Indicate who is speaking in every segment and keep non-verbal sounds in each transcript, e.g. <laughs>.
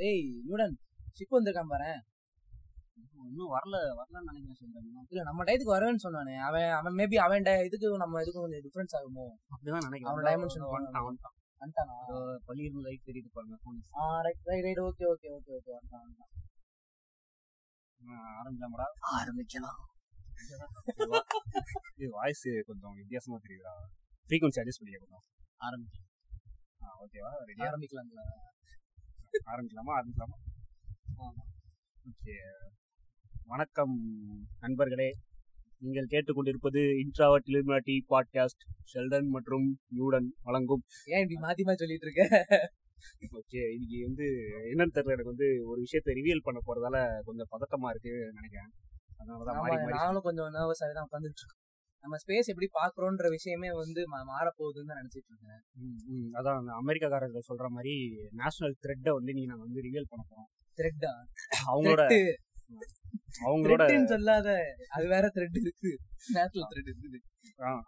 Speaker 1: டேய் Newton ship வந்திருக்கான் பாரு
Speaker 2: இன்னும் வரல வரலன்னு நினைக்கிறேன் சொல்றேன்.
Speaker 1: இல்ல நம்ம டயத்துக்கு வரவேன்னு சொன்னானே. அவன் அவன் மேபி அவன் இதுக்கு நம்ம இதுக்கு கொஞ்சம் டிஃபரன்ஸ் ஆகுமோ?
Speaker 2: அப்படிதான் நினைக்கிறேன்.
Speaker 1: அவனோட dimension
Speaker 2: வந்துட்டான். வந்துட்டான்
Speaker 1: வந்துட்டானா?
Speaker 2: பள்ளி இருந்து லைட் தெரியுது பாருங்க போன்
Speaker 1: ஆ right right right okay okay okay okay வந்துட்டான் வந்துட்டான்.
Speaker 2: ஆரம்பிக்கலாமடா?
Speaker 1: ஆரம்பிக்கலாம்.
Speaker 2: இது வாய்ஸ் கொஞ்சம் வித்தியாசமா தெரியுதா ஃப்ரீக்வன்சி அட்ஜஸ்ட் பண்ணிக்க கொஞ்சம்
Speaker 1: ஆரம்பிக்கலாம்.
Speaker 2: ஓகேவா ரெடியா
Speaker 1: ஆரம்பிக்கலாங்களா
Speaker 2: ஆரம்பிக்கலாமா? ஆரம்பிக்கலாமா? ஓகே வணக்கம் நண்பர்களே. நீங்கள் கேட்டுக்கொண்டிருப்பது இன்ட்ராவட் இலுமினாட்டி பாட்காஸ்ட் ஷெல்டன் மற்றும் நியூடன் வழங்கும்.
Speaker 1: ஏன் இப்படி மாத்தி மாத்தி சொல்லிட்டு இருக்க
Speaker 2: ஓகே இன்னைக்கு வந்து என்னன்னு தெரியல. எனக்கு வந்து ஒரு விஷயத்தை ரிவீல் பண்ண போறதால கொஞ்சம் பதட்டமா இருக்கு நினைக்கிறேன். அதனாலதான்
Speaker 1: நாங்களும் கொஞ்சம் நர்வஸ் ஆகி தான் உட்காந்துட்டு இருக்கோம். நம்ம ஸ்பேஸ் எப்படி பாக்குறோன்ற விஷயமே வந்து மாறப்போகுதுன்னு தான் நினைச்சிட்டு இருக்கேன்.
Speaker 2: அதான் அமெரிக்காக்காரர்கள் சொல்ற மாதிரி நேஷனல் த்ரெட்டை வந்து நீங்க நாங்க வந்து ரிவீல் பண்ண போறோம்.
Speaker 1: த்ரெட்டா
Speaker 2: அவங்களோட அவங்களோட
Speaker 1: சொல்லாத அது வேற த்ரெட் இருக்கு. நேஷனல் த்ரெட் இருக்குது.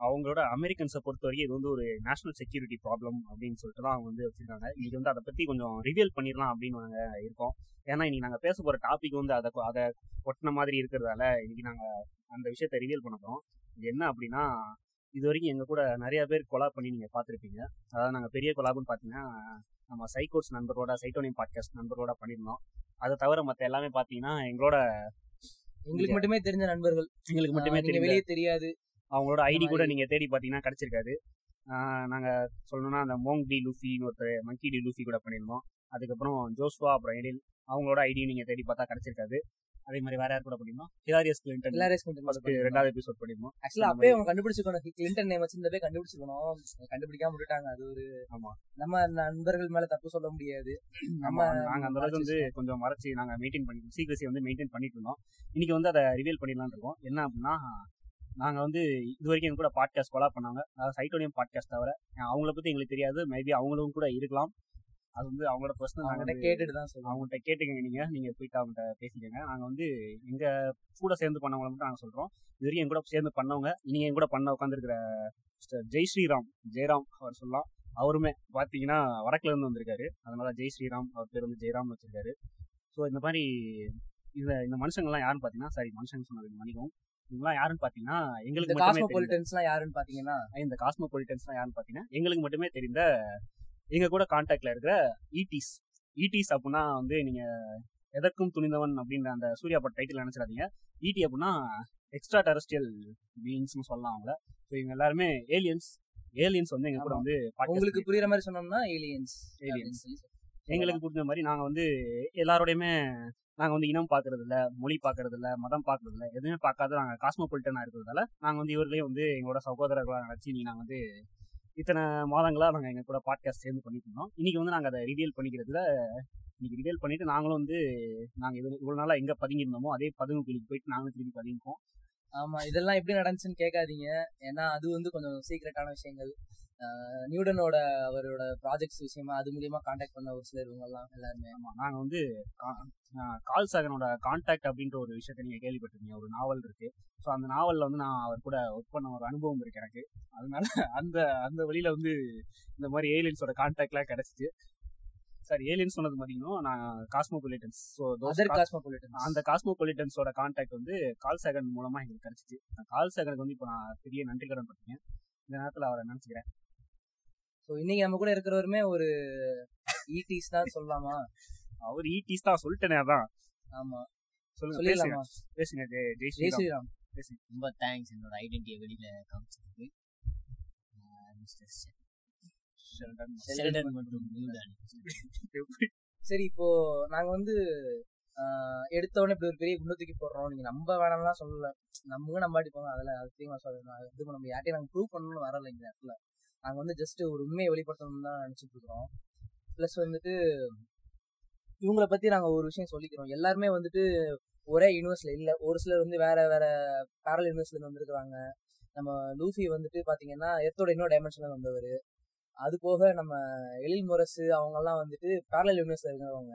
Speaker 2: அவங்களோட அமெரிக்கன்ஸை பொறுத்த வரைக்கும் இது வந்து ஒரு நேஷனல் செக்யூரிட்டி ப்ராப்ளம் அப்படின்னு சொல்லிட்டு தான் அவங்க வந்து வச்சிருக்காங்க. இன்னைக்கு வந்து அதை பத்தி கொஞ்சம் ரிவீல் பண்ணிடலாம் அப்படின்னு நாங்க இருக்கோம். ஏன்னா இன்னைக்கு நாங்க பேச போற டாபிக் வந்து அதை அதை ஒட்டின மாதிரி இருக்கிறதால இன்னைக்கு நாங்க அந்த விஷயத்த ரிவீல் பண்ண போறோம். இது என்ன அப்படின்னா இது வரைக்கும் எங்க கூட நிறைய பேர் கொலாப் பண்ணி நீங்க பார்த்துருப்பீங்க. அதாவது நாங்க பெரிய கொலாப்னு பாத்தீங்கன்னா நம்ம சைக்கோட்ஸ் நண்பரோட சைட்டோனியம் பாட்காஸ்ட் நண்பரோட பண்ணியிருந்தோம். அதை தவிர மற்ற எல்லாமே பாத்தீங்கன்னா எங்களோட
Speaker 1: எங்களுக்கு மட்டுமே தெரிஞ்ச நண்பர்கள்.
Speaker 2: எங்களுக்கு மட்டுமே தெரியும்
Speaker 1: வெளியே தெரியாது.
Speaker 2: அவங்களோட ஐடி கூட
Speaker 1: மாதிரி-
Speaker 2: நீங்க தேடி பாத்தீங்கன்னா கிடைச்சிருக்காது. ஆஹ் நாங்க சொல்லணும்னா அந்த மோங் டி லூஃபின்னு ஒருத்தர் மங்கி டி லூஃபி கூட பண்ணியிருந்தோம். அதுக்கப்புறம் ஜோஸ்வா அப்புறம் எழில் அவங்களோட ஐடி நீங்க தேடி பார்த்தா கிடைச்சிருக்காது. அதே மாதிரி வேற யார் கூட பண்ணியிருந்தோம் ஹிலாரியஸ் கிளின்டன்
Speaker 1: எல்லாரும்
Speaker 2: ஃபர்ஸ்ட் ரெண்டாவது எபிசோட் பண்ணியிருந்தோம்
Speaker 1: ஆக்சுவலா அப்பயே அவங்க கண்டுபிடிச்சிருக்கணும். Clinton name வச்சிருந்தப்பே கண்டுபிடிச்சிருக்கணும். கண்டுபிடிக்காம விட்டுட்டாங்க. அது ஒரு
Speaker 2: ஆமா.
Speaker 1: நம்ம நண்பர்கள் மேல தப்பு சொல்ல முடியாது.
Speaker 2: ஆமா. நாங்க அந்த அளவுக்கு வந்து கொஞ்சம் மறைச்சு நாங்க மெயின்டைன் பண்ணி சீக்கிரசி வந்து மெயின்டைன் பண்ணிட்டு இருந்தோம். இன்னைக்கு வந்து அதை ரிவீல் பண்ணிடலாம்னு இருக்கோம். என்ன அப்படின்னா நாங்க வந்து இது வரைக்கும் எங்க கூட பாட்காஸ்ட் கொலா பண்ணாங்க. அதாவது சைட்டோனியம் பாட்காஸ்ட் தவிர அவங்கள பத்தி எங்களுக்கு தெரியாது. மேபி அவங்களும் கூட இருக்கலாம். அது வந்து அவங்களோட பர்சனல்
Speaker 1: அவங்ககிட்ட கேட்டுட்டு தான் சொல்லுவாங்க
Speaker 2: அவங்கள்ட்ட கேட்டுக்கங்க நீங்க. நீங்க போயிட்டு அவங்கள்ட்ட பேசிக்கங்க. நாங்க வந்து எங்க கூட சேர்ந்து பண்ணவங்கள மட்டும் நாங்க சொல்றோம். இது வரைக்கும் எங்க கூட சேர்ந்து பண்ணவங்க நீங்க எங்க கூட பண்ண உட்காந்துருக்கிற ஜெய் ஸ்ரீராம் ஜெயராம் அவர் சொல்லலாம். அவருமே பாத்தீங்கன்னா வடக்குல இருந்து வந்திருக்காரு. அதனால ஜெய் ஸ்ரீராம் அவர் பேர் வந்து ஜெயராம் வச்சிருக்காரு. ஸோ இந்த மாதிரி இந்த இந்த மனுஷங்கள்லாம் யாருன்னு பாத்தீங்கன்னா சாரி மனுஷங்க சொன்னது மன்னிக்கும் இவங்கலாம் யாருன்னு பாத்தீங்கன்னா
Speaker 1: இந்த
Speaker 2: எங்களுக்கு
Speaker 1: காஸ்மோபாலிட்டன்ஸ்லாம் யாருன்னு பாத்தீங்கன்னா?
Speaker 2: இந்த காஸ்மோபாலிட்டன்ஸ்லாம் யாருன்னு பாத்தீங்கன்னா எங்களுக்கு மட்டுமே தெரிந்த எங்க கூட கான்டாக்ட்ல இருக்கிற ஈடிஸ் ஈடிஸ் அப்படின்னா வந்து நீங்க எதற்கும் துணிந்தவன் அப்படின்ற அந்த சூர்யா பட் டைட்டில் நினைச்சிடாதீங்க. ஈடி அப்படின்னா எக்ஸ்ட்ரா டெரஸ்டியல் பீயிங்ஸ்னு சொல்லலாம் அவங்கள. ஸோ இவங்க எல்லாருமே ஏலியன்ஸ் ஏலியன்ஸ் வந்து எங்க கூட. வந்து
Speaker 1: உங்களுக்கு புரியுற மாதிரி சொன்னோம்னா ஏலியன்ஸ்
Speaker 2: Aliens. எங்களுக்கு புரிஞ்ச மாதிரி நாங்க வந்து எல்லாரோடையுமே நாங்க வந்து இனம் பாக்குறது இல்ல மொழி பாக்குறது இல்ல மதம் பாக்குறது இல்ல எதுவுமே பார்க்காத நாங்க காஸ்மோபாலிட்டனா இருக்கிறதால நாங்க வந்து இவர்களையும் வந்து எங்களோட சகோதரர்களா நினைச்சு நீ நாங்க வந்து இத்தனை மாதங்களாக நாங்கள் எங்கள் கூட பாட்காஸ்ட் சேர்ந்து பண்ணிட்டு இருந்தோம் இன்னைக்கு வந்து நாங்கள் அதை ரிவீல் பண்ணிக்கிறதுல இன்றைக்கி ரிவீல் பண்ணிட்டு நாங்களும் வந்து நாங்கள் இது இவ்வளோ நாளாக எங்கே பதுங்கியிருந்தோமோ அதே பதுங்கு குழிக்கு போயிட்டு நாங்களும் திரும்பி பதுங்கிப்போம்.
Speaker 1: ஆமாம் இதெல்லாம் எப்படி நடந்துச்சுன்னு கேட்காதீங்க. ஏன்னா அது வந்து கொஞ்சம் சீக்கிரட்டான விஷயங்கள். நியூடனோட அவரோட ப்ராஜெக்ட்ஸ் விஷயமா அது மூலியமா காண்டாக்ட் பண்ண ஒரு சிலர் இவங்க எல்லாம் எல்லாருமே.
Speaker 2: ஆமா நாங்க வந்து கால் சாகனோட கான்டாக்ட் அப்படின்ற ஒரு விஷயத்த நீங்க கேள்விப்பட்டிருக்கீங்க. ஒரு நாவல் இருக்கு. ஸோ அந்த நாவல்ல வந்து நான் அவர் கூட ஒர்க் பண்ண ஒரு அனுபவம் இருக்கு எனக்கு. அதனால அந்த அந்த வழியில வந்து இந்த மாதிரி ஏலியன்ஸோட கான்டாக்ட்லாம் கிடைச்சிச்சு. சார் ஏலியன்ஸ் சொன்னது பார்த்தீங்கன்னா நான் காஸ்மோபொலிட்டன்ஸ் ஸோ
Speaker 1: காஸ்மோபாலிட்டன்ஸ்
Speaker 2: அந்த காஸ்மோபொலிட்டன்ஸோட கான்டாக்ட் வந்து கால் சேகன் மூலமா எங்களுக்கு கிடைச்சிச்சு. நான் கால் சேகனுக்கு வந்து இப்போ நான் பெரிய நன்றி கடன் பட்டிருக்கேன். இந்த நேரத்தில் அவரை நினச்சிக்கிறேன்.
Speaker 1: ஸோ இன்னைக்கு நம்ம கூட இருக்கிறவருமே ஒரு ஈடிஸ் தான் சொல்லலாமா?
Speaker 2: அவர் ஈட்டிஸ் தான் சொல்லிட்டேனே அதான்.
Speaker 1: ஆமா.
Speaker 2: சொல்லுங்க பேசுங்க.
Speaker 1: சொல்லிடலாமா
Speaker 2: பேசுங்க ஜெய் ஸ்ரீராம்.
Speaker 1: ஸ்ரீராம்
Speaker 3: ரொம்ப தேங்க்ஸ் என்னோட ஐடென்டிட்டியை வெளியில காமிச்சதுக்கு மிஸ்டர்
Speaker 2: ஷெல்டன்.
Speaker 3: ஷெல்டன் மற்றும் நியூடன்
Speaker 1: சரி இப்போ நாங்க வந்து எடுத்த உடனே இப்படி ஒரு பெரிய குண்டு தூக்கி போடுறோம். நீங்க நம்ப வேணாம்லாம் சொல்லல. நம்புங்க நம்பாட்டி போங்க அதெல்லாம் அதுக்கு நான் சொல்றேன் இது பண்ண முடியும் யார்ட்டையும் நாங்க ப்ரூவ் பண்ணணும்னு வரல இந்த இடத்துல. நாங்கள் வந்து ஜஸ்ட் ஒரு உண்மையை வெளிப்படுத்தணும்னு தான் நினச்சிட்டு இருக்கிறோம். ப்ளஸ் வந்துட்டு இவங்கள பற்றி நாங்கள் ஒரு விஷயம் சொல்லிக்கிறோம். எல்லாருமே வந்துட்டு ஒரே யூனிவர்ஸ்ல இல்லை. ஒரு சிலர் வந்து வேற வேற பேரல் யூனிவர்ஸ்லேருந்து வந்துருக்குறாங்க. நம்ம லூஃபி வந்துட்டு பார்த்தீங்கன்னா எர்த்தோட இன்னொரு டைமென்ஷனில் வந்தவர். அது போக நம்ம எழில் முரசு அவங்கெல்லாம் வந்துட்டு பேரல் யூனிவர்ஸில் இருக்கிறவங்க.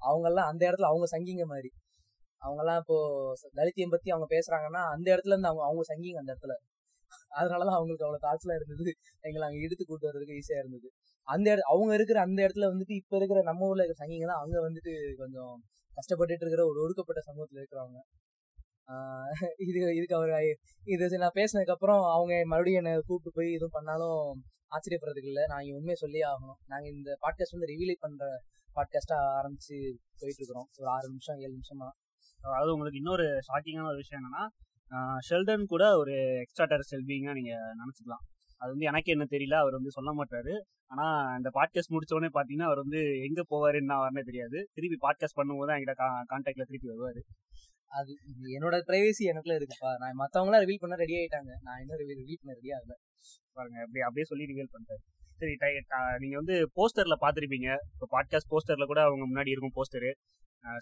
Speaker 1: அவங்கெல்லாம் அந்த இடத்துல அவங்க சங்கிங்க மாதிரி. அவங்கெல்லாம் இப்போ தலித்தியம் பற்றி அவங்க பேசுகிறாங்கன்னா அந்த இடத்துல இருந்து அவங்க அவங்க சங்கிங்க அந்த இடத்துல. அதனாலதான் அவங்களுக்கு அவ்வளவு தாட்ஸ்லாம் இருந்தது. எங்களை அங்க எடுத்து கூட்டு வர்றதுக்கு ஈஸியா இருந்தது. அந்த இட அவங்க இருக்கிற அந்த இடத்துல வந்துட்டு இப்ப இருக்கிற நம்ம ஊர்ல இருக்கிற சங்கிங்க தான் அங்க வந்துட்டு கொஞ்சம் கஷ்டப்பட்டுட்டு இருக்கிற ஒரு ஒடுக்கப்பட்ட சமூகத்துல இருக்கிறவங்க. ஆஹ் இது இதுக்கு அவர் இது நான் பேசினதுக்கு அப்புறம் அவங்க மறுபடியும் என்னை கூப்பிட்டு போய் எதுவும் பண்ணாலும் ஆச்சரியப்படுறதுக்கு இல்லை. நான் உண்மையை சொல்லியே ஆகணும். நாங்க இந்த பாட்காஸ்ட் வந்து ரிவீலே பண்ற பாட்காஸ்டா ஆரம்பிச்சு போயிட்டு இருக்கிறோம். ஒரு ஆறு நிமிஷம் ஏழு நிமிஷமா
Speaker 2: அதாவது உங்களுக்கு இன்னொரு ஷாக்கிங்கான ஒரு விஷயம் என்னன்னா ஷெல்டன் கூட ஒரு எக்ஸ்ட்ரா டெரஸ்ட்ரியல் பீயிங்கா நீங்க நினைச்சுக்கலாம். அது வந்து எனக்கு என்ன தெரியல அவர் வந்து சொல்ல மாட்டாரு. ஆனா இந்த பாட்காஸ்ட் முடிச்ச உடனே பாத்தீங்கன்னா அவர் வந்து எங்க போவாரு என்ன வரனே தெரியாது. திருப்பி பாட்காஸ்ட் பண்ணும்போது தான் என்கிட்ட கான்டாக்ட்ல திருப்பி வருவாரு.
Speaker 1: அது என்னோட பிரைவசி எனக்குள்ள இருக்குப்பா. நான் மத்தவங்களாம் ரிவீல் பண்ண ரெடி ஆயிட்டாங்க. நான் இன்னும் ரிவீல் ரிவீல் பண்ண ரெடி ஆகல.
Speaker 2: பாருங்க அப்படியே அப்படியே சொல்லி ரிவீல் பண்ணிட்டாரு சரி டை- ட- நீங்க வந்து போஸ்டர்ல பாத்திருப்பீங்க இப்போ பாட்காஸ்ட் போஸ்டர்ல கூட அவங்க முன்னாடி இருக்கும் போஸ்டர்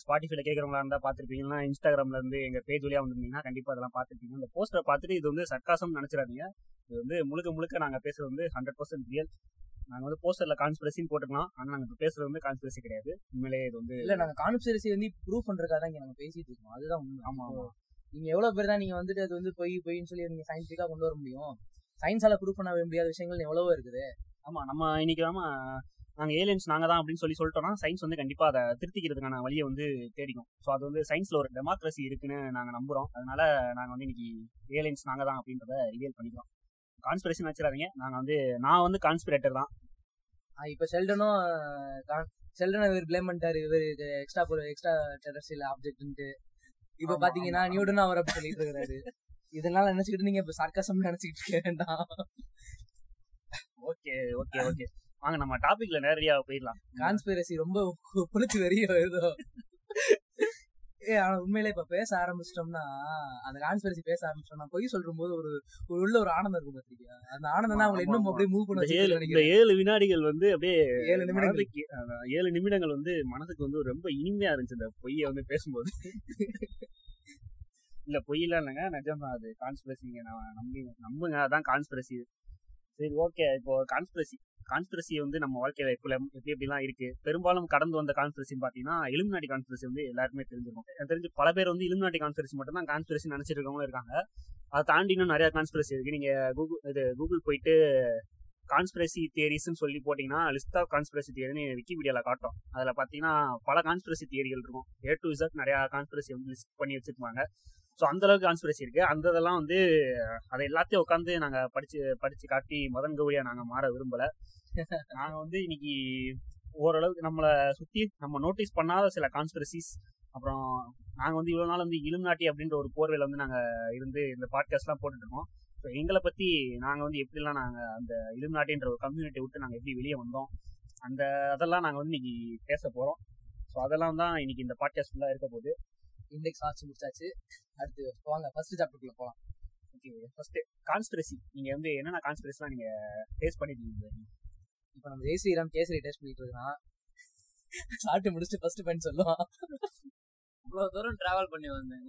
Speaker 2: ஸ்பாட்டிஃபைல கேட்கறவங்களா இருந்தா பாத்திருப்பீங்கன்னா இன்ஸ்டாகிராம்ல இருந்து எங்க பேஜ் வழியா வந்திருந்தீங்கன்னா கண்டிப்பா அதெல்லாம் பாத்திருப்பீங்க இந்த போஸ்டரை பார்த்துட்டு இது வந்து சர்க்காசம் நினைச்சிடாதீங்க. இது வந்து முழுக்க முழுக்க நாங்க பேசுறது வந்து ஹண்ட்ரட் பர்சன்ட் ரியல் நாங்க வந்து போஸ்டர்ல கான்ஸ்பிரசின்னு போட்டுக்கலாம். ஆனா நாங்க இப்ப பேசுறது வந்து கான்ஸ்பிரசி கிடையாது. உண்மையிலேயே இது வந்து
Speaker 1: இல்ல நாங்க கான்ஸ்பிரசி வந்து ப்ரூவ் பண்றதுக்காக தான் இங்க நாங்க பேசிட்டு இருக்கோம். அதுதான் உண்மை.
Speaker 2: ஆமா ஆமா.
Speaker 1: நீங்க எவ்வளவு பேர் தான் நீங்க வந்துட்டு அது வந்து பொய் பொய்ன்னு சொல்லி நீங்க சயின்டிஃபிக்கா கொண்டு வர முடியும். சயின்ஸால ப்ரூவ் பண்ண முடியாத விஷயங்கள் எவ்வளவோ இருக்குது.
Speaker 2: ஆமா நம்ம இன்னைக்கு நாம நாங்க ஏலியன்ஸ் நாங்க தான் அப்படின்னு சொல்லி சொல்லிட்டோம்னா சயின்ஸ் வந்து கண்டிப்பா அதை திருத்திக்கிறதுக்கான வழியை வந்து தேடிக்கும். ஸோ அது வந்து சயின்ஸ்ல ஒரு டெமோக்ரஸி இருக்குன்னு நாங்க நம்புறோம். அதனால நாங்க வந்து இன்னைக்கு ஏலியன்ஸ் நாங்க தான் அப்படின்றத ரிவியல் பண்ணிக்கிறோம். கான்ஸ்பிரேஷன் வச்சிடாதீங்க நாங்க வந்து நான் வந்து கான்ஸ்பிரேட்டர் தான்.
Speaker 1: இப்ப ஷெல்டனும் ஷெல்டன் இவர் பிளேம் பண்ணிட்டாரு. இவர் எக்ஸ்ட்ரா எக்ஸ்ட்ரா டெரஸ்ட்ரியல் ஆப்ஜெக்ட்ன்ட்டு இப்ப
Speaker 2: ஆமா.
Speaker 1: நியூடனும் அவர் அப்படி சொல்லிட்டு இருக்காரு. இதெல்லாம் நினைச்சுக்கிட்டு நீங்க இப்ப சர்க்கசம் நினைச்சுக்கிட்டு இருக்க வேண்டாம்
Speaker 2: ஓகே ஓகே ஓகே. வாங்க நம்ம டாபிக்ல நேரடியா போயிடலாம்.
Speaker 1: கான்ஸ்பிரசி ரொம்ப புளிச்சு வெறிய வருதோ ஏ ஆனா உண்மையிலே இப்ப பேச ஆரம்பிச்சிட்டோம்னா அந்த கான்ஸ்பிரசி பேச ஆரம்பிச்சிட்டோம்னா பொய் சொல்லும் போது ஒரு ஒரு உள்ள ஒரு ஆனந்தம் இருக்கும் பாத்திரிக்கா அந்த ஆனந்தம் தான் அவங்களை
Speaker 2: ஆமா,
Speaker 1: இன்னும். அப்படியே மூவ் பண்ண
Speaker 2: ஏழு. ஏழு வினாடிகள் வந்து அப்படியே
Speaker 1: ஏழு நிமிடங்கள்.
Speaker 2: ஏழு நிமிடங்கள் வந்து மனதுக்கு வந்து ரொம்ப இனிமையா இருந்துச்சு இந்த பொய்யை வந்து பேசும்போது. <laughs> இல்ல பொய்யெல்லாம் இல்லைங்க நிஜம்தான் அது. கான்ஸ்பிரசிங்க நான் நம்பி நம்புங்க அதான் கான்ஸ்பிரசி சரி ஓகே இப்போ கான்ஸ்பிரசி கான்ஸ்பிரசி வந்து நம்ம வாழ்க்கையில எப்படி எப்படி எப்படிலாம் இருக்கு? பெரும்பாலும் கடந்து வந்த கான்ஸ்பிரசின்னு பாத்தீங்கன்னா இலுமினாடி கான்ஸ்பிரசி வந்து எல்லாருக்குமே தெரிஞ்சிருக்கும் எனக்கு தெரிஞ்சு பல பேர் வந்து இலுமினாடி கான்ஸ்பிரசி மட்டும் தான் கான்ஸ்பிரசி நினைச்சிட்டு இருக்கவங்களும் இருக்காங்க. அதை தாண்டி இன்னும் நிறைய கான்ஸ்பிரசி இருக்கு. நீங்க கூகுள் இது கூகுள் போயிட்டு கான்ஸ்பிரசி தியரிஸ்ன்னு சொல்லி போட்டிங்கன்னா லிஸ்ட் ஆஃப் கான்ஸ்பிரசி தியரின்னு விக்கிபீடியால காட்டும் அதில் பார்த்தீங்கன்னா பல கான்ஸ்பிரசி தியரிகள் இருக்கும். ஏ டு இசட் நிறையா கான்ஸ்பிரசி வந்து லிஸ்ட் பண்ணி வச்சிருப்பாங்க. ஸோ அந்த அளவுக்கு கான்ஸ்பிரசி இருக்கு. அந்த இதெல்லாம் வந்து அதை எல்லாத்தையும் உட்காந்து நாங்கள் படிச்சு படிச்சு காட்டி மதன் கௌரியா நாங்கள் மாற விரும்பல. <laughs> நாங்கள் வந்து இன்னைக்கு ஓரளவுக்கு நம்மளை சுற்றி நம்ம நோட்டீஸ் பண்ணாத சில கான்ஸ்பிரசிஸ் அப்புறம் நாங்கள் வந்து இவ்வளோ நாள் வந்து இலுமினாட்டி அப்படின்ற ஒரு போர்வையில் வந்து நாங்கள் இருந்து இந்த பாட்காஸ்ட்லாம் போட்டுட்டு இருக்கோம். ஸோ எங்களை பற்றி நாங்கள் வந்து எப்படிலாம் நாங்கள் அந்த இலுமினாட்டின்ற ஒரு கம்யூனிட்டி விட்டு நாங்கள் எப்படி வெளியே வந்தோம் அந்த அதெல்லாம் நாங்கள் வந்து இன்னைக்கு பேச போகிறோம் ஸோ அதெல்லாம் தான் இன்னைக்கு இந்த பாட்காஸ்ட் ஃபுல்லாக இருக்க போகுது.
Speaker 1: இண்டெக்ஸ் ஆச்சு முடிச்சாச்சு. அடுத்து வாங்க ஃபர்ஸ்ட் சாப்டருக்குள்ள போலாம்.
Speaker 2: ஓகே ஃபர்ஸ்ட் கான்ஸ்பிரசி நீங்கள் வந்து என்னென்ன கான்ஸ்பிரசிலாம் நீங்கள் ஃபேஸ் பண்ணிருக்கீங்க?
Speaker 1: இப்போ நம்ம ஜெய் ஸ்ரீராம் கேசரி டேஸ்ட் பண்ணிட்டு இருக்கான் சாப்பிட்டு முடிச்சுட்டு ஃபர்ஸ்ட் பாயிண்ட் சொல்லுவான்.
Speaker 3: இவ்வளவு தூரம் டிராவல் பண்ணி வந்தேன்.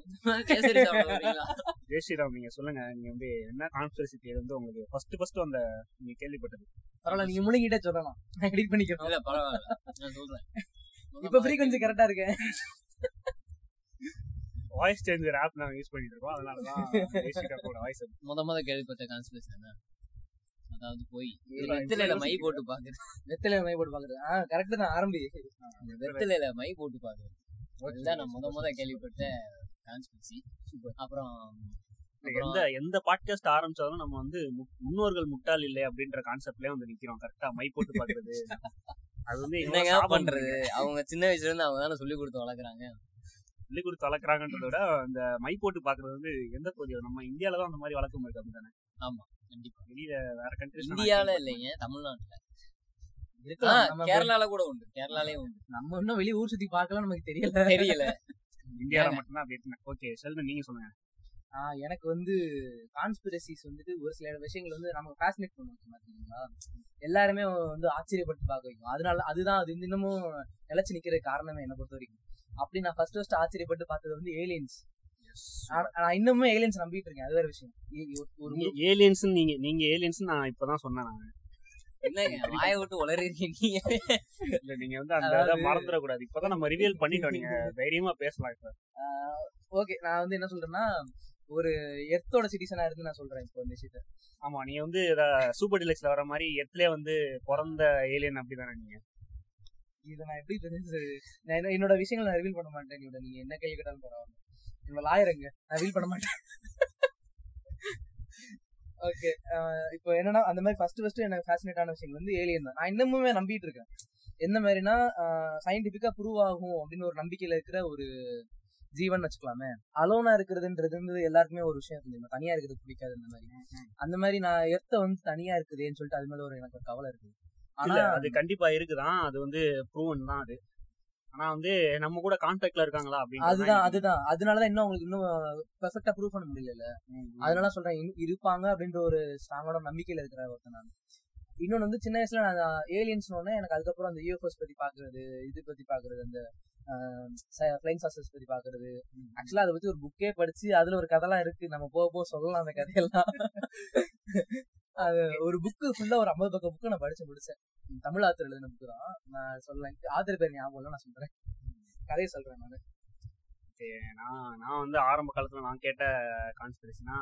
Speaker 2: ஜெய் ஸ்ரீராம் நீங்கள் சொல்லுங்கள் நீங்கள் வந்து என்ன கான்ஸ்பிரசி தியரி வந்து உங்களுக்கு ஃபர்ஸ்ட் ஃபர்ஸ்ட் அந்த நீங்கள் கேள்விப்பட்டது?
Speaker 1: பரவாயில்ல நீங்க முழுங்கிட்டே சொல்லலாம். நான் எடிட் பண்ணிக்கிறோம்
Speaker 3: இல்ல பரவாயில்ல. நான் சொல்றேன்.
Speaker 1: இப்ப ஃப்ரீக்வன்சி கரெக்டா இருக்கேன்.
Speaker 2: வாய்ஸ் சேஞ்சர் ஆப் நாங்கள் யூஸ் பண்ணிட்டு இருக்கோம் அதனால தான் <laughs> வாய்ஸ்
Speaker 3: முத முத கேள்விப்பட்ட கான்ஸ்பிரசி என்ன? அதாவது போய். வெத்திலையில மை போட்டு பாக்குறது
Speaker 1: வெத்தலை மை போட்டு பாக்குறது. ஆ கரெக்ட் தான் ஆரம்பி.
Speaker 3: வெத்திலையில மை போட்டு பாக்குறது அதுதான் நான் முத முத கேள்விப்பட்ட கான்ஸ்பிரசி அப்புறம்
Speaker 2: எந்த எந்த பாட்காஸ்ட் ஆரம்பிச்சாலும் நம்ம வந்து மு- முன்னோர்கள் முட்டாள் இல்லை அப்படின்ற கான்செப்ட்லயே வந்து நிக்கிறோம். கரெக்டா மை போட்டு பாக்குறது. அது வந்து
Speaker 3: என்னங்க பண்றது? அவங்க சின்ன வயசுல இருந்து அவங்க தானே சொல்லி கொடுத்து வளர்க்குறாங்க.
Speaker 2: சொல்லி கொடுத்து வளர்க்குறாங்கன்றத விட அந்த மை போட்டு பாக்குறது வந்து எந்த பகுதியோ நம்ம இந்தியால தான் அந்த மாதிரி வழக்கம் இருக்கு அப்படிதானே
Speaker 3: கண்டிப்பா.
Speaker 2: வெளியில வேற கண்ட்ரிஸ்
Speaker 3: இந்தியால இல்லைங்க தமிழ்நாட்டுல.
Speaker 1: இருக்கலாம். நம்ம
Speaker 3: கேரளால கூட உண்டு. கேரளாலயும் உண்டு.
Speaker 1: நம்ம இன்னும் வெளிய ஊர் சுத்தி பார்க்கலாம் நமக்கு தெரியல.
Speaker 3: தெரியல.
Speaker 2: இந்தியால மட்டும்தான் அப்படி ஓகே செல்வன் நீங்க சொல்லுங்க.
Speaker 1: எனக்கு வந்து கான்ஸ்பிரசிஸ் வந்துட்டு ஒரு சில விஷயங்கள் வந்து நமக்கு ஃபேசினேட் பண்ணுவாங்க பாத்தீங்களா எல்லாருமே வந்து ஆச்சரியப்பட்டு பார்க்க வைக்கும். அதனால அதுதான் அது இன்னமும் நிலைச்சு நிக்கிற காரணமே என்ன பொறுத்த வரைக்கும். அப்படி நான் ஃபர்ஸ்ட் ஃபர்ஸ்ட் ஆச்சரியப்பட்டு பார்த்தது வந்து ஏலியன்ஸ் நான் இன்னுமே ஏலியன்ஸ் நம்பிட்டு இருக்கேன். அது வேற விஷயம். ஒரு
Speaker 2: ஏலியன்ஸ் நீங்க நீங்க ஏலியன்ஸ் நான் இப்பதான் சொன்னேன் நான்.
Speaker 3: என்னங்க வாயை விட்டு உளறிருக்கீங்க
Speaker 2: இல்ல நீங்க வந்து அந்த இதை இப்பதான் நம்ம ரிவியல் <laughs> பண்ணிட்டோம். நீங்க தைரியமா பேசலாம் இப்ப.
Speaker 1: ஓகே நான் வந்து என்ன சொல்றேன்னா ஒரு எர்த்தோட சிட்டிசனா இருந்து நான் சொல்றேன் இப்போ இந்த விஷயத்த.
Speaker 2: ஆமா நீங்க வந்து சூப்பர் டிலக்ஸ்ல வர மாதிரி எர்த்லயே வந்து பிறந்த ஏலியன் அப்படிதானே நீங்க?
Speaker 1: இதை நான் எப்படி தெரிஞ்சு நான் என்ன- என்னோட விஷயங்களை நான் ரிவீல் பண்ண மாட்டேன் நீங்க நீங்க என்ன கேள்வி கேட்டாலும் பரவாயில்ல என்னோட லாயருங்க நான் ரிவீல் பண்ண மாட்டேன். ஓகே இப்போ என்னன்னா அந்த மாதிரி ஃபர்ஸ்ட் ஃபர்ஸ்ட் எனக்கு ஃபேசினேட்டான விஷயம் வந்து ஏலியன் தான். நான் இன்னமுமே நம்பிட்டு இருக்கேன். எந்த மாதிரினா சயின்டிஃபிக்கா ப்ரூவ் ஆகும் அப்படின்னு ஒரு நம்பிக்கையில இருக்கிற ஒரு ஜீவன் வச்சுக்கலாமே. அலோனா இருக்கிறதுன்றது வந்து எல்லாருக்குமே ஒரு விஷயம் தெரியும். தனியா இருக்கிறது பிடிக்காது அந்த மாதிரி அந்த மாதிரி நான் எர்த்த வந்து தனியா இருக்குதேன்னு சொல்லிட்டு அது மேல ஒரு எனக்கு ஒரு கவலை இருக்கு
Speaker 2: இல்ல
Speaker 1: ஆனா
Speaker 2: அது கண்டிப்பா இருக்குதான். அது வந்து ப்ரூவன் தான் அது. ஆனா வந்து நம்ம கூட கான்டாக்ட்ல இருக்காங்களா அப்படின்னு
Speaker 1: அதுதான் அதுதான். அதனாலதான் இன்னும் அவங்களுக்கு இன்னும் பெர்ஃபெக்டா ப்ரூவ் பண்ண முடியல அதனால சொல்றேன் இரு- இருப்பாங்க அப்படின்ற ஒரு ஸ்ட்ராங்கோட நம்பிக்கையில இருக்கிற ஒருத்தன் நான். இன்னொன்னு வந்து சின்ன வயசுல நான் ஏலியன்ஸ் எனக்கு அதுக்கப்புறம் அந்த யூஎஃப்எஸ் பத்தி பாக்குறது இது பத்தி பாக்குறது அந்த ஃபிளைங் சாசஸ் பத்தி பாக்குறது. ஆக்சுவலா அதை பத்தி ஒரு புக்கே படிச்சு அதுல ஒரு கதைலாம் இருக்கு. நம்ம போக போக சொல்லலாம் அந்த கதையெல்லாம். ஒரு புக்கு ஃபுல்லா ஒரு ஐம்பது பக்கம் புக்கு நான் படிச்சு முடிச்சேன். தமிழ் ஆத்தர் எழுதின புக்கு தான். நான் சொல்றேன். ஆத்தர் பேர் ஞாபகம் இல்லை நான் சொல்றேன். கதையை சொல்றேன் நான்.
Speaker 2: நான் நான் வந்து ஆரம்ப காலத்துல நான் கேட்ட கான்ஸ்பிரசினா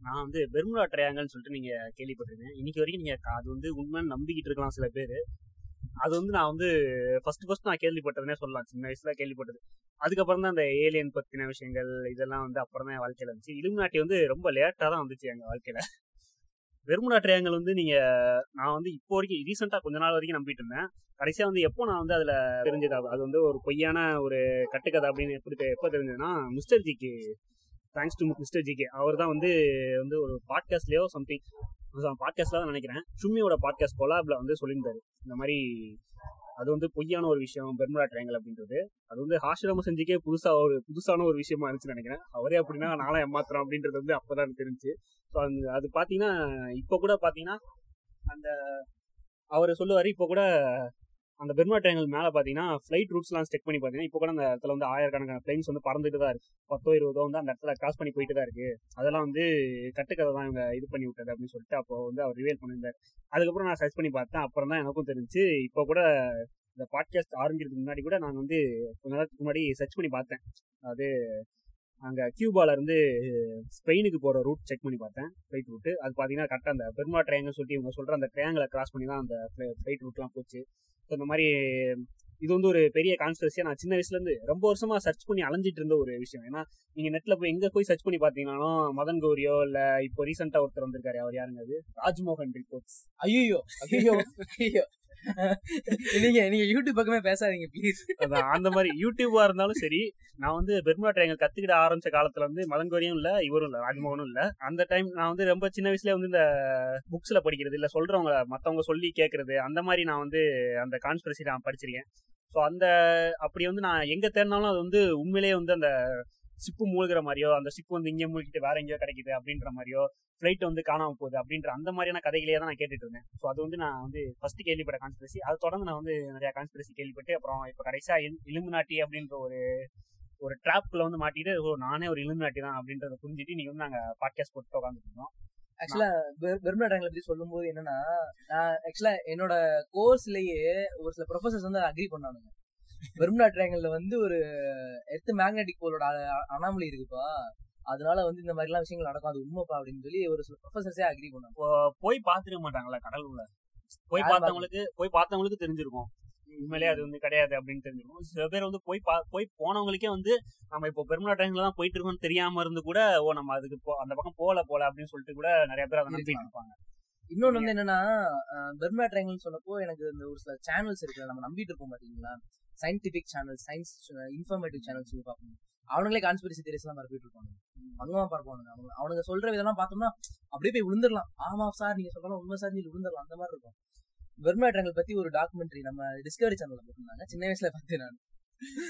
Speaker 2: நான் வந்து பெர்முடா ட்ரையாங்கல்னு சொல்லிட்டு நீங்க கேள்விப்பட்டிருக்கேன் இன்னைக்கு வரைக்கும் நீங்க அது வந்து உண்மைன்னு நம்பிக்கிட்டு இருக்கலாம் சில பேர். அது வந்து நான் வந்து ஃபர்ஸ்ட் ஃபர்ஸ்ட் நான் கேள்விப்பட்டதுனே சொல்லலாம். சின்ன வயசுல கேள்விப்பட்டது. அதுக்கப்புறம் தான் அந்த ஏலியன் பத்தின விஷயங்கள் இதெல்லாம் வந்து அப்புறம் தான் என் வாழ்க்கையில இருந்துச்சு. இலுமினாட்டி வந்து ரொம்ப லேட்டாக தான் வந்துச்சு எங்கள் வாழ்க்கையில. பெர்முடா ட்ரையாங்கல் வந்து நீங்க நான் வந்து இப்போ வரைக்கும் ரீசெண்டா கொஞ்ச நாள் வரைக்கும் நம்பிட்டு இருந்தேன். கடைசியா வந்து எப்போ நான் வந்து அதுல தெரிஞ்சது? அது- வந்து ஒரு பொய்யான ஒரு கட்டுக்கதை அப்படின்னு எப்படி எப்போ தெரிஞ்சதுன்னா மிஸ்டர் ஜிக்கு தேங்க்ஸ் டு மிஸ்டர் ஜிகே அவர் தான் வந்து வந்து ஒரு பாட்காஸ்ட்லயோ சம்திங் பாட்காஸ்ட்ல தான் நினைக்கிறேன். சும்மியோட பாட்காஸ்ட் கொலாப்ல வந்து சொல்லியிருந்தாரு. இந்த மாதிரி அது வந்து பொய்யான ஒரு விஷயம் பெர்முடா ட்ரையாங்கல் அப்படின்றது. அது வந்து ஹாஷிராம செஞ்சுக்கே புதுசா ஒரு புதுசான ஒரு விஷயமா இருந்துச்சுன்னு நினைக்கிறேன். அவரே அப்படின்னா நானும் ஏமாத்துறோம் அப்படின்றது வந்து அப்பதான் எனக்கு தெரிஞ்சு. ஸோ அந்த அது பார்த்தீங்கன்னா இப்போ கூட பார்த்தீங்கன்னா அந்த அவர் சொல்லுவார் இப்போ கூட அந்த பெர்மா ட்ரையாங்கல் மேலே பார்த்தீங்கன்னா ஃப்ளைட் ரூட்ஸ்லாம் செக் பண்ணி பார்த்தீங்கன்னா இப்போ கூட அந்த இடத்துல வந்து ஆயிரக்கணக்கான பிளைன்ஸ் வந்து பறந்துட்டு தான் இருக்கு. பத்தோ இருபதோ வந்து அந்த இடத்துல கிராஸ் பண்ணி போயிட்டு தான் இருக்கு. அதெல்லாம் வந்து கட்டுக்கதை தான் இவங்க இது பண்ணி விட்டது அப்படின்னு சொல்லிட்டு அப்போ வந்து அவர் ரிவேல் பண்ணியிருந்தார். அதுக்கப்புறம் நான் சர்ச் பண்ணி பார்த்தேன். அப்புறம் தான் எனக்கும் தெரிஞ்சு இப்போ கூட இந்த பாட்காஸ்ட் ஆரம்பிக்கிறதுக்கு முன்னாடி கூட நான் வந்து கொஞ்ச நேரத்துக்கு முன்னாடி சர்ச் பண்ணி பார்த்தேன். அது அங்கே கியூபால இருந்து ஸ்பெயினுக்கு போகிற ரூட் செக் பண்ணி பார்த்தேன் ஃப்ளைட் ரூட் அது பார்த்தீங்கன்னா கரெக்டாக அந்த பெர்மா ட்ரையாங்கல் சொல்லிட்டு இவங்க சொல்கிற அந்த ட்ரையாங்கலை கிராஸ் பண்ணி தான் அந்த ஃப்ளைட் ரூட்லாம் போச்சு. ஸோ இந்த மாதிரி இது வந்து ஒரு பெரிய கான்ஸ்பிரசியாக நான் சின்ன வயசுலேருந்து ரொம்ப வருஷமாக சர்ச் பண்ணி அலைஞ்சிட்டு இருந்த ஒரு விஷயம். ஏன்னா நீங்கள் நெட்டில் போய் எங்கே போய் சர்ச் பண்ணி பார்த்தீங்கன்னாலும் மதன் கௌரியோ இல்லை இப்போ ரீசெண்டாக ஒருத்தர் வந்திருக்காரு. அவர் யாருங்க அது? ராஜ்மோகன் ரிப்போர்ட்ஸ்
Speaker 1: ஐயோ ஐயோ ஐயோ <laughs> நீங்க நீங்க யூடியூப் பக்கமே பேசாதீங்க ப்ளீஸ்
Speaker 2: அந்த மாதிரி யூடியூபா இருந்தாலும் சரி நான் வந்து பெர்முடா ட்ரையாங்கல் கத்துக்கிட ஆரம்பிச்ச காலத்துல வந்து மதங்கோரியும் இல்ல இவரும் இல்ல ராஜ்மோகனும் இல்ல. அந்த டைம் நான் வந்து ரொம்ப சின்ன வயசுல வந்து இந்த புக்ஸ்ல படிக்கிறது இல்ல சொல்றவங்க மத்தவங்க சொல்லி கேட்கறது அந்த மாதிரி நான் வந்து அந்த கான்ஸ்பிரசி நான் படிச்சிருக்கேன். ஸோ அந்த அப்படி வந்து நான் எங்க தேடினாலும் அது வந்து உண்மையிலேயே வந்து அந்த சிப்பு மூழ்கிற மாதிரியோ அந்த சிப்பு வந்து இங்கே மூழ்கிட்டு வேற எங்கேயோ கிடைக்குது அப்படின்ற மாதிரியோ ஃப்ளைட் வந்து காணாம போகுது அப்படின்ற அந்த மாதிரியான கதைகளையே தான் நான் கேட்டுட்டு இருந்தேன். ஸோ அது வந்து நான் வந்து ஃபர்ஸ்ட் கேள்விப்பட்ட கான்ஸ்பிரசி அது தொடர்ந்து நான் வந்து நிறைய கான்ஸ்பிரசி கேள்விப்பட்டு அப்புறம் இப்போ கடைசியாக இலும்பு நாட்டி அப்படின்ற ஒரு ஒரு ட்ராப்ல வந்து மாட்டிட்டு ஓ நானே ஒரு இலுமினாட்டி தான் அப்படின்றத புரிஞ்சுட்டு நீங்க வந்து நாங்கள் பாட்காஸ்ட் போட்டு உட்காந்துருந்தோம்
Speaker 1: ஆக்சுவலா பெர்முடா ட்ரையாங்கல் பத்தி சொல்லும்போது என்னன்னா நான் ஆக்சுவலா என்னோட கோர்ஸ்லயே ஒரு சில ப்ரொஃபசர்ஸ் வந்து அக்ரி பண்ணானுங்க. பெர்முடா ட்ரையாங்கல்ல வந்து ஒரு எர்த் மேக்னெட்டிக் போலோட அனாமலி இருக்குப்பா. அதனால வந்து இந்த மாதிரிலாம் விஷயங்கள் நடக்கும். அது உண்மைப்பா அப்படின்னு சொல்லி ஒரு சில ப்ரொஃபசர்ஸே அக்ரி பண்ணாங்க.
Speaker 2: போய் பார்த்துக்க மாட்டாங்களா கடல் உள்ள போய் பார்த்தவங்களுக்கு போய் பார்த்தவங்களுக்கு தெரிஞ்சிருக்கும். உண்மையிலேயே அது வந்து கிடையாது அப்படின்னு தெரிஞ்சிருக்கும். சில பேர் வந்து போய் பா போய் போனவங்களுக்கே வந்து நம்ம இப்போ பெருமலா டைம்ல தான் போயிட்டு இருக்கோம்னு தெரியாம இருந்து கூட ஓ நம்ம அதுக்கு போ- அந்த பக்கம் போல போல அப்படின்னு சொல்லிட்டு கூட நிறைய பேர் அதை நம்பிட்டு இருப்பாங்க.
Speaker 1: இன்னொன்னு வந்து என்னன்னா பெர்முடா ட்ரையாங்கல் சொன்னப்போ எனக்கு இந்த ஒரு சில சேனல்ஸ் இருக்கு நம்ம நம்பிட்டு இருப்போம் பாத்தீங்களா? Scientific channel science informative channels சொல்லி பார்ப்போம் அவனுங்களே கான்ஸ்பிரசி தியரிஸ் எல்லாம் பரப்பிட்டு இருப்பாங்க அங்கமா பார்ப்பானுங்க அவங்க அவனுங்க சொல்ற விதம்லாம் பார்த்தோம்னா அப்படியே போய் விழுந்துடலாம். ஆமா சார் நீங்க சொல்றலாம் உண்மை சார் நீ விழுந்துடலாம். அந்த மாதிரி இருக்கும். பெர்முடா ட்ரையாங்கல் பத்தி ஒரு டாக்குமெண்ட்ரி நம்ம டிஸ்கவரி சேனல்ல போட்டிருந்தாங்க. சின்ன வயசுல பார்த்தேன் நான்.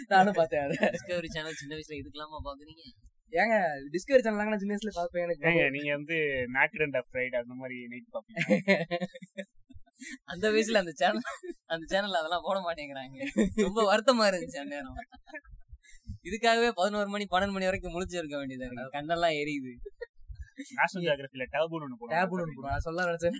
Speaker 1: நானும் பார்த்தேன்
Speaker 3: டிஸ்கவரி சேனல் சின்ன வயசுல இதுக்கெல்லாமா பாக்குறீங்க
Speaker 1: ஏங்க டிஸ்கவரி சேனல் நான் சின்ன வயசுல பார்ப்பேன்
Speaker 2: ஏங்க
Speaker 1: எனக்கு
Speaker 2: நீங்க வந்து நாக்கட் அண்ட் ஃப்ரைட் அந்த மாதிரி நைட் பார்ப்பீங்க. <laughs>
Speaker 3: அந்த வயசுல அந்த சேனல் அந்த சேனல்ல அதெல்லாம் போட மாட்டேங்கிறாங்க. ரொம்ப வருத்தமா இருந்துச்சு அந்த நேரம். இதுக்காகவே பதினோரு மணி பன்னெண்டு மணி வரைக்கும் முழிச்சு இருக்க வேண்டியதா இருக்கு. கண்ணெல்லாம் எரியுது.
Speaker 2: நேஷனல் ஜியோகிராஃபில டேபுன்னு ஒன்று
Speaker 1: டேப்னு ஒன்று சொல்ல நினைச்சேன்.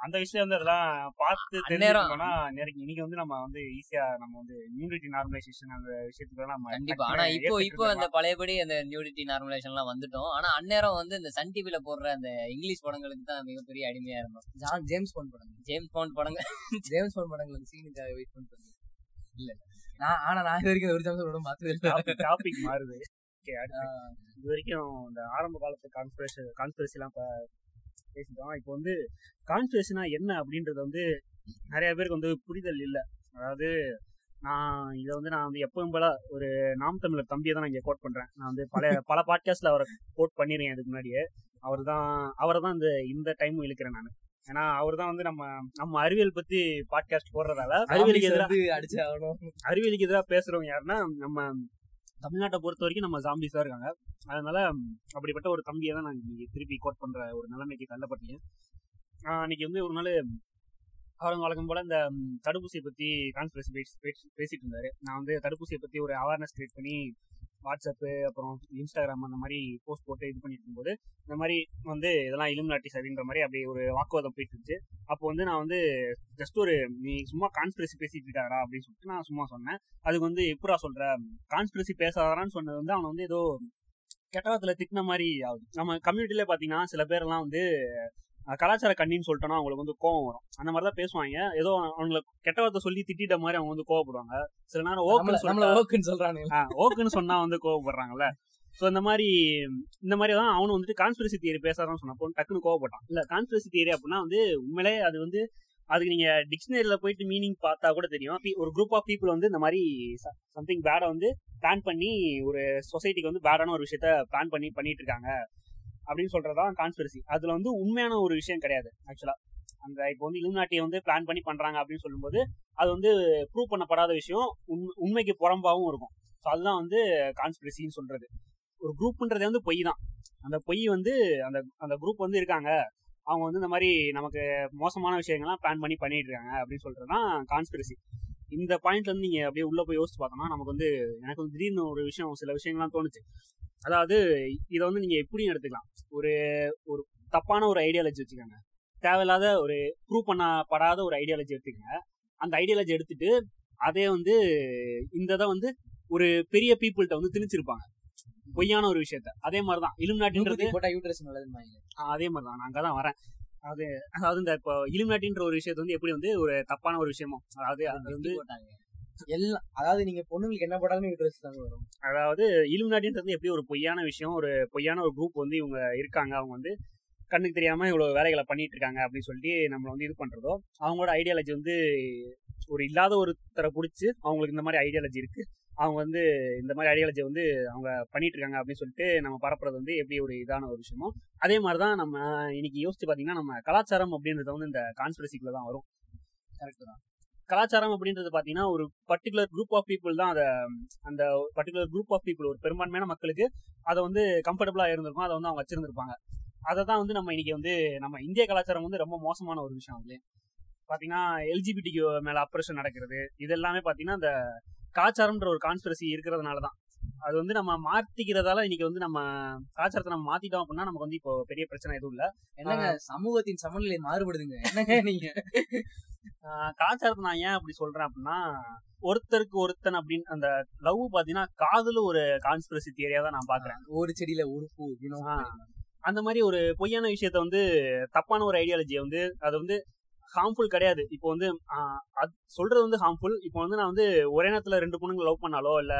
Speaker 2: அந்த விஷயம் வந்து அதெல்லாம் பார்த்து தெரிஞ்சுக்கணும்னா நெருங்கி இன்னைக்கு வந்து நம்ம வந்து ஈஸியா நம்ம வந்து இம்யூனிட்டி நார்மலைசேஷன் அந்த விஷயத்துக்கு நம்ம
Speaker 3: கண்டிப்பா. ஆனா இப்போ இப்போ அந்த. பழையபடி அந்த நியூடிட்டி நார்மலைசேஷன் எல்லாம் வந்துட்டோம். ஆனா அந்நேரம் வந்து இந்த சன் டிவில போடுற அந்த இங்கிலீஷ் படங்களுக்கு தான் மிகப்பெரிய அடிமையா இருந்தோம்.
Speaker 1: ஜான் ஜேம்ஸ் பாண்ட் படம்
Speaker 3: ஜேம்ஸ் பாண்ட் படங்கள்
Speaker 1: ஜேம்ஸ் பாண்ட் படங்கள் அந்த சீனுக்காக வெயிட் பண்ணிட்டு இல்ல நான் ஆனா நான் இது வரைக்கும் ஒரு ஜேம்ஸ் படம் பார்த்தது
Speaker 2: டாபிக் டாபிக் மாறுது. இது வரைக்கும் இந்த ஆரம்ப காலத்து கான்ஸ்பிரசி கான்ஸ்பிரசி எல்லாம் பேசிட்டோம். இப்போ வந்து கான்ஸ்பிரசினா என்ன அப்படின்றது வந்து நிறைய பேருக்கு வந்து புரிதல் இல்லை. அதாவது நான் இதை வந்து நான் வந்து எப்பவும் போல ஒரு நாம் தமிழர் தம்பியை தான் நான் இங்கே கோட் பண்றேன். நான் வந்து <laughs> பல பல பாட்காஸ்ட்ல அவரை கோட் பண்ணிருக்கேன் இதுக்கு முன்னாடியே. அவர் தான் அவரை தான் இந்த இந்த டைமும் இழுக்கிறேன் நான். ஏன்னா அவர் தான் வந்து நம்ம நம்ம அறிவியல் பத்தி பாட்காஸ்ட் போடுறதால அறிவியலுக்கு எதிராக அறிவியலுக்கு எதிராக பேசுறவங்க யாருன்னா நம்ம தமிழ்நாட்டை பொறுத்த வரைக்கும் நம்ம ஜாம்பிஸாக இருக்காங்க. அதனால அப்படிப்பட்ட ஒரு தம்பியை தான் நான் இங்க திருப்பி கோட் பண்ணுற ஒரு நிலைமைக்கு தள்ளப்பட்டேன். அன்னைக்கு வந்து ஒரு நாள் அவங்க வழக்கம் போல் இந்த தடுப்பூசியை பற்றி கான்ஸ்பிரசி பேசிட்டு இருந்தாரு. நான் வந்து தடுப்பூசியை பற்றி ஒரு அவேர்னஸ் கிரியேட் பண்ணி வாட்ஸ்அப்பு அப்புறம் இன்ஸ்டாகிராம் அந்த மாதிரி போஸ்ட் போட்டு இது பண்ணிட்டு இருக்கும்போது இந்த மாதிரி வந்து இதெல்லாம் இலுமினாட்டிஸ் அப்படின்ற மாதிரி அப்படியே ஒரு வாக்குவாதம் போயிட்டு இருந்துச்சு. அப்போ வந்து நான் வந்து ஜஸ்ட் ஒரு நீ சும்மா கான்ஸ்பிரசி பேசிட்டு இருக்காரா அப்படின்னு சொல்லிட்டு நான் சும்மா சொன்னேன். அதுக்கு வந்து எப்படா சொல்ற? கான்ஸ்பிரசி பேசாதாரான்னு சொன்னது வந்து அவன் வந்து ஏதோ கெட்டவத்துல திட்டின மாதிரி ஆகுது. நம்ம கம்யூனிட்டியில பாத்தீங்கன்னா சில பேர்லாம் வந்து கலாச்சார கண்ணின்னு சொல்லிட்டோம்னா அவங்களுக்கு வந்து கோவம் வரும். அந்த மாதிரி தான் பேசுவாங்க. ஏதோ அவங்களை கெட்டவத்தை சொல்லி திட்டிட்ட மாதிரி அவங்க வந்து கோவப்படுவாங்க. சில நேரம் ஓக்குன்னு
Speaker 1: ஓக்குன்னு சொல்றானுங்க.
Speaker 2: ஆ, ஓக்குன்னு சொன்னா வந்து கோவப்படுறாங்கல்ல. சோ இந்த மாதிரி இந்த மாதிரி தான் அவனும் வந்துட்டு கான்ஸ்பிரசி தியரி பேசாதான் சொன்னப்போ டக்குன்னு கோவப்பட்டான். இல்ல கான்ஸ்பிரசி தியரி அப்படின்னா வந்து உண்மையிலே அது வந்து அதுக்கு நீங்க டிக்ஷனரியில போயிட்டு மீனிங் பார்த்தா கூட தெரியும். ஒரு குரூப் ஆஃப் பீப்புள் வந்து இந்த மாதிரி சம்திங் பேடை வந்து பிளான் பண்ணி ஒரு சொசைட்டிக்கு வந்து பேடான ஒரு விஷயத்த பிளான் பண்ணி பண்ணிட்டு இருக்காங்க. அப்படின்னு சொல்றதுதான் கான்ஸ்பிரசி அதுல வந்து உண்மையான ஒரு விஷயம் கிடையாது ஆக்சுவலா அந்த இப்போ வந்து இலுமினாட்டியை வந்து பிளான் பண்ணி பண்றாங்க அப்படின்னு சொல்லும்போது அது வந்து ப்ரூவ் பண்ணப்படாத விஷயம் உண்மைக்கு புறம்பாவும் இருக்கும். ஸோ அதுதான் வந்து கான்ஸ்பிரசின்னு சொல்றது. ஒரு குரூப்ன்றதே வந்து பொய் தான். அந்த பொய் வந்து அந்த அந்த குரூப் வந்து இருக்காங்க. அவங்க வந்து இந்த மாதிரி நமக்கு மோசமான விஷயங்கள்லாம் பிளான் பண்ணி பண்ணிட்டு இருக்காங்க அப்படின்னு சொல்றது தான் கான்ஸ்பிரசி இந்த பாயிண்ட்ல இருந்து நீங்க அப்படியே உள்ள போய் யோசிச்சு பார்த்தோம்னா நமக்கு வந்து எனக்கு வந்து திடீர்னு ஒரு விஷயம் சில விஷயங்கள்லாம் தோணுச்சு. அதாவது இதை வந்து நீங்க எப்படியும் எடுத்துக்கலாம். ஒரு ஒரு தப்பான ஒரு ஐடியாலஜி வச்சுக்கோங்க. தேவையில்லாத ஒரு ப்ரூவ் பண்ணப்படாத ஒரு ஐடியாலஜி எடுத்துக்கங்க. அந்த ஐடியாலஜி எடுத்துட்டு அதே வந்து இந்த இதை வந்து ஒரு பெரிய பீப்புள்கிட்ட வந்து திணிச்சிருப்பாங்க. பொய்யான ஒரு விஷயத்த. அதே இலுமினாட்டின்றது
Speaker 1: யூட்ரஸ் நல்லதுன்னு
Speaker 2: ஆஹ் அதே மாதிரி தான் நான் அங்கதான் வரேன். அது அதாவது இந்த இப்போ இலுமினாட்டின்ற ஒரு விஷயத்தை வந்து எப்படி வந்து ஒரு தப்பான ஒரு விஷயமோ அதாவது அது வந்து
Speaker 1: எல்லாம் அதாவது நீங்க பொண்ணுங்களுக்கு என்ன போட்டாலுமே யூட்ரஸ் தாங்க வரும்
Speaker 2: அதாவது இலுமினாட்டின்றது எப்படி ஒரு பொய்யான விஷயம் ஒரு பொய்யான ஒரு குரூப் வந்து இவங்க இருக்காங்க. அவங்க வந்து கண்ணுக்கு தெரியாம இவ்வளவு வேலைகளை பண்ணிட்டு இருக்காங்க அப்படின்னு சொல்லிட்டு நம்மளை வந்து இது பண்றதோ அவங்களோட ஐடியாலஜி வந்து ஒரு இல்லாத ஒருத்தரை பிடிச்சி அவங்களுக்கு இந்த மாதிரி ஐடியாலஜி இருக்கு. அவங்க வந்து இந்த மாதிரி ஐடியாலஜி வந்து அவங்க பண்ணிட்டு இருக்காங்க அப்படின்னு சொல்லிட்டு நம்ம பரப்புறது வந்து எப்படி ஒரு இதான ஒரு விஷயமோ அதே மாதிரி தான் நம்ம இன்னைக்கு யோசிச்சு பாத்தீங்கன்னா நம்ம கலாச்சாரம் அப்படின்றது வந்து இந்த கான்ஸ்பிரசிக்குள்ள தான் வரும்.
Speaker 1: கரெக்ட் தான்?
Speaker 2: கலாச்சாரம் அப்படின்றது பாத்தீங்கன்னா ஒரு பர்டிகுலர் குரூப் ஆஃப் பீப்புள் தான் அதை அந்த பர்டிகுலர் குரூப் ஆஃப் பீப்புள் ஒரு பெரும்பான்மையான மக்களுக்கு அதை வந்து கம்ஃபர்டபுளா இருந்திருக்கும். அதை வந்து அவங்க வச்சிருந்திருப்பாங்க. அதை தான் வந்து நம்ம இன்னைக்கு வந்து நம்ம இந்திய கலாச்சாரம் வந்து ரொம்ப மோசமான ஒரு விஷயம் அது பாத்தீங்கன்னா எல்ஜிபிடிக்கு மேல அப்ரேஷன் நடக்கிறது. இது எல்லாமே பாத்தீங்கன்னா இந்த கலாச்சாரம்ன்ற ஒரு கான்ஸ்பிரசி இருக்கிறதுனால தான் அது வந்து நம்ம மாத்திக்கிறதால இன்னைக்கு வந்து நம்ம கலாச்சாரத்தை நம்ம மாத்திட்டோம் அப்படின்னா நமக்கு வந்து இப்போ பெரிய பிரச்சனை எதுவும் இல்ல.
Speaker 1: என்னங்க சமூகத்தின் சமநிலை மாறுபடுதுங்க. என்னங்க நீங்க?
Speaker 2: கலாச்சாரத்தை நான் ஏன் அப்படி சொல்றேன் அப்படின்னா ஒருத்தருக்கு ஒருத்தன் அப்படின்னு அந்த லவ் பாத்தீங்கன்னா காதல ஒரு கான்ஸ்பிரசி தியரியா தான் நான் பாக்குறேன்.
Speaker 1: ஒரு செடியில ஒரு பூ.
Speaker 2: அந்த மாதிரி ஒரு பொய்யான விஷயத்த வந்து தப்பான ஒரு ஐடியாலஜியை வந்து அது வந்து ஹார்ம்ஃபுல் கிடையாது. இப்போ வந்து சொல்றது வந்து ஹார்ம்ஃபுல் இப்போ வந்து நான் வந்து ஒரே நேரத்துல ரெண்டு பொண்ணுங்க லவ் பண்ணாலோ இல்ல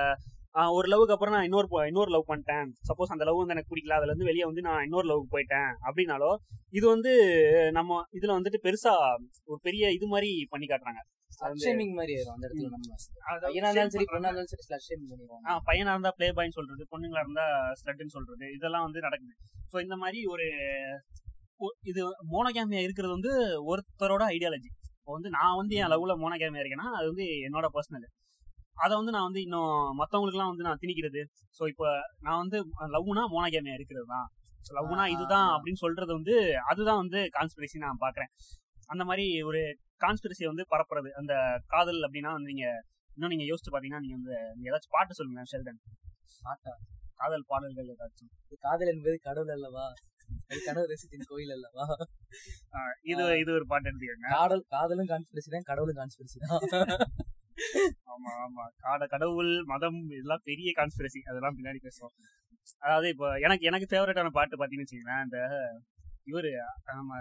Speaker 2: ஒரு லவ்க்கு அப்புறம் நான் இன்னொரு இன்னொரு லவ் பண்ணிட்டேன். சப்போஸ் அந்த லவ் வந்து எனக்கு பிடிக்கல அதுல இருந்து வெளியே வந்து நான் இன்னொரு லவ் போயிட்டேன் அப்படின்னாலோ இது வந்து நம்ம இதுல வந்துட்டு பெருசா ஒரு பெரிய இது மாதிரி பண்ணி காட்டுறாங்க.
Speaker 1: Shaming மாதிரி ஆயிரும் அந்த இடத்துல நம்ம. பையனா இருந்தாலும் சரி
Speaker 2: shame
Speaker 1: பொண்ணா இருந்தாலும் சரி ஸ்லட் ஷேமிங் பண்ணிடுவாங்க.
Speaker 2: ஆ, பையனா இருந்தா ப்ளே பாய்னு சொல்றது பொண்ணுங்களா இருந்தா ஸ்லட்டுன்னு சொல்றது இதெல்லாம் வந்து நடக்குது. ஸோ இந்த மாதிரி ஒரு இது மோனோகேமியா இருக்கிறது வந்து ஒருத்தரோட ஐடியாலஜி இப்போ வந்து நான் வந்து என் லவ்ல மோனோகேமியா இருக்கேன்னா அது வந்து என்னோட பர்சனல் அதை வந்து நான் வந்து இன்னும் மற்றவங்களுக்குலாம் வந்து நான் திணிக்கிறது. ஸோ இப்போ நான் வந்து லவ்னா மோனோகேமியா இருக்கிறது தான் லவ்னா இதுதான் அப்படின்னு சொல்றது வந்து அதுதான் வந்து கான்ஸ்பிரசி நான் பாக்குறேன். அந்த மாதிரி ஒரு கான்ஸ்பிரசியை வந்து பரப்புறது. அந்த காதல் அப்படின்னா வந்து நீங்க இன்னும் நீங்க யோசிச்சு பாத்தீங்கன்னா நீங்க வந்து ஏதாச்சும் பாட்டு சொல்லுங்க ஷெல்டன்.
Speaker 1: பாட்டா?
Speaker 2: காதல் பாடல்கள் ஏதாச்சும்.
Speaker 1: காதல் என்பது கடவுள் அல்லவா? கனவு ரசித்தின் கோயில் அல்லவா?
Speaker 2: இது இது ஒரு பாட்டு எடுத்துக்கோங்க.
Speaker 1: காதல் காதலும் கான்ஸ்பிரசி தான் கடவுளும் கான்ஸ்பிரசி தான்.
Speaker 2: ஆமா ஆமா. காட கடவுள் மதம் இதெல்லாம் பெரிய கான்ஸ்பிரசி அதெல்லாம் பின்னாடி பேசுவோம். அதாவது இப்போ எனக்கு எனக்கு ஃபேவரட்டான பாட்டு பாத்தீங்கன்னு வச்சுக்கோங்களேன் இந்த இவரு நம்ம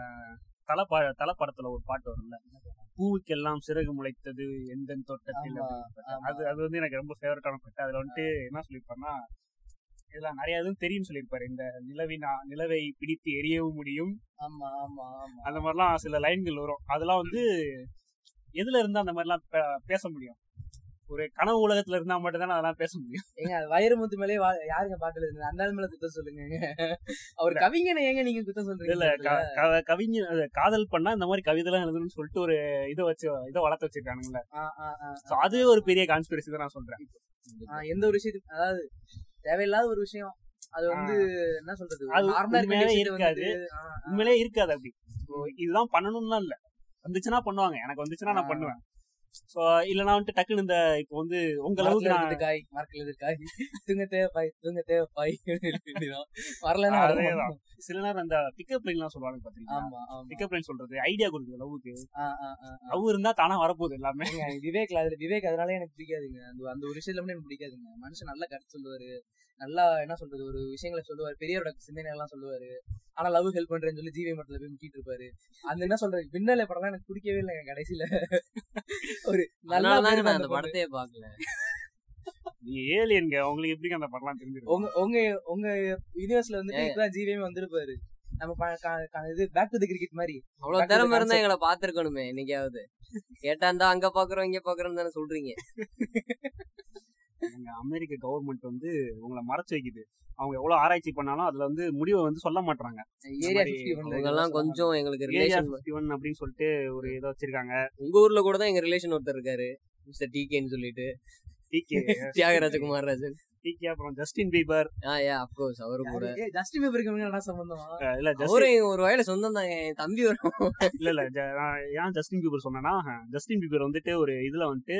Speaker 2: தலை பா தலை படத்துல ஒரு பாட்டு வரும்ல. பூவுக்கெல்லாம் சிறகு முளைத்தது எந்த தோட்டத்தில். அது அது வந்து எனக்கு ரொம்ப ஃபேவரட்டான பாட்டு. அதுல வந்துட்டு என்ன சொல்லியிருப்பாருன்னா இதெல்லாம் நிறைய இதுவும் தெரியும் சொல்லியிருப்பாரு. இந்த நிலவின் நிலவை பிடித்து எரியவும் முடியும்.
Speaker 1: ஆமா ஆமா ஆமா.
Speaker 2: அந்த மாதிரிலாம் சில லைன்கள் வரும். அதெல்லாம் வந்து எதுல இருந்தா அந்த மாதிரிலாம் பேச முடியும். ஒரு கனவு உலகத்துல இருந்தா மட்டும் தான் அதெல்லாம் பேச முடியும்.
Speaker 1: ஏங்க அது வைரமுத்து மேலே யாருங்க பாட்டு எழுதுங்க அந்த மேல குத்தம் சொல்லுங்க. அவர் கவிஞனை ஏங்க நீங்க குத்தம்
Speaker 2: இல்ல
Speaker 1: சொல்றீங்க
Speaker 2: க- க- கவிஞர் அது காதல் பண்ணா இந்த மாதிரி கவிதைலாம் எழுதணும்னு சொல்லிட்டு ஒரு இதை வச்சு இதை வளர்த்து வச்சிருக்கானுங்களே
Speaker 1: ஆ, ஆ, ஆ,
Speaker 2: So அது ஒரு பெரிய கான்ஸ்பிரசி தான் நான் சொல்றேன்.
Speaker 1: எந்த ஒரு விஷயத்துக்கு அதாவது தேவையில்லாத ஒரு விஷயம். அது வந்து என்ன சொல்றது?
Speaker 2: அது
Speaker 1: விஷயத்தை
Speaker 2: இருக்காது. உண்மையிலே இருக்காது அப்படி. இதுதான் பண்ணணும்லாம் இல்ல. வந்துச்சுன்னா பண்ணுவாங்க. எனக்கு வந்துச்சுன்னா நான். பண்ணுவேன். சோ இல்லனா வந்துட்டு டக்குன்னு இந்த இப்போ வந்து உங்க அளவுக்கு நான்
Speaker 1: காய் மரத்துல இருக்குது காய் தூங்க தேவைப்பாய் தூங்க தேவைப்பாய் வரலன்னா.
Speaker 2: சில நேரம் அந்த பிக்கப் லைன்லாம் சொல்லுவாங்க
Speaker 1: ஆமா
Speaker 2: பிக்கப் லைன் சொல்றது ஐடியா கொடுக்குது லவ்வுக்கு. லவ் இருந்தா தானா வரப்போகுது எல்லாமே.
Speaker 1: விவேக் அதுல விவேக் அதனால எனக்கு பிடிக்காதுங்க. அந்த அந்த ஒரு விஷயத்துல எனக்கு பிடிக்காதுங்க. மனுஷன் நல்லா கருத்து சொல்லுவாரு. நல்லா என்ன சொல்றது ஒரு விஷயங்களை சொல்லுவாரு. பெரியவரோட சிந்தனை எல்லாம் சொல்லுவாரு. ஆனா லவ் ஹெல்ப் பண்றேன்னு சொல்லி ஜீவை மட்டத்துல போய் முட்டிட்டு இருப்பாரு. அந்த என்ன சொல்றது? பின்னலை படம்லாம் எனக்கு பிடிக்கவே இல்லைங்க கடைசியில. ஒரு நல்லா அந்த
Speaker 3: படத்தையே பாக்கல
Speaker 2: நீ ஏலியன்ங்க உங்களுக்கு எப்படி அந்த படம்லாம் தெரிஞ்சிருக்கும்
Speaker 1: உங்க உங்க உங்க யூனிவர்ஸ்ல வந்துட்டு இப்பதான் ஜீவியமே வந்திருப்பாரு. நம்ம இது பேக் டு தி கிரிக்கெட் மாதிரி.
Speaker 3: அவ்வளவு திறமை இருந்தா. எங்களை பாத்துருக்கணுமே என்னைக்காவது. கேட்டா இருந்தா அங்க பாக்குறோம் இங்க பாக்குறோம் தானே சொல்றீங்க.
Speaker 2: எங்க அமெரிக்க கவர்மெண்ட் வந்து உங்களை மறைச்சு வைக்குது. அவங்க எவ்வளவு ஆராய்ச்சி பண்ணாலும் அதுல வந்து முடிவை வந்து சொல்ல மாட்டாங்க
Speaker 1: ஏரியா
Speaker 3: கொஞ்சம் எங்களுக்கு
Speaker 2: ஏரியா
Speaker 3: ரிலேஷன்
Speaker 2: ஒன் அப்படின்னு சொல்லிட்டு ஒரு இதை வச்சிருக்காங்க.
Speaker 3: உங்க ஊர்ல கூட தான் எங்க ரிலேஷன் ஒருத்தர் இருக்காரு. மிஸ்டர் டிகேன்னு சொல்லிட்டு.
Speaker 2: டிகே <laughs>
Speaker 3: தியாகராஜகுமார் ராஜன்
Speaker 2: டிகே அப்புறம் ஜஸ்டின் பீபர்
Speaker 3: ஆ அவரு கூட.
Speaker 1: ஜஸ்டின் பீபருக்கு என்ன சம்பந்தம்?
Speaker 2: இல்ல
Speaker 3: அவரும் ஒரு வயல சொந்தம் தான். என் தம்பி வரும்.
Speaker 2: இல்ல இல்ல ஏன் ஜஸ்டின் பீபர் சொன்னேன்னா ஜஸ்டின் பீபர் வந்துட்டு ஒரு இதுல வந்துட்டு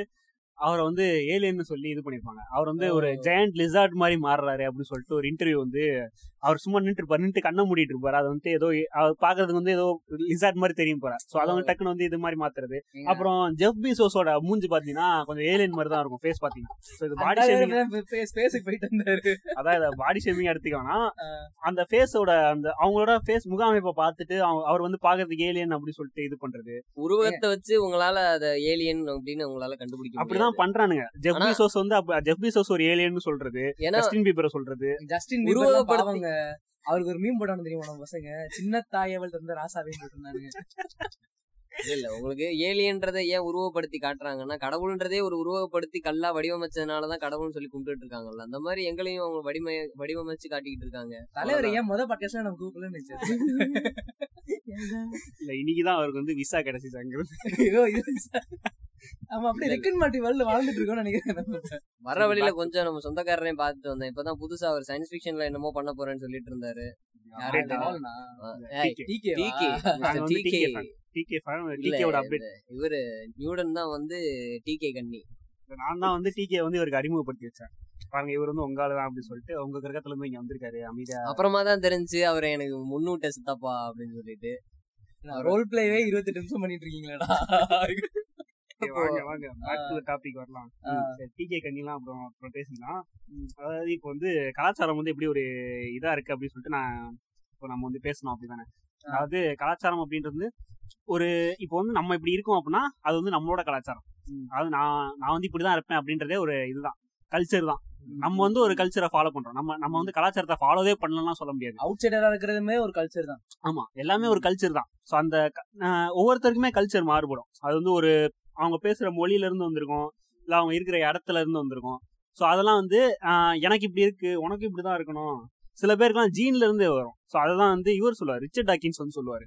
Speaker 2: அவரை வந்து ஏலியன்னு சொல்லி இது பண்ணிருப்பாங்க அவர் வந்து ஒரு ஜெயண்ட் லிசார்ட் மாதிரி மாறுறாரு அப்படின்னு சொல்லிட்டு ஒரு இன்டர்வியூ வந்து அவர் சும்மா நின்று இருப்பாரு. நின்று கண்ணை மூடிட்டு இருப்பாரு. அது வந்து ஏதோ அவர் பாக்குறதுக்கு வந்து ஏதோ லிசார்ட் மாதிரி தெரியும் போற சோ அதை வந்து டக்குன்னு வந்து இது மாதிரி மாத்துறது. அப்புறம் ஜெஃப் பீசோஸோட மூஞ்சி பாத்தீங்கன்னா கொஞ்சம் ஏலியன் மாதிரி தான் இருக்கும். ஃபேஸ் பாத்தீங்கன்னா. பாடி ஷேமிங்
Speaker 1: போயிட்டு வந்தாரு.
Speaker 2: அதான் பாடி ஷேமிங் எடுத்துக்கோனா அந்த ஃபேஸோட அந்த அவங்களோட ஃபேஸ் முக அமைப்பை பார்த்துட்டு அவர் வந்து பாக்குறதுக்கு ஏலியன் அப்படி சொல்லிட்டு இது பண்றது.
Speaker 3: உருவத்தை வச்சு உங்களால அத ஏலியன் அப்படின்னு உங்களால கண்டுபிடிக்க
Speaker 2: அப்படிதான் பண்றானுங்க. ஜெஃப் பீசோஸ் வந்து ஜெஃப் பீசோஸ் ஒரு ஏலியன் சொல்றது. ஜஸ்டின் பீபரை சொல்றது.
Speaker 1: ஜஸ்டின்
Speaker 3: உருவகப்படுத்தி-
Speaker 1: பீபர்லாம் பாவங்க. அவருக்கு ஒரு மீன் போட்டானு தெரியுமா நம்ம பசங்க? சின்ன தாயவள் தந்த ராசாவையும் போட்டிருந்தானுங்க.
Speaker 3: இல்ல இல்ல உங்களுக்கு ஏலியன்றதை ஏன் உருவப்படுத்தி காட்டுறாங்கன்னா கடவுள்ன்றதே ஒரு உருவப்படுத்தி கல்லா வடிவமைச்சதுனாலதான் கடவுள்னு சொல்லி கும்பிட்டு இருக்காங்கல்ல. அந்த மாதிரி எங்களையும் அவங்க வடிவ வடிவமைச்சு காட்டிக்கிட்டு இருக்காங்க.
Speaker 1: தலைவர் ஏன் முத பாட்காஸ்ட்ல நம்ம நினைச்சது?
Speaker 2: இல்ல இன்னைக்குதான் அவருக்கு வந்து விசா கிடைச்சிச்சு அங்கிருந்து. <laughs>
Speaker 1: அப்படியே ரிக்கன் மாட்டி வாழ்ந்துட்டு இருக்கோம்னு நினைக்கிறேன்.
Speaker 3: வர வழியில கொஞ்சம் நம்ம சொந்தக்காரரையும் பார்த்துட்டு வந்தேன். இப்பதான் புதுசா அவர் சயின்ஸ் ஃபிக்ஷன்ல என்னமோ பண்ண போறேன்னு சொல்லிட்டு இருந்தாரு. இவரு நியூடன் தான் வந்து டிகே கண்ணி.
Speaker 2: நான் தான் வந்து டிகே வந்து இவருக்கு அறிமுகப்படுத்தி வச்சேன். பாருங்க இவர் வந்து உங்க தான் அப்படின்னு சொல்லிட்டு உங்க கிரகத்துல இருந்து இங்க வந்திருக்காரு அமைதியா.
Speaker 3: அப்புறமா தான் தெரிஞ்சு அவர் எனக்கு முன்னூட்ட சித்தப்பா அப்படின்னு சொல்லிட்டு.
Speaker 1: நான் ரோல் பிளேவே இருபத்தெட்டு நிமிஷம் பண்ணிட்டு இருக்கீங்களேடா.
Speaker 2: சரி, வாங்க வாங்க. பேக் டு டாபிக் வரலாம்.
Speaker 1: ஆ.
Speaker 2: டிகே கண்ணிலாம் அப்புறம் அப்புறம் பேசிக்கலாம். அதாவது இப்போ வந்து கலாச்சாரம் வந்து எப்படி ஒரு இதா இருக்கு அப்படின்னு சொல்லிட்டு நான் இப்போ நம்ம வந்து பேசணும் அப்படிதானே. அதாவது கலாச்சாரம் அப்படின்றது ஒரு இப்போ வந்து நம்ம இப்படி இருக்கோம் அப்படின்னா அது வந்து நம்மளோட கலாச்சாரம். அதாவது நான் நான் வந்து இப்படிதான் இருப்பேன் அப்படின்றதே ஒரு இதுதான். கல்ச்சர் தான். நம்ம வந்து ஒரு கல்ச்சரை ஃபாலோ பண்றோம். நம்ம நம்ம வந்து கலாச்சாரத்தை ஃபாலோவே பண்ணலாம் சொல்ல முடியாது.
Speaker 1: அவுட் சைடரா இருக்கிறதுமே ஒரு கல்ச்சர் தான்.
Speaker 2: ஆமா எல்லாமே ஒரு கல்ச்சர் தான். ஸோ அந்த ஒவ்வொருத்தருக்குமே கல்ச்சர் மாறுபடும். அது வந்து ஒரு அவங்க பேசுற மொழியில இருந்து வந்திருக்கும். இல்ல அவங்க இருக்கிற இடத்துல இருந்து வந்திருக்கும். ஸோ அதெல்லாம் வந்து எனக்கு இப்படி இருக்கு உனக்கு இப்படிதான் இருக்கணும். சில பேருக்குலாம் ஜீன்ல இருந்தே வரும். ஸோ அதெல்லாம் வந்து இவர் சொல்லுவார். ரிச்சர்ட் டாக்கின்ஸ் வந்து சொல்லுவாரு.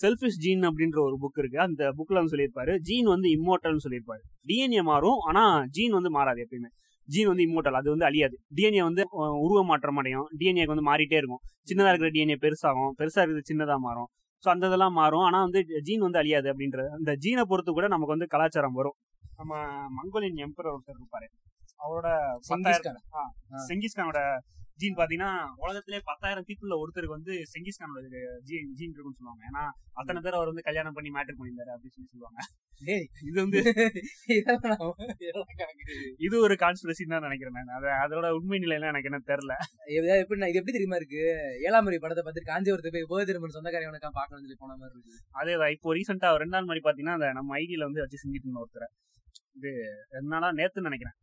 Speaker 2: செல்ஃபிஷ் ஜீன் அப்படின்ற ஒரு புக் இருக்கு. அந்த புக்ல வந்து சொல்லியிருப்பாரு. ஜீன் வந்து இம்மோட்டல்னு சொல்லியிருப்பாரு. டிஎன்ஏ மாறும் ஆனா ஜீன் வந்து மாறாது எப்பயுமே. ஜீன் வந்து இம்மோட்டல் அது வந்து அழியாது. டிஎன்ஏ வந்து உருவ மாற்றம் அடையும். டிஎன்ஏக்கு வந்து மாறிட்டே இருக்கும். சின்னதா இருக்கிற டிஎன்ஏ பெருசாகும். பெருசா இருக்கிறது சின்னதா மாறும். ஸோ அந்த இதெல்லாம் மாறும். ஆனா வந்து ஜீன் வந்து அழியாது அப்படின்றது. அந்த ஜீனை பொறுத்து கூட நமக்கு வந்து கலாச்சாரம் வரும். நம்ம மங்கோலியன் எம்பரர் ஒருத்தர் இருப்பாரு. அவரோட செங்கிஸ்கானோட ஜீன் பாத்தீங்கன்னா உலகத்திலே பத்தாயிரம் பீப்புள்ல ஒருத்தருக்கு வந்து செங்கிஸ்கானோட ஜீன் ஜீன் இருக்குன்னு சொல்லுவாங்க. ஏன்னா அத்தனை பேர் அவர் வந்து கல்யாணம் பண்ணி மேட்டர் பண்ணியிருந்தாரு அப்படின்னு சொல்லி சொல்லுவாங்க. இது வந்து <laughs> இது ஒரு கான்ஸ்பிரசின்னு தான் நினைக்கிறேன் நான். அது அதோட உண்மை நிலையெல்லாம் எனக்கு என்ன தெரியல.
Speaker 1: எப்படி நான் இது எப்படி தெரியுமா இருக்கு? ஏழாம் முறை படத்தை பார்த்துட்டு காஞ்சிபுரத்தை போய் போய் திரும்ப சொந்தக்காரவனுக்கா பார்க்கணும்னு சொல்லி போன மாதிரி இருக்கு.
Speaker 2: அதேதான் இப்போ ரீசெண்டா ரெண்டு நாள் மாதிரி பாத்தீங்கன்னா அந்த நம்ம ஐடியில வந்து வச்சு செஞ்சுட்டு இருந்த ஒருத்தரை. இது நாளா நேத்துன்னு நினைக்கிறேன்.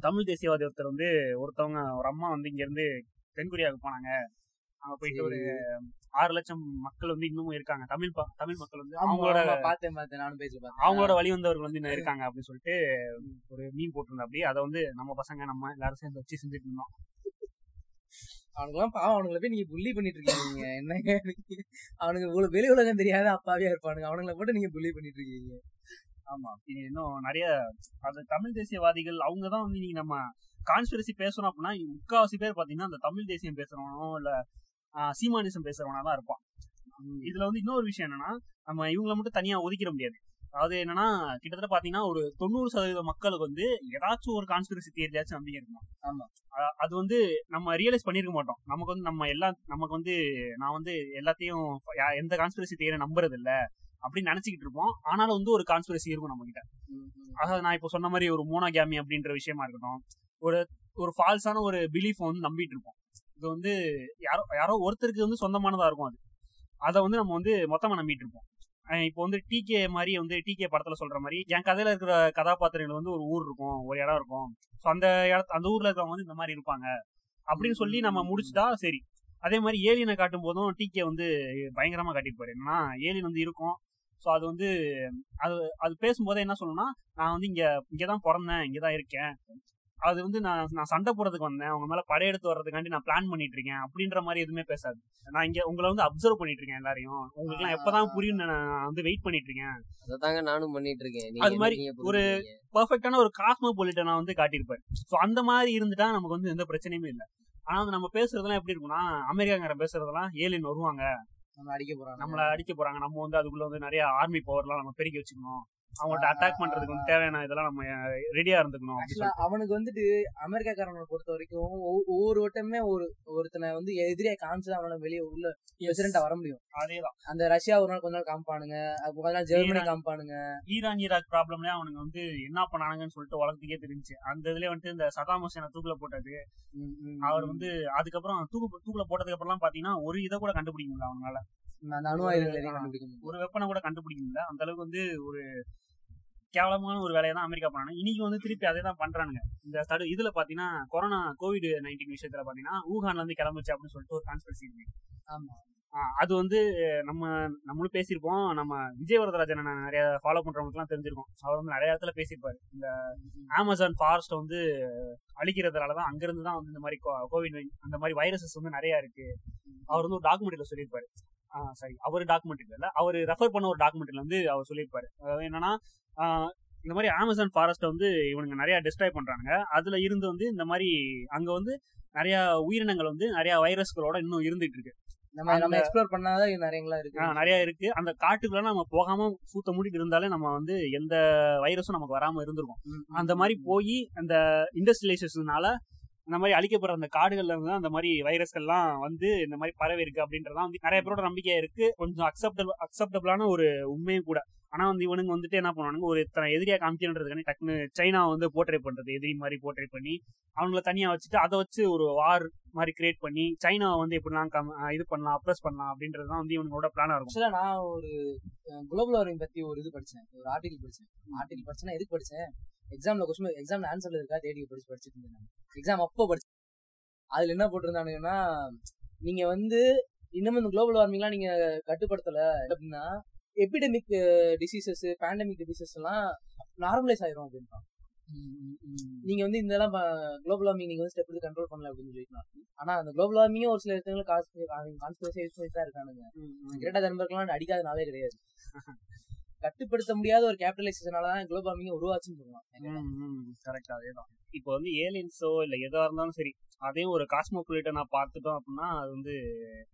Speaker 2: தமிழ் தேசியவாதி ஒருத்தர் வந்து ஒருத்தவங்க ஒரு அம்மா வந்து இங்க இருந்து தென்கொரியாவுக்கு போனாங்க. அங்க போயிட்டு ஒரு ஆறு லட்சம் மக்கள் வந்து இன்னமும் இருக்காங்க. தமிழ் ப- தமிழ் மக்கள் வந்து அவங்களோட
Speaker 1: பார்த்தேன் பார்த்தேன். நானும் பேசி
Speaker 2: அவங்களோட வழி வந்தவர்கள் வந்து இன்னும் இருக்காங்க அப்படின்னு சொல்லிட்டு ஒரு மீன் போட்டிருந்தா அப்படி அதை வந்து நம்ம பசங்க நம்ம எல்லாரும் சேர்ந்து வச்சு செஞ்சுட்டு இருந்தோம்.
Speaker 1: அவனுக்குலாம் பாவம் அவனுங்களை போய் நீங்க புள்ளி பண்ணிட்டு இருக்கீங்க. என்னங்க அவனுக்கு வெளி உலகம் தெரியாத அப்பாவியா இருப்பானுங்க. அவனுங்களை போட்டு நீங்க புள்ளி பண்ணிட்டு இருக்கீங்க.
Speaker 2: ஆமா. இன்னும் நிறைய அது தமிழ் தேசியவாதிகள் அவங்க தான் வந்து நீங்க நம்ம கான்ஸ்பிரசி பேசணும் அப்படின்னா முக்காவாசி பேர் பாத்தீங்கன்னா அந்த தமிழ் தேசியம் பேசுறவனோ இல்ல சீமானிசம் பேசுறவனா தான் இருப்பான். இதுல வந்து இன்னொரு விஷயம் என்னன்னா நம்ம இவங்களை மட்டும் தனியா ஒதுக்கிட முடியாது. அதாவது என்னன்னா கிட்டத்தட்ட பாத்தீங்கன்னா ஒரு தொண்ணூறு சதவீத மக்களுக்கு வந்து ஏதாச்சும் ஒரு கான்ஸ்பிரசி தியரியாச்சும் நம்பிக்கை இருக்கும்?
Speaker 1: ஆமா.
Speaker 2: அது வந்து நம்ம ரியலைஸ் பண்ணிருக்க மாட்டோம். நமக்கு வந்து நம்ம எல்லா நமக்கு வந்து நான் வந்து எல்லாத்தையும் எந்த கான்ஸ்பிரசி தியரி நம்புறது இல்ல அப்படின்னு நினைச்சுக்கிட்டு இருப்போம். ஆனாலும் வந்து ஒரு கான்ஸ்பிரசி இருக்கும் நம்ம கிட்ட அதாவது நான் இப்போ சொன்ன மாதிரி ஒரு மோனோகேமி அப்படின்ற விஷயமா இருக்கட்டும் ஒரு ஒரு ஃபால்ஸான ஒரு பிலீஃப் வந்து நம்பிட்டு இருப்போம். இது வந்து யாரோ யாரோ ஒருத்தருக்கு வந்து சொந்தமானதா இருக்கும் அது. அதை வந்து நம்ம வந்து மொத்தமா நம்பிட்டு இருப்போம். இப்போ வந்து டிகே மாதிரி வந்து டிகே படத்துல சொல்ற மாதிரி என் கதையில இருக்கிற கதாபாத்திரங்கள் வந்து ஒரு ஊர் இருக்கும் ஒரு இடம் இருக்கும். ஸோ அந்த இடத்து அந்த ஊர்ல இருக்கிறவங்க வந்து இந்த மாதிரி இருப்பாங்க. அப்படின்னு சொல்லி நம்ம முடிச்சுட்டா சரி. அதே மாதிரி ஏலியனை காட்டும் போதும் டிகே வந்து பயங்கரமா காட்டியிருப்பாரு என்னன்னா ஏலியன் வந்து இருக்கும். ஸோ அது வந்து அது அது பேசும்போது என்ன சொல்லணும்னா நான் வந்து இங்க இங்கதான் பிறந்தேன் இங்கதான் இருக்கேன். அது வந்து நான் நான் சண்டை போடுறதுக்கு வந்தேன். அவங்க மேல படையெடுத்து வர்றதுக்காண்டி நான் பிளான் பண்ணிட்டு இருக்கேன் அப்படின்ற மாதிரி எதுவுமே பேசாது. நான் இங்க உங்களை வந்து அப்சர்வ் பண்ணிட்டு இருக்கேன் எல்லாரையும். உங்களுக்கு எல்லாம் எப்பதான் புரியும்னு நான் வந்து வெயிட் பண்ணிட்டு இருக்கேன்
Speaker 3: அததாங்க நானும் பண்ணிட்டு இருக்கேன்
Speaker 2: அது மாதிரி ஒரு-? பர்ஃபெக்டான ஒரு காஸ்மோபாலிட்டனா வந்து காட்டியிருப்பாரு. ஸோ அந்த மாதிரி இருந்துட்டா நமக்கு வந்து எந்த பிரச்சனையுமே இல்லை. ஆனா வந்து நம்ம பேசுறதெல்லாம் எப்படி இருக்கும்னா அமெரிக்காங்கிற பேசுறதெல்லாம் ஏலியன் வருவாங்க.
Speaker 1: நம்ம அடிக்க போறாங்க.
Speaker 2: நம்மள அடிக்க போறாங்க. நம்ம வந்து அதுக்குள்ள வந்து நிறைய ஆர்மி பவர்லாம் நம்ம பெருக்கி வச்சுக்கணும். அவங்கள்ட்ட அட்டாக் பண்றதுக்கு வந்து தேவையான இதெல்லாம் நம்ம ரெடியா இருந்துக்கணும்
Speaker 1: அவனுக்கு வந்துட்டு அமெரிக்காக்காரனை பொறுத்த வரைக்கும் ஒவ்வொ- ஒவ்வொரு வட்டமே ஒரு ஒருத்தனை வந்து எதிரியா காமிச்சு அவனை வெளியே உள்ள பிரசிடண்டா வர முடியும்.
Speaker 2: அதேதான்.
Speaker 1: அந்த ரஷ்யா ஒரு நாள் கொஞ்ச நாள் காமிப்பானுங்க கொஞ்ச நாள் ஜெர்மனி. காமிப்பானுங்க.
Speaker 2: ஈரான் ஈராக் ப்ராப்ளம்லயே அவனுங்க வந்து என்ன பண்ணானுங்கன்னு சொல்லிட்டு உலகத்துக்கே தெரிஞ்சு அந்த இதுலயே வந்துட்டு இந்த சதாம் ஹுசேனை தூக்குல போட்டது. அவர் வந்து அதுக்கப்புறம் தூக்கு தூக்குல போட்டதுக்கு அப்புறம் பாத்தீங்கன்னா ஒரு இதை கூட கண்டுபிடிக்க முடியல
Speaker 1: முடியும்
Speaker 2: ஒரு வெப்பனை கூட கண்டுபிடிக்க முடியல. அந்த அளவுக்கு வந்து ஒரு கேவலமான ஒரு வேலையை தான் அமெரிக்கா பண்ணாங்க. இன்னைக்கு வந்து திருப்பி அதே தான் பண்றானுங்க. இந்த தடு இதுல பாத்தீங்கன்னா கொரோனா கோவிட் நைன்டீன் விஷயத்துல பாத்தீங்கன்னா ஊகான்ல இருந்து கிளம்புச்சு அப்படின்னு சொல்லிட்டு ஒரு கான்ஸ்பிரசி இருக்கு.
Speaker 1: ஆமா.
Speaker 2: அது வந்து நம்ம நம்மளும் பேசியிருப்போம். நம்ம விஜய் வரதராஜனை நிறைய ஃபாலோ பண்றவங்களுக்குலாம் தெரிஞ்சிருக்கோம். அவர் வந்து நிறைய இடத்துல பேசியிருப்பாரு. இந்த அமேசான் ஃபாரஸ்ட் வந்து அழிக்கிறதுனால தான் அங்கிருந்து தான் வந்து இந்த மாதிரி கோவிட் அந்த மாதிரி வைரஸஸ் வந்து நிறைய இருக்கு. அவர் வந்து ஒரு டாக்குமெண்ட்ரியில சொல்லியிருப்பாரு. சாரி அவர் டாக்குமெண்ட்ரி இல்ல. அவர் ரெஃபர் பண்ண ஒரு டாக்குமெண்ட்ரியில வந்து அவர் சொல்லியிருப்பாரு. அதாவது என்னன்னா இந்த மாதிரி அமேசான் ஃபாரஸ்ட்டை வந்து இவனுங்க நிறைய டிஸ்ட்ராய் பண்றாங்க அதுல இருந்து வந்து இந்த மாதிரி அங்க வந்து நிறைய உயிரினங்கள் வந்து நிறைய வைரஸ்களோட இன்னும் இருந்துட்டு இருக்கு.
Speaker 1: நம்ம நம்ம எக்ஸ்ப்ளோர் பண்ணாதான் நிறையங்களா இருக்கு?
Speaker 2: நிறைய இருக்கு. அந்த காட்டுக்குள்ள நம்ம போகாம சூத்த மூடிட்டு இருந்தாலே நம்ம வந்து எந்த வைரஸும் நமக்கு வராம இருந்திருக்கும். அந்த மாதிரி போய் அந்த இண்டஸ்ட்ரியலைசேஷனால அந்த மாதிரி அழிக்கப்படுற அந்த காடுகள்ல இருந்து தான் அந்த மாதிரி வைரஸ்கள்லாம் வந்து இந்த மாதிரி பரவி இருக்கு அப்படின்றதான் வந்து நிறைய பேரோட நம்பிக்கையா இருக்கு. கொஞ்சம் அக்செப்டபிள் அக்செப்டபிளான ஒரு உண்மையும் கூட. ஆனா வந்து இவனுங்க வந்துட்டு என்ன பண்ணுவானுங்க? ஒரு இத்தனை எதிரியா காமிக்கணுன்றதுக்கான டக்குன்னு சைனா வந்து போர்ட்ரேட் பண்றது எதிரி மாதிரி போர்ட்ரேட் பண்ணி அவங்கள தனியா வச்சுட்டு அதை வச்சு ஒரு வார் மாதிரி கிரியேட் பண்ணி சைனாவை வந்து எப்படிலாம் கம்- இது பண்ணலாம் அப்ரஸ் பண்ணலாம் அப்படின்றது தான் வந்து இவங்களோட பிளானா இருக்கும்.
Speaker 1: ஆக்சுவலா நான் ஒரு குளோபல் வார்மிங் பத்தி ஒரு இது படிச்சேன். ஒரு ஆர்டிகல் படிச்சேன். ஆர்டிகல் படிச்சேன்னா எதுக்கு படிச்சேன்? எக்ஸாம்ல கொஸ்டின் எக்ஸாம்ல ஆன்சர் இருக்கா தேடி படிச்சு படிச்சுட்டு இருந்தேன் எக்ஸாம் அப்போ படிச்சேன் அதுல என்ன போட்டிருந்தானுங்கன்னா நீங்க வந்து இன்னமும் இந்த குளோபல் வார்மிங்லாம் நீங்க கட்டுப்படுத்தல அப்படின்னா எபிடமிக் டிசீசஸ் பேண்டமிக் டிசீசஸ் எல்லாம் நார்மலைஸ் ஆயிரும் அப்படின்றான். நீங்க வந்து இந்த எல்லாம் குளோபல் வார்மிங் நீங்க வந்து ஸ்டெப் எடுத்து கண்ட்ரோல் பண்ணல அப்படின்னு சொல்லிக்கலாம் ஆனா அந்த குளோபல் வார்மிங்கும் ஒரு சில இடத்துல கான்ஸ்பிரசி யூஸ் பண்ணிட்டு தான் இருக்கானுங்க. கிரேட்டா தன்பர்க்கெல்லாம் அடிக்காத நாளே கிடையாது. கட்டுப்படுத்த முடியாத ஒரு கேபிட்டலைசேஷனால தான் குளோபல் வார்மிங் உருவாச்சுன்னு சொல்லுவாங்க
Speaker 2: கரெக்ட் அதேதான். இப்போ வந்து ஏலியன்ஸோ இல்ல எதா இருந்தாலும் சரி அதையும் ஒரு காஸ்மோபாலிட்டனா பார்த்துட்டோம் அப்படின்னா அது வந்து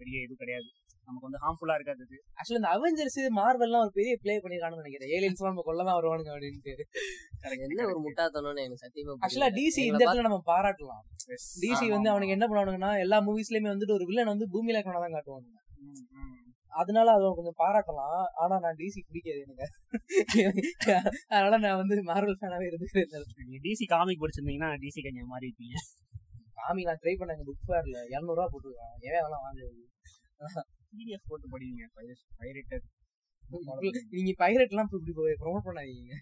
Speaker 2: பெரிய இது கிடையாது. நமக்கு வந்து ஹார்ம்ஃபுல்லா இருக்காது அது.
Speaker 1: ஆக்சுவலா இந்த அவெஞ்சர்ஸ் மார்வெல்லாம் ஒரு பெரிய ப்ளே பண்ணிருக்கான்னு நினைக்கிறேன். ஏலியன்ஸ் நம்ம கொல்ல தான் வருவானுங்க அப்படின்ட்டு.
Speaker 3: என்ன ஒரு முட்டாத்தனம்னு எனக்கு சத்தியமா
Speaker 1: ஆக்சுவலா டிசி இந்த இடத்துல நம்ம பாராட்டலாம். டிசி வந்து. அவனுக்கு என்ன பண்ணுவானுங்கன்னா எல்லா மூவிஸ்லயுமே வந்துட்டு ஒரு வில்லன் வந்து பூமியில இருக்கணும் தான் காட்டுவானுங்க. அதனால அதை கொஞ்சம் பாராட்டலாம். ஆனா நான் டிசி பிடிக்காது எனக்கு. <laughs> அதனால நான் வந்து மார்வல் ஃபேனாவே இருந்துக்கிறேன்
Speaker 2: டிசி காமிக் படிச்சிருந்தீங்கன்னா டிசி கன்யா மாறி இருப்பீங்க
Speaker 1: காமி நான் ட்ரை பண்ணேன் புக் ஃபேர்ல இரநூறுவா போட்டுருக்கான். ஏன் அதெல்லாம் வாங்குறது
Speaker 2: பிடிஎஃப் போட்டு படிங்க. பைரேட்டட்
Speaker 1: நீங்க பைரட் எல்லாம் இப்படி ப்ரொமோட் பண்ணாதீங்க.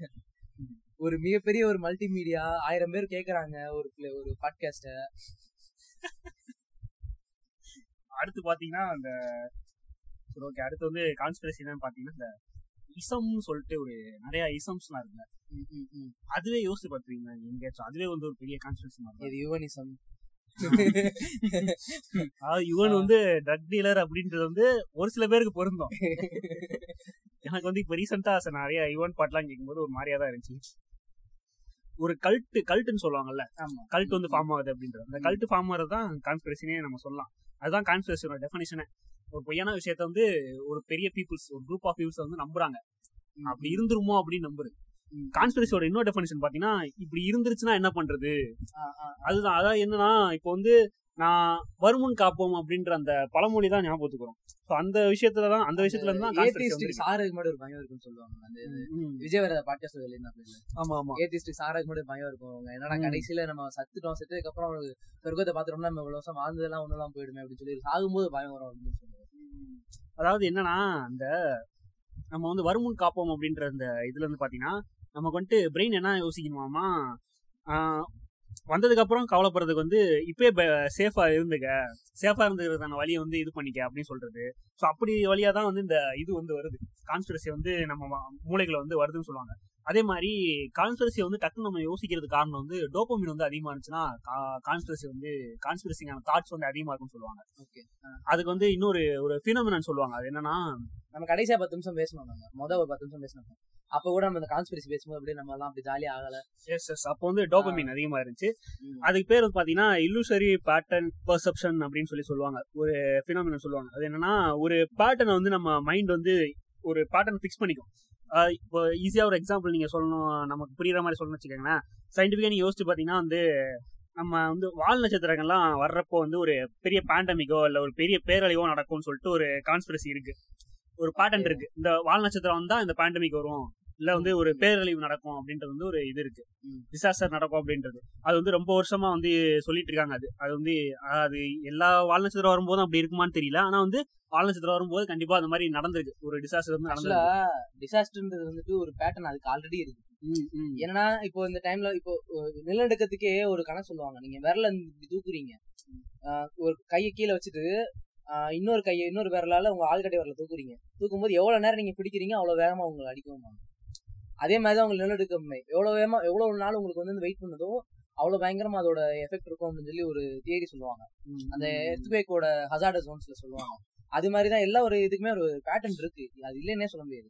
Speaker 1: ஒரு மிகப்பெரிய ஒரு மல்டிமீடியா ஆயிரம் பேர் கேக்குறாங்க ஒரு ஒரு பாட்காஸ்ட
Speaker 2: அடுத்து பாத்தீங்கன்னா அந்த சரி ஓகே அடுத்து வந்து கான்ஸ்பிரசி என்னன்னு பாத்தீங்கன்னா இந்த இசம்னு சொல்லிட்டு ஒரு நிறைய இசம்ஸ்லாம் இருக்குல்ல. அதுவே யோசிச்சு பார்த்துருக்கீங்களா எங்கேயாச்சும்? அதுவே வந்து ஒரு பெரிய கான்ஸ்பிரசி மாதிரி
Speaker 1: யுவனிசம்.
Speaker 2: அதாவது இவன் வந்து ட்ரக் டீலர் அப்படின்றது வந்து ஒரு சில பேருக்கு பொருந்தும். எனக்கு வந்து இப்ப ரீசெண்டா நிறைய யுவன் பாட்டுலாம் கேட்கும்போது ஒரு மாதிரியா தான் இருந்துச்சு. ஒரு கல்ட்டு கல்ட்டுன்னு சொல்லுவாங்கல்ல கல்ட் வந்து ஃபார்ம் ஆகுது அப்படின்றது. அந்த கல்ட் ஃபார்ம் ஆகிறது தான் கான்ஸ்பிரசினே நம்ம சொல்லலாம். அதுதான் கான்ஸ்பிரசியோட டெஃபினேஷனே ஒரு பொய்யான விஷயத்த வந்து ஒரு பெரிய பீப்புள்ஸ் ஒரு குரூப் ஆஃப் பீப்புள்ஸ் வந்து நம்புறாங்க. அப்படி இருந்துருமோ அப்படின்னு நம்புறது. கான்ஸ்பிரசியோட இன்னொரு டெஃபினேஷன் பாத்தீங்கன்னா இப்படி இருந்துருச்சுன்னா என்ன பண்றது. அதுதான் அதாவது என்னன்னா இப்போ வந்து நான் வருமுன் காப்போம் அப்படின்ற அந்த பழமொழி தான் ஞாபகத்துக்கு வரும். ஸோ அந்த விஷயத்துல தான் அந்த விஷயத்துல இருந்து தான்.
Speaker 1: சாருக்கு மட்டும் ஒரு பயம் இருக்குன்னு சொல்லுவாங்க. அந்த விஜய் வேற பாட்காஸ்ட் சொல்லியிருந்தாங்க
Speaker 2: ஆமா ஆமா.
Speaker 1: ஏத்திஸ்டிக் சாருக்கு மட்டும் பயம் இருக்கும். அவங்க என்னடா. கடைசியில நம்ம சத்துட்டோம் செத்ததுக்கு அப்புறம் அவனுக்கு சொர்க்கத்தை பாத்துட்டோம்னா நம்ம இவ்வளவு வருஷம் வாழ்ந்ததெல்லாம் ஒண்ணுலாம் போயிடுமே அப்படின்னு சொல்லி சாகும்போது பயம் வரும் அப்படின்னு சொல்லுவாங்க.
Speaker 2: அதாவது என்னன்னா அந்த நம்ம வந்து வருமுன் காப்போம் அப்படின்ற அந்த இதுல இருந்து பாத்தீங்கன்னா நமக்கு வந்துட்டு பிரெயின் என்ன யோசிக்கணுமாமா வந்ததுக்கப்புறம் வந்ததுக்கு அப்புறம் கவலைப்படுறதுக்கு வந்து இப்பயே சேஃபா இருந்துக்க. சேஃபா இருந்துக்கிறதுக்கான வழியை வந்து இது பண்ணிக்க அப்படின்னு சொல்றது. ஸோ அப்படி வழியா தான் வந்து இந்த இது வந்து வருது. கான்ஸ்பிரசி வந்து நம்ம மூளைகளை வந்து வருதுன்னு சொல்லுவாங்க. அதே மாதிரி கான்ஸ்பிரசி வந்து டக்குன்னு நம்ம யோசிக்கிறது காரணம் வந்து டோப்பமின் வந்து அதிகமா இருந்துச்சுன்னா கான்ஸ்பிரசி வந்து கான்ஸ்பிரசிங்கான தாட்ஸ் வந்து அதிகமா இருக்கும்னு சொல்லுவாங்க.
Speaker 1: ஓகே
Speaker 2: அதுக்கு வந்து இன்னொரு ஒரு ஃபினோமினன் சொல்லுவாங்க. அது என்னன்னா
Speaker 1: நம்ம கடைசியா பத்து நிமிஷம் பேசணும் மொதல் ஒரு பத்து நிமிஷம் பேசணும் அப்ப கூட நம்ம இந்த கான்ஸ்பிரசி பேசும்போது அப்படியே நம்ம எல்லாம் அப்படி ஜாலியா ஆகல.
Speaker 2: எஸ் எஸ் அப்போ வந்து டோபமின் அதிகமா இருந்துச்சு. அதுக்கு பேர் வந்து பாத்தீங்கன்னா இல்லுசரி பேட்டர்ன் பர்செப்ஷன் அப்படின்னு சொல்லி சொல்லுவாங்க. ஒரு ஃபினாமினல் சொல்லுவாங்க. அது என்னன்னா ஒரு பேட்டர்னை வந்து நம்ம மைண்ட் வந்து ஒரு பேட்டர்ன் ஃபிக்ஸ் பண்ணிக்கும். இப்போ ஈஸியா ஒரு எக்ஸாம்பிள் நீங்க சொல்லணும் நமக்கு புரியுற மாதிரி சொல்லணும்னு வச்சுக்கோங்களேன். சயின்டிஃபிக்கா நீங்க யோசிச்சு பாத்தீங்கன்னா வந்து நம்ம வந்து வால் நட்சத்திரங்கள்லாம் வர்றப்போ வந்து ஒரு பெரிய பேண்டமிக்கோ இல்ல ஒரு பெரிய பேரழிவோ நடக்கும்னு சொல்லிட்டு ஒரு கான்ஸ்பிரசி இருக்கு. ஒரு பேட்டர்ன் இருக்கு. இந்த வால் நட்சத்திரம் வந்தா இந்த பேண்டமிக் வரும். இல்ல வந்து ஒரு பேரழிவு நடக்கும் அப்படின்றது வந்து ஒரு இது இருக்கு. டிசாஸ்டர் நடக்கும் அப்படின்றது. அது வந்து ரொம்ப வருஷமா வந்து சொல்லிட்டு இருக்காங்க அது. அது வந்து அது எல்லா வால் நட்சத்திரம் வரும்போதும் அப்படி இருக்குமான்னு தெரியல. ஆனா வந்து வால் நட்சத்திரம் வரும்போது கண்டிப்பா அந்த மாதிரி நடந்திருக்கு. ஒரு டிசாஸ்டர் வந்து நடந்திருக்கு.
Speaker 1: டிசாஸ்டர்ன்றது வந்துட்டு ஒரு பேட்டர்ன் அதுக்கு ஆல்ரெடி இருக்கு. ஏன்னா இப்போ இந்த டைம்ல இப்போ நிலநடுக்கத்துக்கே ஒரு கணக்கு சொல்லுவாங்க. நீங்க விரல தூக்குறீங்க. ஒரு கையை கீழே வச்சுட்டு இன்னொரு கையை இன்னொரு விரலால உங்க ஆள்கட்டை விரல தூக்குறீங்க. தூக்கும்போது எவ்வளவு நேரம் நீங்க பிடிக்கிறீங்க அவ்வளவு வேகமா உங்களுக்கு அடிக்கவும் அதே மாதிரி தான் உங்களுக்கு நிலநடுக்கமே. எவ்வளவு வேகமா எவ்வளவு நாள் உங்களுக்கு வந்து வெயிட் பண்ணுதோ அவ்வளவு பயங்கரமா அதோட எஃபெக்ட் இருக்கும் அப்படின்னு சொல்லி ஒரு தியரி சொல்லுவாங்க. அந்த
Speaker 2: ம்.
Speaker 1: எர்த்குவேக்கோட ஹசார்ட ஜோன்ஸ்ல சொல்லுவாங்க. அது மாதிரி தான் எல்லா ஒரு இதுக்குமே ஒரு பேட்டர்ன் இருக்கு. அது இல்லைன்னே சொல்ல முடியாது.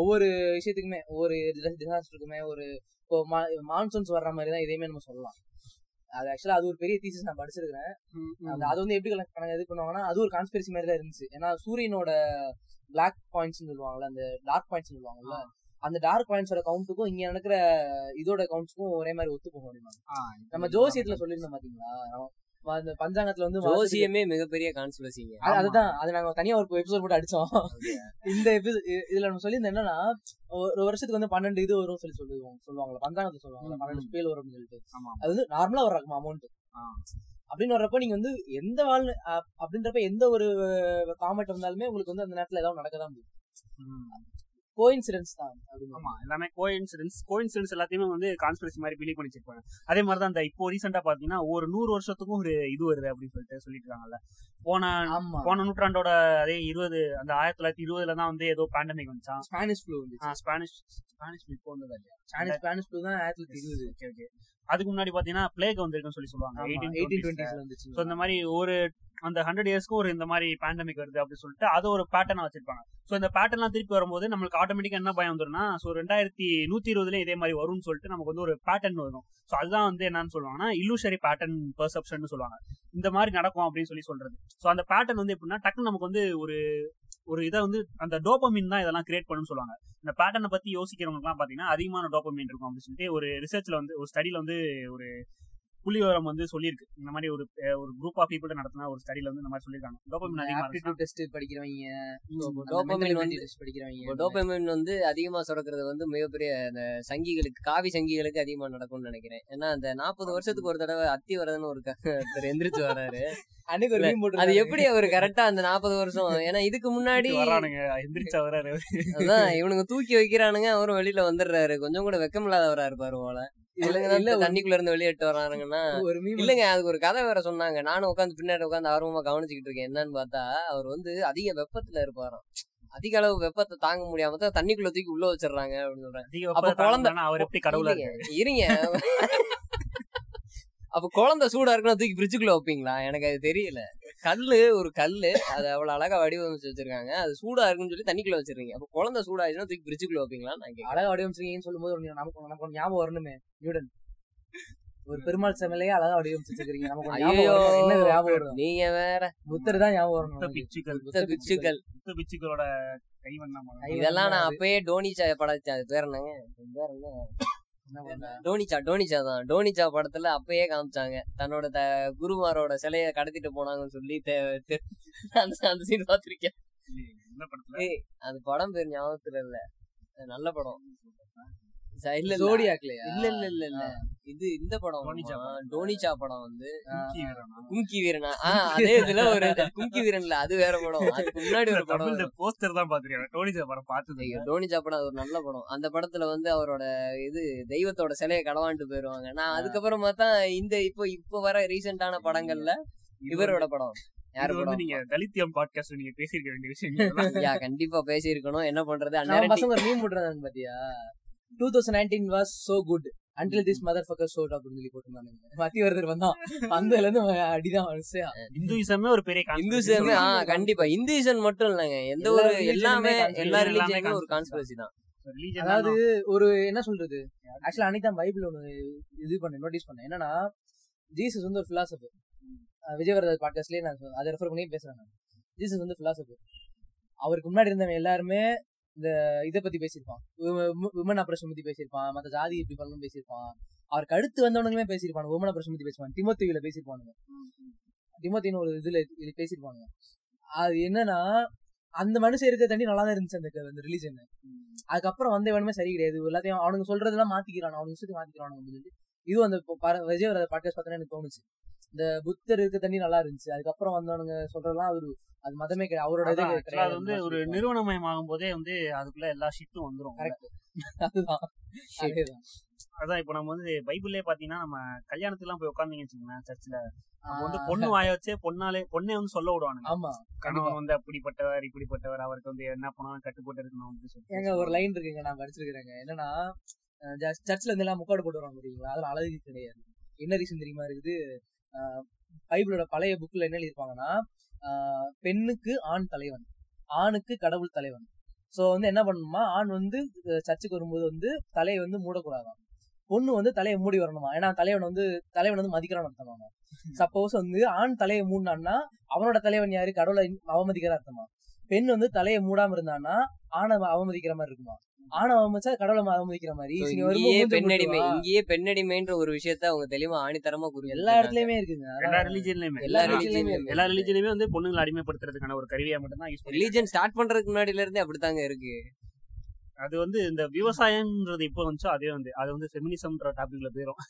Speaker 1: ஒவ்வொரு விஷயத்துக்குமே ஒவ்வொரு டிசாஸ்டருக்குமே ஒரு இப்போ மான்சூன்ஸ் வர்ற மாதிரி தான் இதையுமே நம்ம சொல்லலாம். அது ஆக்சுவலா அது ஒரு பெரிய தீசிஸ் நான் படிச்சிருக்கிறேன். அது வந்து எப்படி கணக்கு கணக்கு இது பண்ணுவாங்கன்னா அது ஒரு கான்ஸ்பிரசி மாதிரி தான் இருந்துச்சு. ஏன்னா சூரியனோட பிளாக் பாயிண்ட்ஸ் சொல்லுவாங்கல்ல அந்த டார்க் பாயிண்ட்ஸ் சொல்லுவாங்கல்ல. அந்த டார்க் பாயிண்ட்ஸோட கவுண்ட்டுக்கும் இங்க நடக்கிற இதோட கவுண்ட்ஸ்க்கும் ஒரே மாதிரி ஒத்து அப்படின்னா
Speaker 2: ஆ,
Speaker 1: நம்ம ஜோசியத்துல சொல்லியிருந்தோம் பாத்தீங்களா? அந்த பஞ்சாங்கத்துல வந்து
Speaker 3: ஜோசியமே மிகப்பெரிய கான்ஸ்பிரசிங்க
Speaker 1: அது- அதுதான். அது நாங்க தனியா ஒரு எபிசோட் போட்டு அடிச்சோம். இந்த இதுல நம்ம சொல்லியிருந்தோம் என்னன்னா ஒரு வருஷத்துக்கு வந்து பன்னெண்டு இது வரும் சொல்லி சொல்லுவாங்க சொல்லுவாங்கல்ல பஞ்சாங்கத்துல சொல்லுவாங்க பன்னெண்டு. ஸ்பேல் வரும்னு சொல்லிட்டு.
Speaker 2: ஆமா.
Speaker 1: அது வந்து நார்மலா வர்றாங்க அமௌண்ட். அப்படின்னு வர்றப்ப நீங்க வந்து எந்த வாழ் அப்படின்றப்ப எந்த ஒரு காமெண்ட் வந்தாலுமே உங்களுக்கு வந்து அந்த நேரத்துல ஏதாவது நடக்க தான் முடியும். கோயின்சிடன்ஸ் தான்.
Speaker 2: ஆமா எல்லாமே கோயின்சிடன்ஸ் கோயின்சிடன்ஸ் எல்லாத்தையுமே வந்து கான்ஸ்பிரசி மாதிரி பிலீவ் பண்ணி வச்சிருப்பாங்க அதே மாதிரி தான் இந்த இப்போ ரீசெண்டா பாத்தீங்கன்னா ஒரு நூறு வருஷத்துக்கும் ஒரு இது வருது அப்படின்னு சொல்லிட்டு சொல்லிட்டு இருக்காங்கல்ல. போன போன நூற்றாண்டோட அதே இருபது அந்த ஆயிரத்தி தொள்ளாயிரத்தி இருபதுல தான் வந்து ஏதோ பேண்டமிக் வந்துச்சான்
Speaker 1: ஸ்பானிஷ் ஃப்ளூ
Speaker 2: ஸ்பானிஷ் ஸ்பானிஷ் இப்போ வந்ததா இல்லையா?
Speaker 1: ஸ்பானிஷ் ஸ்பானிஷ் ஃப்ளூ தான் ஆயிரத்தி தொள்ளாயிரத்தி இருபது.
Speaker 2: ஓகே ஓகே அதுக்கு முன்னாடி பாத்தீங்கன்னா பிளேக் வந்திருக்குன்னு சொல்லி சொல்லுவாங்க
Speaker 1: எயிட்டீன்
Speaker 2: ஸோ இந்த மாதிரி ஒரு அந்த ஹண்ட்ரட் இயர்ஸ்க்கு ஒரு இந்த மாதிரி பேண்டமிக் வருது அப்படின்னு சொல்லிட்டு அது ஒரு பேட்டர்னா வச்சிருப்பாங்க. ஸோ இந்த பேட்டர்லாம் திருப்பி வரும்போது நம்மளுக்கு ஆட்டோமேட்டிக்கா என்ன பயம் வந்துரும்னா ஸோ ரெண்டாயிரத்தி நூத்தி இருபதுல இதே மாதிரி வரும்னு சொல்லிட்டு நமக்கு வந்து ஒரு பேட்டர்ன் வரும். ஸோ அதுதான் வந்து என்னன்னு சொல்லுவாங்கன்னா இல்லூஷரி பேட்டர்ன் பெர்செப்ஷன் சொல்லுவாங்க. இந்த மாதிரி நடக்கும் அப்படின்னு சொல்லி சொல்றது. ஸோ அந்த பேட்டர்ன் வந்து எப்படின்னா டக்குன்னு நமக்கு வந்து ஒரு ஒரு இதை வந்து அந்த டோப்பமின் தான் இதெல்லாம் கிரியேட் பண்ணுன்னு சொல்லுவாங்க. இந்த பேட்டர்னை பத்தி யோசிக்கிறவங்களுக்குலாம் பாத்தீங்கன்னா அதிகமான டோப்பமின் இருக்கும் அப்படின்னு சொல்லிட்டு ஒரு ரிசர்ச்ல வந்து ஒரு ஸ்டடில வந்து ஒரு புள்ளிவிவரம் வந்து சொல்லியிருக்கு. இந்த மாதிரி ஒரு ஒரு குரூப் ஆஃப் பீப்புள் நடத்தின ஒரு ஸ்டடில வந்து இந்த மாதிரி சொல்லியிருக்காங்க. அதிகமா
Speaker 1: ஆப்டிடியூட் டெஸ்ட் படிக்கிறவங்க
Speaker 3: டோபமைன் வந்து
Speaker 1: டெஸ்ட் படிக்கிறவங்க
Speaker 3: டோபமைன் வந்து அதிகமா சுரக்கிறது வந்து மிகப்பெரிய அந்த சங்கிகளுக்கு காவி சங்கிகளுக்கு அதிகமா நடக்கும்னு நினைக்கிறேன். ஏன்னா அந்த நாற்பது வருஷத்துக்கு ஒரு தடவை அத்தி வரதுன்னு ஒரு ஒருத்தர் எந்திரிச்சு வர்றாரு அது எப்படி அவர் கரெக்டா அந்த நாற்பது வருஷம் ஏன்னா இதுக்கு <laughs> முன்னாடி
Speaker 2: வரானுங்க எந்திரிச்சா வராரு.
Speaker 3: அதான் இவனுங்க தூக்கி வைக்கிறானுங்க அவரும் வெளியில வந்துடுறாரு. கொஞ்சம் கூட வெக்கம் இல்லாதவரா இருப்பாரு போல.
Speaker 1: இல்ல,
Speaker 3: தண்ணிக்குள்ள இருந்து வெளியிட்டு
Speaker 1: மீன்
Speaker 3: இல்லங்க அதுக்கு ஒரு கதை வேற சொன்னாங்க. நானும் உட்காந்து பின்னாடி உட்காந்து ஆர்வமா கவனிச்சுக்கிட்டு இருக்கேன். என்னன்னு பார்த்தா அவர் வந்து அதிக வெப்பத்துல இருப்பாராம். அதிக அளவு வெப்பத்தை தாங்க முடியாம தான் தண்ணிக்குள்ள தூக்கி உள்ள வச்சிடுறாங்க அப்படின்னு அப்ப
Speaker 2: வெப்பத்தை
Speaker 3: குழந்தை-
Speaker 2: அவர் எப்படி கடவுளா
Speaker 3: இருங்க. <laughs> அப்ப குழந்தை சூடா இருக்குன்னா தூக்கி பிரிட்ஜுக்குள்ள வைப்பீங்களா? எனக்கு அது தெரியல. கல்லு ஒரு கல்லு. அது அவ்வளவு அழகா வடிவமைச்சு வச்சிருக்காங்க. அது சூடா இருக்குன்னு சொல்லி தண்ணிக்குள்ள வச்சிருக்கீங்க. அப்ப குழந்தை சூடாச்சுன்னா தூக்கி பிரிட்ஜுக்குள்ள வைப்பீங்களா? நான்
Speaker 1: அழகா வடிவமைச்சிருக்கீங்கன்னு சொல்லும்போது ஒரு நமக்கு நமக்கு ஞாபகம் வரணுமே. நியூடன் ஒரு பெருமாள் செமலையே அழகா வடிவமைச்சு வச்சிருக்கீங்க. நமக்கு ஞாபகம்
Speaker 3: ஐயோ
Speaker 1: வரணும். என்ன ஞாபகம் வரும்
Speaker 3: நீங்க வேற.
Speaker 1: புத்தர் தான் ஞாபகம் வரணும்.
Speaker 2: பிச்சுக்கள்.
Speaker 3: புத்த பிச்சுக்கள்.
Speaker 2: புத்த பிச்சுக்களோட கைவண்ணம்
Speaker 3: இதெல்லாம் நான் அப்பயே படைச்சேன். அது பேர் என்னங்க? பேர் என்ன? டோனிச்சா டோனிச்சா தான். டோனிச்சா படத்துல அப்பயே காமிச்சாங்க. தன்னோட த குருமாரோட சிலைய கடத்திட்டு போனாங்கன்னு சொல்லி அந்த அந்த சீன் பாத்திருக்கேன் அது படம் பேர் ஞாபகத்துல இல்ல. நல்ல படம். இல்ல
Speaker 1: ஜோடியாக்லையா?
Speaker 3: இல்ல இல்ல இல்ல இல்ல. இது இந்த படம்
Speaker 2: டோனிச்சா? படம்.
Speaker 3: டோனிச்சா வந்து
Speaker 2: கும்கி வீரனா?
Speaker 3: அதே இதுல ஒரு கும்கி வீரன் இல்ல அது வேற படம். அதுக்கு முன்னாடி ஒரு படம்
Speaker 2: தமிழ்ல போஸ்டர் தான் பாத்துருக்கேன் டோனிஜா படம் பார்த்தது
Speaker 3: டோனிச்சா படம் அது ஒரு நல்ல படம். அந்த படத்துல வந்து அவரோட இது தெய்வத்தோட சிலையை களவாண்டு போயிருவாங்க. நான் அதுக்கப்புறம் பார்த்தா இந்த இப்போ இப்போ வர ரீசெண்டான படங்கள்ல இவரோட படம். யாரு
Speaker 2: வந்து நீங்க தலித்தியம் பாட்காஸ்ட் நீங்க பேசியிருக்க வேண்டிய விஷயம் <laughs>
Speaker 3: கண்டிப்பா பேசியிருக்கணும். என்ன பண்றது? அந்நேரம்
Speaker 1: பசங்க மீன் போட்டுருந்தாங்க பாத்தியா? Two thousand nineteen was so good until this mother fucker showed அப்படின்னு சொல்லி போட்டிருந்தாங்க மத்தியவர்தர் வந்தான். <laughs> வந்ததுல இருந்து அடிதான் வரிசையா
Speaker 2: இந்துயிசமே ஒரு பெரிய
Speaker 3: இந்துசமே ஆ. கண்டிப்பா. இந்துசம் மட்டும் இல்லைங்க. எந்த ஒரு எல்லாமே. எல்லா ரிலீஜனுமே ஒரு கான்ஸ்பிரசி தான்.
Speaker 1: அதாவது ஒரு என்ன சொல்றது? ஆக்சுவலா அன்னைக்கு தான் பைபிள் ஒன்று இது பண்ணேன் நோட்டீஸ் பண்ணேன். என்னன்னா ஜீசஸ் வந்து ஒரு பிலாசபர் விஜயவரதர் பாட்காஸ்ட்லயே நான் அதை ரெஃபர் பண்ணி பேசுறேன் நான். ஜீசஸ் வந்து பிலாசபர் அவருக்கு முன்னாடி இருந்தவன் எல்லாருமே இந்த இதை பத்தி பேசியிருப்பான். உமன் ஆபரேஷன் பத்தி பேசியிருப்பான். மத்த ஜாதி இப்படி பண்ணணும் பேசியிருப்பான். அவருக்கு அடுத்து வந்தவனுங்களுமே பேசியிருப்பான். உமன் ஆபரேஷன் பத்தி பேசியிருப்பான். திமுத்திவில பேசியிருப்பானுங்க. திமுத்தின்னு ஒரு இதுல இது பேசியிருப்பாங்க அது என்னன்னா அந்த மனுஷன் இருக்க தண்ணி நல்லா தான் இருந்துச்சு அந்த அந்த ரிலீஜன் அதுக்கப்புறம் வந்த வேணுமே சரி கிடையாது. எல்லாத்தையும் அவனுங்க சொல்றதெல்லாம் மாத்திக்கிறான் அவனுக்கு இஷ்டத்துக்கு மாத்திக்கிறான் அப்படின்னு சொல்லி இதுவும் அந்த விஜயவரத பாட்காஸ்ட் பார்த்தோன்னா எனக்கு தோணுச்சு. இந்த புத்தர் இருக்க தண்ணி நல்லா இருந்துச்சு. அதுக்கப்புறம் வந்தவனுங்க சொல்றதெல்லாம் அவரு அது மதமே கிடையாது. அவரோட இது
Speaker 2: அது வந்து ஒரு நிறுவனமயமாகும் போதே வந்து அதுக்குள்ள எல்லா ஷிட்டும் வந்துரும்.
Speaker 1: கரெக்ட் அதுதான்.
Speaker 2: அதான் இப்போ நம்ம வந்து பைபிள்லயே பாத்தீங்கன்னா நம்ம கல்யாணத்துக்குலாம் போய் உட்காந்தீங்கன்னு வச்சுக்கோங்களேன் சர்ச்சில் நம்ம வந்து பொண்ணு வாய வச்சே பொண்ணாலே பொண்ணே வந்து சொல்ல விடுவானுங்க.
Speaker 1: ஆமா
Speaker 2: கணவன் வந்து அப்படிப்பட்டவர் இப்படிப்பட்டவர் அவருக்கு வந்து என்ன பண்ணாலும் கட்டுப்பட்டு இருக்கணும் அப்படின்னு சொல்லி
Speaker 1: ஏங்க ஒரு லைன் இருக்குங்க நான் படிச்சிருக்கிறேங்க. என்னன்னா சர்ச்ல இருந்து எல்லாம் முக்காடு போட்டு வராங்க தெரியுங்களா? அதுல அழகு கிடையாது. என்ன ரீசன் தெரியுமா இருக்குது? பைபிளோட பழைய புக்ல என்ன எழுதியிருப்பாங்கன்னா பெண்ணுக்கு ஆண் தலைவன் ஆணுக்கு கடவுள் தலைவன். ஸோ வந்து என்ன பண்ணணுமா ஆண் வந்து சர்ச்சுக்கு வரும்போது வந்து தலையை வந்து மூடக்கூடாது பொண்ணு வந்து தலையை மூடி வரணுமா? ஏன்னா தலைவன் வந்து தலைவன் வந்து மதிக்கிறான்னு அர்த்தமா சப்போஸ் வந்து ஆண் தலையை மூடினான்னா அவனோட தலைவன் யாரு? கடவுளை அவமதிக்கிற அர்த்தமா? பெண் வந்து தலையை மூடாம இருந்தான்னா ஆணை அவமதிக்கிற மாதிரி இருக்குமா? ஆணை அவமதிச்சா கடவுளை அவமதிக்கிற மாதிரி.
Speaker 3: இங்கேயே பெண்ணடிமை. இங்கேயே பெண்ணடிமைன்ற ஒரு விஷயத்த அவங்க தெளிவா ஆணித்தரமா குறி
Speaker 1: எல்லா இடத்துலயுமே இருக்குங்க.
Speaker 2: எல்லா ரிலீஜன்லயுமே
Speaker 3: எல்லா ரிலீஜன்லயுமே
Speaker 1: லயுமே
Speaker 2: எல்லா ரிலீஜன்லயுமே வந்து பொண்ணுங்களை அடிமைப்படுத்துறதுக்கான ஒரு கருவியா மட்டும் தான்
Speaker 3: ரிலீஜன் ஸ்டார்ட் பண்றதுக்கு முன்னாடில இருந்தே அப்படித்தாங்க இருக்கு.
Speaker 2: அது வந்து இந்த விவசாயம்ன்றது இப்போ வந்துச்சோ அதே வந்து அது வந்து ஃபெமினிசம்ன்ற டாபிக்ல போயிரும்.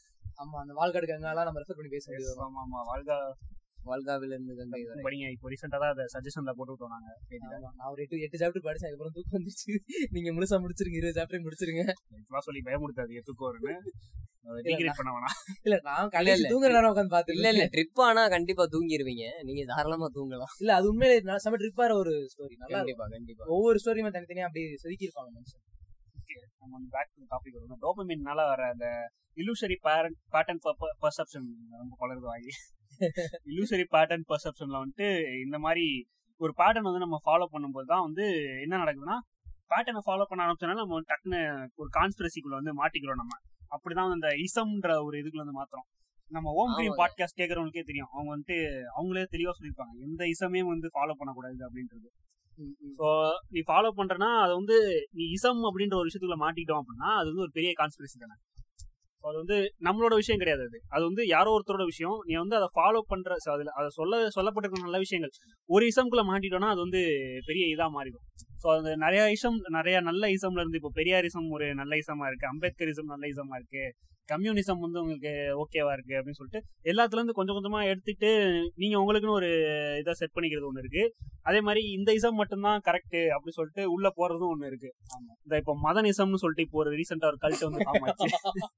Speaker 1: ஆமா அந்த வாழ்க்காடு கங்காலாம் நம்ம ரெஃபர் பண்ணி பேச முடியும்.
Speaker 2: ஆமா ஆமா. வாழ்க்கை
Speaker 3: வாழ்காவில இருந்து கங்கை வரை
Speaker 2: படிங்க. இப்போ ரீசெண்டா தான் அதை சஜஷன்ல போட்டு விட்டோம் நாங்க
Speaker 1: நான் ஒரு எட்டு எட்டு சாப்டர் படிச்சேன். அதுக்கப்புறம் தூக்கம் வந்துச்சு நீங்க முழுசா முடிச்சிருங்க. இருபது சாப்டர் முடிச்சிருங்க.
Speaker 2: இப்பெல்லாம் சொல்லி பயமுடுத்தாது வரும்னு. பண்ண வேணாம்.
Speaker 1: இல்ல நான்
Speaker 3: இல்ல.
Speaker 1: தூங்குற நேரம் உட்காந்து பாத்து
Speaker 3: இல்ல. இல்ல ட்ரிப் ஆனா கண்டிப்பா தூங்கிருவீங்க. நீங்க தாராளமா தூங்கலாம்.
Speaker 1: இல்ல அது உண்மையிலே செம ட்ரிப்பார ஒரு ஸ்டோரி நல்லா
Speaker 3: கண்டிப்பா கண்டிப்பா.
Speaker 1: ஒவ்வொரு ஸ்டோரியுமே தனித்தனியா அப்படி செதுக்கி இருப்பாங்க மனுஷன்
Speaker 2: நம்ம பேக் டு டாபிக் வரும் டோபமின்னால வர அந்த illusory பேரண்ட் பேட்டர்ன் பர்செப்ஷன் ரொம்ப பலருது வாங்கி. Illusory பேட்டர்ன் பர்செப்ஷன்ல வந்துட்டு இந்த மாதிரி ஒரு பேட்டர்ன் வந்து நம்ம ஃபாலோ பண்ணும்போது தான் வந்து என்ன நடக்குதுன்னா பேட்டர்னை ஃபாலோ பண்ண ஆரம்பிச்சனால நம்ம வந்து டக்குன்னு ஒரு கான்ஸ்பிரசிக்குள்ள வந்து மாட்டிக்கிறோம் நம்ம. அப்படிதான் அந்த இசம்ன்ற ஒரு இதுக்குள்ள வந்து மாத்திரம் நம்ம ஓம் கிரீம். பாட்காஸ்ட் கேட்கறவங்களுக்கே தெரியும். அவங்க வந்துட்டு அவங்களே தெளிவா சொல்லியிருப்பாங்க. எந்த இசமே வந்து ஃபாலோ பண்ணக்கூடாது அப்படின்றது. ஸோ நீ ஃபாலோ பண்றனா அது வந்து நீ இசம் அப்படின்ற ஒரு விஷயத்துக்குள்ள மாட்டிக்கிட்டோம் அப்படின்னா அது வந்து ஒரு பெரிய கான்ஸ்பிரசி தானே. ஸோ அது வந்து நம்மளோட விஷயம் கிடையாது அது. அது வந்து யாரோ ஒருத்தரோட விஷயம். நீ வந்து அதை ஃபாலோ பண்ற அதில் அதுல அதை சொல்ல சொல்லப்பட்டிருக்க நல்ல விஷயங்கள். ஒரு இசம்குள்ள மாட்டிட்டோம்னா அது வந்து பெரிய இதா மாறிடும். ஸோ அது நிறைய இசம் நிறைய நல்ல இசம்ல இருந்து இப்போ பெரியாரிசம் ஒரு நல்ல இசமா இருக்கு. அம்பேத்கரிசம் நல்ல இசமா இருக்கு. கம்யூனிசம் வந்து உங்களுக்கு ஓகேவா இருக்கு அப்படின்னு சொல்லிட்டு எல்லாத்துல இருந்து கொஞ்சம் கொஞ்சமா எடுத்துட்டு நீங்க உங்களுக்குன்னு ஒரு இதை செட் பண்ணிக்கிறது ஒன்று இருக்கு. அதே மாதிரி இந்த இசம் மட்டும்தான் கரெக்ட் அப்படின்னு சொல்லிட்டு உள்ள போறதும் ஒண்ணு இருக்கு. இந்த இப்போ மதனிசம்னு சொல்லிட்டு இப்போ ஒரு ரீசெண்டா ஒரு கல்ட் வந்து <laughs>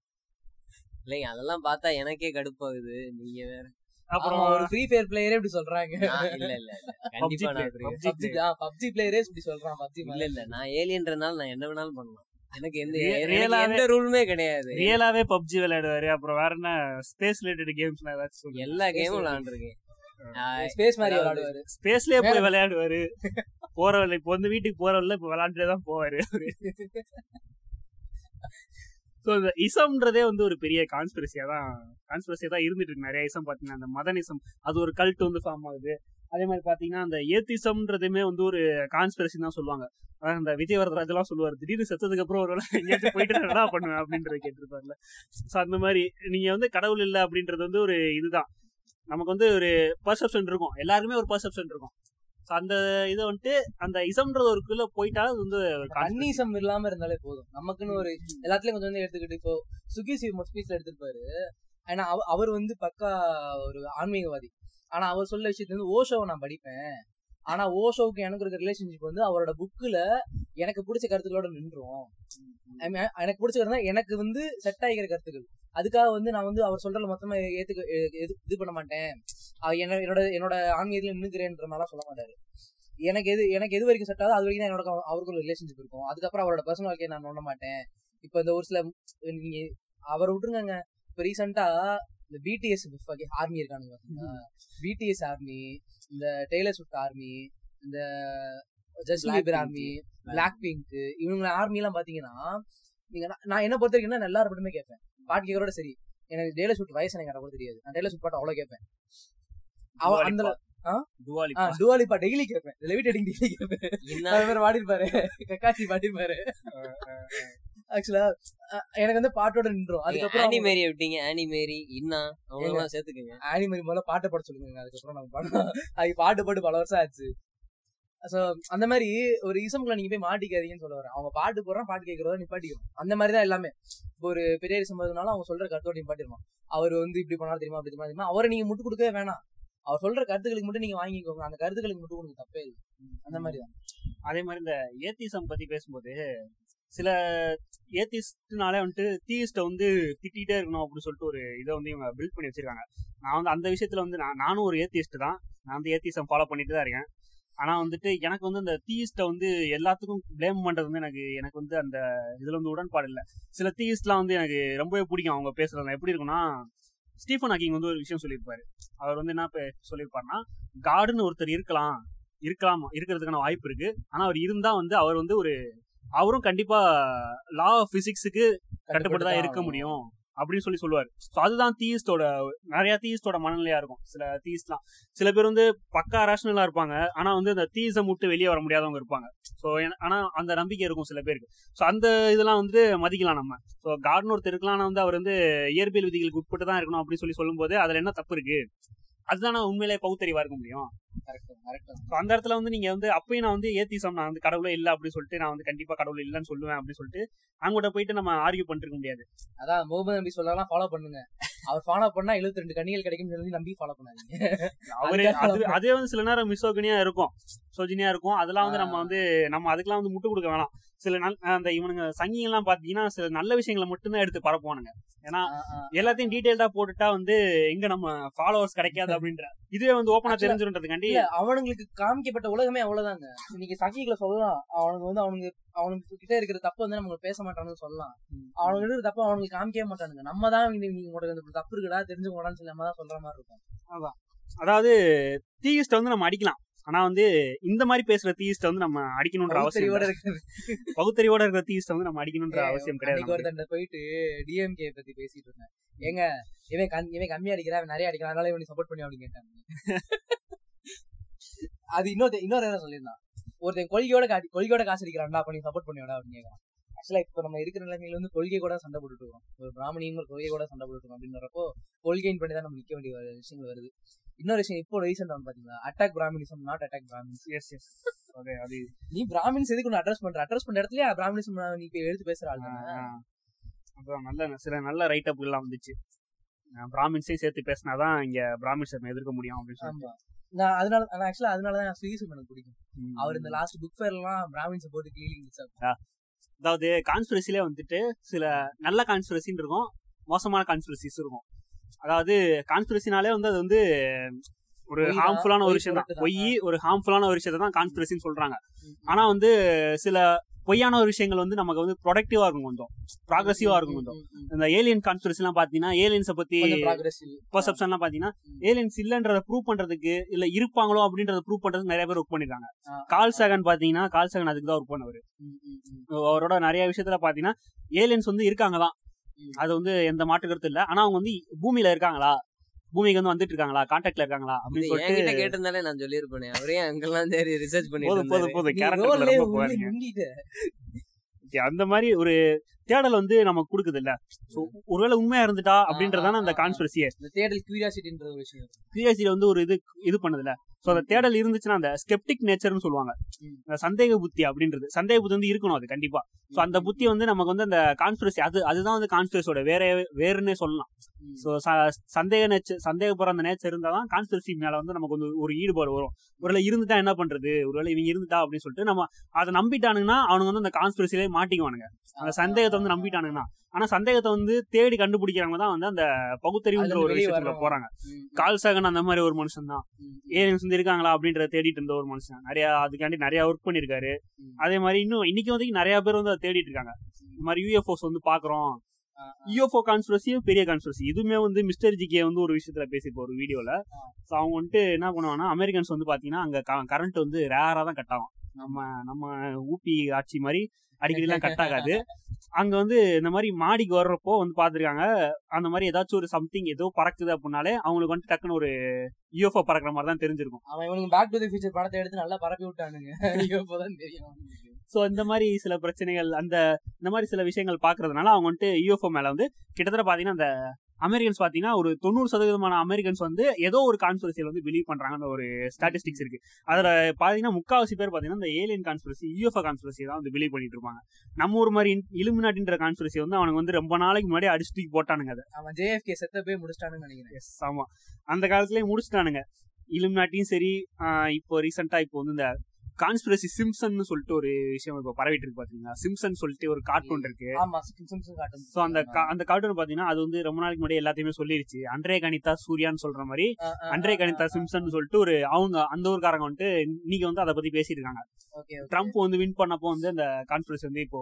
Speaker 3: இல்லைங்க அதெல்லாம் பார்த்தா எனக்கே கடுப்பாகுது. நீங்க வேற.
Speaker 2: அப்புறம்
Speaker 1: ஒரு ஃப்ரீ ஃபயர் பிளேயரே இப்படி சொல்றாங்க.
Speaker 3: இல்ல இல்ல இல்ல. கண்டிப்பா நான்
Speaker 1: பப்ஜி பிளேயரே இப்படி சொல்றான் பப்ஜி
Speaker 3: இல்ல இல்ல. நான் ஏலியன்றனால நான் என்ன வேணாலும் பண்ணலாம். எனக்கு எந்த எந்த ரூலுமே கிடையாது.
Speaker 2: ரியலாவே பப்ஜி விளையாடுவாரு. அப்புறம் வேற என்ன? ஸ்பேஸ் ரிலேட்டட் கேம்ஸ் ஏதாச்சும்
Speaker 3: எல்லா கேமும் விளையாண்டுருக்கேன்.
Speaker 1: ஸ்பேஸ் மாதிரி விளையாடுவாரு.
Speaker 2: ஸ்பேஸ்லயே போய் விளையாடுவாரு. போறவள்ள இப்போ வந்து வீட்டுக்கு போறவள்ள இப்ப விளையாண்டுட்டே தான் போவாரு. <laughs> ஸோ இந்த இசம்ன்றதே வந்து ஒரு பெரிய கான்ஸ்பிரசியாக தான் கான்ஸ்பிரசியாக தான் இருந்துட்டு இருக்கு. நிறைய இசம் பார்த்தீங்கன்னா அந்த மதனிசம் அது ஒரு கல்ட் வந்து ஃபார்ம் ஆகுது. அதே மாதிரி பார்த்தீங்கன்னா அந்த ஏத்திசம்ன்றதுமே வந்து ஒரு கான்ஸ்பிரசி தான் சொல்லுவாங்க. அதான் அந்த விஜய் வரதராஜெல்லாம் சொல்லுவார். திடீர்னு செத்ததுக்கு அப்புறம் ஒரு எங்கேயாச்சும் போயிட்டு நல்லா பண்ணுவேன் அப்படின்றத கேட்டிருப்பாருல ஸோ அந்த மாதிரி நீங்க வந்து கடவுள் இல்லை அப்படின்றது வந்து ஒரு இதுதான். நமக்கு வந்து ஒரு பர்செப்ஷன் இருக்கும். எல்லாருக்குமே ஒரு பர்செப்ஷன் இருக்கும். அந்த இதை வந்துட்டு அந்த இசம்ன்றது ஒருக்குள்ள போயிட்டா அது வந்து அன்னிசம்
Speaker 1: கன்னிசம் இல்லாம இருந்தாலே போதும். நமக்குன்னு ஒரு எல்லாத்துலயும் கொஞ்சம் வந்து எடுத்துக்கிட்டு இப்போ சுகி சிவ் ஸ்பீச்ல எடுத்திருப்பாரு. ஆனா அவர் வந்து பக்கா ஒரு ஆன்மீகவாதி. ஆனா அவர் சொல்ல விஷயத்துல வந்து ஓஷோவை நான் படிப்பேன். ஆனா ஓஷோவுக்கு எனக்கு இருக்க ரிலேஷன்ஷிப் வந்து அவரோட புக்ல எனக்கு பிடிச்ச கருத்துக்களோட நின்றுவோம் எனக்கு பிடிச்ச கருத்து எனக்கு வந்து செட் ஆகிக்கிற கருத்துக்கள். அதுக்காக வந்து நான் வந்து அவர் சொல்றத மொத்தமா ஏத்துக்க எது- இது பண்ண மாட்டேன். என்ன- என்னோட என்னோட ஆன்மீகத்துல நின்னுக்கிறேன்ற மாதிரிலாம் சொல்ல மாட்டாரு. எனக்கு எது எனக்கு எது வரைக்கும் செட் ஆகுது அது வரைக்கும் தான் என்னோட அவருக்கு ஒரு ரிலேஷன்ஷிப் இருக்கும். அதுக்கப்புறம் அவரோட பர்சனல் வாழ்க்கையை நான் நோண்ட மாட்டேன். இப்போ இந்த ஒரு சில நீங்க அவரை விட்டுருங்க இப்போ ரீசெண்டா இந்த பிடிஎஸ் ஆர்மி இருக்கானுங்க பிடிஎஸ் ஆர்மி இந்த டெய்லர் ஸ்விஃப்ட் ஆர்மி இந்த just
Speaker 3: Pink.
Speaker 1: Army black pink இவங்க ஆர்மி எல்லாம் பாத்தீங்கன்னா நீங்க நான்- என்ன பொறுத்த வரைக்கும் எல்லாரும் மட்டுமே கேட்பேன் பாட்டு கேட்கறோட சரி. எனக்கு டெய்லர் ஷூட் வயசு எனக்கு கூட தெரியாது. நான் டெய்லர் ஷூட் பாட்டு அவ்வளவு கேட்பேன் அவ அந்த
Speaker 2: துவாலி
Speaker 1: டுவாலிப்பா டெய்லி கேட்பேன் லெவிடேட்டிங் டெய்லி கேட்பேன் பாடிருப்பாரு. <laughs> கக்காச்சி பாடிருப்பாரு. ஆக்சுவலா எனக்கு வந்து பாட்டோட நின்றோம்
Speaker 3: ஆனி
Speaker 1: அதுக்கப்புறம்
Speaker 3: மேரி விட்டீங்க ஆனி மேரி இன்னா? அவங்க எல்லாம் சேர்த்துக்கங்க.
Speaker 1: ஆனிமரி முதல்ல பாட்டை பாட சொல்லுங்க அதுக்கப்புறம் நம்ம பாடம் அது பாட்டு பாட்டு பல வருஷம் ஆச்சு. சோ அந்த மாதிரி ஒரு இசம்குள்ள நீங்க போய் மாட்டிக்காதீங்கன்னு சொல்ல வரேன். அவங்க பாட்டு போடுறான் பாட்டு கேட்கறதா நிப்பாட்டிக்கணும் அந்த மாதிரி தான் எல்லாமே. இப்போ ஒரு பெரிய இசம்பதுனால அவங்க சொல்ற கருத்தோட நிப்பாட்டிருவான் அவர் வந்து இப்படி பண்ணாலும் தெரியுமா? அப்படி தெரியுமா? அவரை நீங்க முட்டு கொடுக்கவே வேணாம். அவர் சொல்ற கருத்துக்களுக்கு மட்டும் நீங்க வாங்கிக்கோங்க. அந்த கருத்துக்களுக்கு மட்டும் உங்களுக்கு தப்பே இல்லை. அந்த மாதிரி தான்.
Speaker 2: அதே மாதிரி இந்த ஏத்திசம் பத்தி பேசும்போது சில ஏத்திஸ்ட்னாலே வந்துட்டு தீயிஸ்ட வந்து திட்டிகிட்டே இருக்கணும் அப்படின்னு சொல்லிட்டு ஒரு இதை வந்து இவங்க பில்ட் பண்ணி வச்சிருக்காங்க. நான் வந்து அந்த விஷயத்தில் வந்து நான் நானும் ஒரு ஏத்திஸ்ட் தான். நான் வந்து ஏத்திசம் ஃபாலோ பண்ணிட்டு தான் இருக்கேன். ஆனால் வந்துட்டு எனக்கு வந்து அந்த தீயிஸ்ட வந்து எல்லாத்துக்கும் ப்ளேம் பண்ணுறது வந்து எனக்கு எனக்கு வந்து அந்த இதில் வந்து உடன்பாடு இல்லை. சில தீயிஸ்ட்லாம் வந்து எனக்கு ரொம்பவே பிடிக்கும் அவங்க பேசுகிறதுலாம் எப்படி இருக்குன்னா ஸ்டீஃபன் ஹாக்கிங் வந்து ஒரு விஷயம் சொல்லியிருப்பாரு. அவர் வந்து என்ன பே- சொல்லியிருப்பாருன்னா காடுன்னு ஒருத்தர் இருக்கலாம் இருக்கலாம் இருக்கிறதுக்கான வாய்ப்பு இருக்கு. ஆனால் அவர் இருந்தால் வந்து அவர் வந்து ஒரு அவரும் கண்டிப்பா லா ஆஃப் பிசிக்ஸுக்கு கட்டுப்பட்டு தான் இருக்க முடியும் அப்படின்னு சொல்லி சொல்லுவார். ஸோ அதுதான் தீயிஸ்டோட நிறைய தீயிஸ்டோட மனநிலையா இருக்கும். சில தீயிஸ்ட்லாம் சில பேர் வந்து பக்கா ரேஷனலா இருப்பாங்க. ஆனா வந்து அந்த தீயிசம் விட்டு வெளியே வர முடியாதவங்க இருப்பாங்க. ஸோ ஆனா அந்த நம்பிக்கை இருக்கும் சில பேருக்கு. ஸோ அந்த இதெல்லாம் வந்து மதிக்கலாம் நம்ம. ஸோ கார்டன் ஒருத்தர் இருக்கலாம் ஆனா வந்து அவர் வந்து இயற்பியல் விதிகளுக்கு உட்பட்டு தான் இருக்கணும் அப்படின்னு சொல்லி சொல்லும்போது அதுல என்ன தப்பு இருக்கு? அதுதான் நான் உண்மையிலே பகுத்தறிவா இருக்க முடியும். அந்த இடத்துல வந்து நீங்க வந்து அப்பயும் நான் வந்து ஏத்திசம் நான் வந்து கடவுளே இல்லை அப்படின்னு சொல்லிட்டு நான் வந்து கண்டிப்பா கடவுள் இல்லைன்னு சொல்லுவேன் அப்படின்னு சொல்லிட்டு அங்கோட்ட போயிட்டு நம்ம ஆர்கியூ பண்ணிட்டு இருக்க முடியாது.
Speaker 1: அதான் முகமது நபி சொல்லலாம் ஃபாலோ பண்ணுங்க. அவர் ஃபாலோ பண்ணா 72 ரெண்டு கண்ணிகள் கிடைக்கும்னு சொல்லி நம்பி ஃபாலோ பண்ணாதீங்க.
Speaker 2: அவரே அது அதே வந்து சில நேரம் மிசோகனியா இருக்கும். சோஜினியா இருக்கும். அதெல்லாம் வந்து நம்ம வந்து நம்ம அதுக்கெல்லாம் வந்து முட்டு கொடுக்க வேணாம். சில நல் அந்த இவனுங்க சங்கிங்கெல்லாம் பாத்தீங்கன்னா சில நல்ல விஷயங்களை மட்டும்தான் எடுத்து பரப்புவானுங்க. ஏன்னா. எல்லாத்தையும் டீடைல்டா போட்டுட்டா வந்து எங்க நம்ம ஃபாலோவர்ஸ் கிடைக்காது அப்படின்ற. இதுவே வந்து ஓப்பனா
Speaker 1: இல்ல அவனுங்களுக்கு காமிக்கப்பட்ட உலகமே அவ்வளவுதாங்க. இன்னைக்கு சகிகளை சொல்லலாம் அவனுக்கு வந்து அவனுக்கு அவனுக்கு கிட்ட இருக்கிற தப்பு வந்து நம்ம பேச மாட்டானுன்னு சொல்லலாம். அவனுக்கு இருக்கிற தப்பு அவனுக்கு காமிக்கவே மாட்டானுங்க. நம்ம தான் நீங்க உங்களுக்கு தப்பு இருக்குடா தெரிஞ்சுக்கோடான்னு சொல்லி நம்ம தான் சொல்ற மாதிரி இருக்கும்.
Speaker 2: அதாவது தீயிஸ்ட வந்து நம்ம அடிக்கலாம். ஆனா வந்து இந்த மாதிரி பேசுற தீஸ்ட வந்து நம்ம அடிக்கணும்ன்ற அவசியம்
Speaker 1: பகுத்தறிவோட
Speaker 2: இருக்கிற தீஸ்ட வந்து நம்ம அடிக்கணும்ன்ற அவசியம் கிடையாது நமக்கு.
Speaker 1: ஒருத்தன் போயிட்டு டிஎம்கே பத்தி பேசிட்டு இருந்தேன். ஏங்க இவன் இவன் கம்மியா அடிக்கிறான் அவன் நிறைய அடிக்கிறான் அதனால இவனுக்கு சப்போர்ட் பண்ணி அப்படின்னு கேட்டாங்க. அது இன்னொரு இன்னொரு என்ன சொல்லியிருந்தான். ஒருத்தன் கொள்கையோட காட்டி கொள்கையோட காசு அடிக்கிறான்டா அப்ப நீ சப்போர்ட் பண்ணியோட அப்படின்னு கேட்கறான். ஆக்சுவலா இப்ப நம்ம இருக்கிற நிலைமையில வந்து கொள்கை கூட சண்டை போட்டுட்டு இருக்கோம். ஒரு பிராமணியங்கள் கொள்கை கூட சண்டை போட்டுட்டு இருக்கோம் அப்படின்றப்போ கொள்கையின் பண்ணி தான் நம்ம நிக்க வேண்டிய விஷயங்கள் வருது. இன்னொரு விஷயம் இப்போ ரீசெண்டா வந்து பாத்தீங்களா? Attack Brahminism not attack Brahmins
Speaker 2: Yes, yes. அது அது
Speaker 1: நீ பிராமின்ஸ் எதுக்கு ஒன்று அட்ரஸ் பண்ற? அட்ரஸ் பண்ற இடத்துல பிராமினிசம் நீ இப்ப எடுத்து பேசுற ஆள்
Speaker 2: ஆ,
Speaker 1: தானே
Speaker 2: ஆ. அப்புறம் நல்ல சில நல்ல ரைட் அப் எல்லாம் வந்துச்சு. பிராமின்ஸையும் சேர்த்து பேசினாதான் இங்க பிராமின்ஸ் எதிர்க்க முடியும் அப்படின்னு
Speaker 1: நான் அதனால நான் ஆக்சுவலா அதனால தான் சுயசம் எனக்கு பிடிக்கும். அவர் இந்த லாஸ்ட் புக் ஃபேர்லாம் பிராமின்ஸ் போட்டு கிளீனிங்
Speaker 2: அதாவது கான்ஸ்பிரசிலே வந்துட்டு சில நல்ல கான்ஸ்பிரசின்னு இருக்கும் மோசமான கான்ஸ்பிரசிஸ் இருக்கும். அதாவது கான்ஸ்பிரசினாலே வந்து அது வந்து ஒரு ஹார்ம்ஃபுல்லான ஒரு விஷயம் தான். பொய் ஒரு ஹார்ம்ஃபுல்லான ஒரு விஷயத்தை தான் கான்ஸ்பிரசின்னு சொல்றாங்க. ஆனா வந்து சில பொய்யான ஒரு விஷயங்கள் வந்து நமக்கு வந்து ப்ரொடக்டிவா இருக்கும் கொஞ்சம். ப்ராக்ரஸிவா இருக்கும் கொஞ்சம். இந்த ஏலியன் கான்ஸ்பிரசி எல்லாம் பாத்தீங்கன்னா ஏலியன்ஸை பத்தி
Speaker 1: ப்ராக்ரஸிவ்
Speaker 2: பர்செப்ஷன்லாம் <laughs> பாத்தீங்கன்னா ஏலியன்ஸ் இல்லன்றத ப்ரூவ் பண்றதுக்கு இல்ல இருப்பாங்களோ அப்படின்றத ப்ரூவ் பண்றதுக்கு நிறைய பேர் ஒர்க் பண்ணிருக்காங்க. கால் சாகன் பாத்தீங்கன்னா கால் சாகன் அதுக்கு தான் ஒர்க் பண்ணவர். அவரோட நிறைய விஷயத்துல பாத்தீங்கன்னா ஏலியன்ஸ் வந்து இருக்காங்க தான். அது வந்து எந்த மாற்று கருத்து இல்ல. ஆனா அவங்க வந்து பூமியில இருக்காங்களா? பூமிக்கு வந்து வந்துட்டு இருக்காங்களா? கான்டாக்ட்ல இருக்காங்களா? அப்படின்னு சொல்லிட்டு
Speaker 3: கேட்டிருந்தாலே நான் சொல்லியிருப்பேனே. அவரே அங்கெல்லாம் தேடி ரிசர்ச் பண்ணிட்டு
Speaker 2: போதும் போதும்
Speaker 3: இருந்தாரு.
Speaker 2: போதும். கேரக்டர் அந்த மாதிரி ஒரு தேடல் வந்து நமக்கு கொடுக்குது இல்ல சோ ஒருவேளை உண்மையா இருந்துட்டா அப்படின்றதான அந்த. கான்ஸ்பிரசியே
Speaker 1: தேடல் கியூரியாசிட்டின்ற ஒரு விஷயம்.
Speaker 2: கியூரியாசிட்டி வந்து ஒரு இது இது பண்ணுதுல சோ அந்த தேடல் இருந்துச்சுன்னா அந்த ஸ்கெப்டிக் நேச்சர்னு சொல்லுவாங்க. சந்தேக புத்தி அப்படின்றது. சந்தேக புத்தி வந்து இருக்கணும் அது கண்டிப்பா. சோ அந்த புத்தி வந்து நமக்கு வந்து அந்த கான்ஸ்பிரசி அது அதுதான் வந்து கான்ஸ்பிரசியோட வேற வேறுன்னே சொல்லலாம். சோ சந்தேக நேச்சர் சந்தேகப்படுற அந்த நேச்சர் இருந்தாதான் கான்ஸ்பிரசி மேல வந்து நமக்கு வந்து ஒரு ஈடுபாடு வரும். ஒருவேளை இருந்துட்டா என்ன பண்றது? ஒருவேளை இவங்க இருந்துட்டா அப்படின்னு சொல்லிட்டு நம்ம அதை நம்பிட்டானுங்கன்னா அவனுங்க வந்து அந்த கான்ஸ்பிரசிலே மாட்டிக்குவானுங்க. அந்த சந்தேகத்தை வந்து நம்பிட்டானுங்கன்னா ஆனா சந்தேகத்தை வந்து தேடி கண்டுபிடிக்கிறவங்க தான் வந்து அந்த பகுத்தறிவுன்ற ஒரு விஷயத்துல. போறாங்க. கால் சாகன் அந்த மாதிரி ஒரு மனுஷன் தான் ஏலியன்ஸ் வந்து இருக்காங்களா அப்படின்றத தேடிட்டு இருந்த ஒரு மனுஷன். நிறைய அதுக்காண்டி நிறைய ஒர்க் பண்ணிருக்காரு. அதே மாதிரி இன்னும் இன்னைக்கு வந்து நிறைய பேர் வந்து அதை தேடிட்டு இருக்காங்க. இந்த மாதிரி யூஎஃப்ஓஸ் வந்து பாக்குறோம். யூஎஃப்ஓ கான்ஸ்பிரசியும் பெரிய கான்ஸ்பிரசி இதுவுமே வந்து மிஸ்டர் ஜிகே வந்து ஒரு விஷயத்துல பேசியிருப்போம் ஒரு வீடியோல ஸோ அவங்க வந்துட்டு என்ன பண்ணுவாங்கன்னா அமெரிக்கன்ஸ் வந்து பாத்தீங்கன்னா அங்க கரண்ட் வந்து ரேரா தான் கட் ஆகும். நம்ம நம்ம ஊபி ஆட்சி மாதிரி அடிக்கடிலாம் <laughs> கட் ஆகாது அங்க வந்து இந்த மாதிரி மாடிக்கு வர்றப்போ வந்து பாத்துருக்காங்க. அந்த மாதிரி ஏதாச்சும் ஒரு சம்திங் ஏதோ பறக்குது அப்படின்னாலே அவங்களுக்கு வந்து டக்குன்னு ஒரு யூஎஃப்ஓ பறக்குற மாதிரி தான் தெரிஞ்சிருக்கும்.
Speaker 1: அவன் இவனுக்கு பேக் டு தி ஃபியூச்சர் படத்தை எடுத்து நல்லா பரப்பி விட்டானுங்க. <laughs> ஐயோ, இப்பதான் தெரியும்.
Speaker 2: ஸோ இந்த மாதிரி சில பிரச்சனைகள் அந்த இந்த மாதிரி சில விஷயங்கள் பாக்குறதுனால அவங்க வந்துட்டு யூஎஃப்ஓ மேல வந்து கிட்டத்தட்ட பாத்தீங்கன்னா அந்த அமெரிக்கன்ஸ் பாத்தீங்கன்னா ஒரு தொண்ணூறு சதவீதமான அமெரிக்கன்ஸ் வந்து ஏதோ ஒரு கான்ஸ்பிரசியில் வந்து பிலீவ் பண்றாங்கன்னு ஒரு ஸ்டாட்டிஸ்டிக்ஸ் இருக்கு. அதுல பாத்தீங்கன்னா முக்காவாசி பேர் பாத்தீங்கன்னா இந்த ஏலியன் கான்ஸ்பிரசி யூஎஃப்ஓ கான்ஸ்பிரசி தான் வந்து பிலீவ் பண்ணிட்டு இருப்பாங்க. நம்ம ஊர் மாதிரி இலுமினாட்டின்ற கான்ஸ்பிரசி வந்து அவனுக்கு வந்து ரொம்ப நாளைக்கு முன்னாடி அடிச்சு தூக்கி போட்டானுங்க அதை.
Speaker 1: அவன் ஜேஎஃப்கே செத்த போய் முடிச்சிட்டானுன்னு நினைக்கிறேன்.
Speaker 2: எஸ் ஆமா. அந்த காலத்திலேயே முடிச்சிட்டானுங்க. இலுமினாட்டியும் சரி இப்போ ரீசெண்டா இப்போ வந்து இந்த கான்ஸ்பிரசி சிம்சன் சொல்லிட்டு ஒரு விஷயம் இப்போ பரவிட்டு இருக்கு பாத்தீங்களா? சிம்சன் சொல்லிட்டு ஒரு கார்ட்டூன் இருக்கு. சோ அந்த அந்த கார்ட்டூன் பாத்தீங்கன்னா அது வந்து ரொம்ப நாளைக்கு முன்னாடி எல்லாத்தையுமே சொல்லிருச்சு. அன்றே கணிதா சூர்யான்னு சொல்ற மாதிரி அன்றே கணிதா சிம்சன் சொல்லிட்டு ஒரு அவங்க அந்த ஊர்காரங்க வந்துட்டு இன்னைக்கு வந்து அதை பத்தி பேசிட்டு இருக்காங்க. ட்ரம்ப் வந்து வின் பண்ணப்போ வந்து அந்த கான்ஸ்பிரசி வந்து இப்போ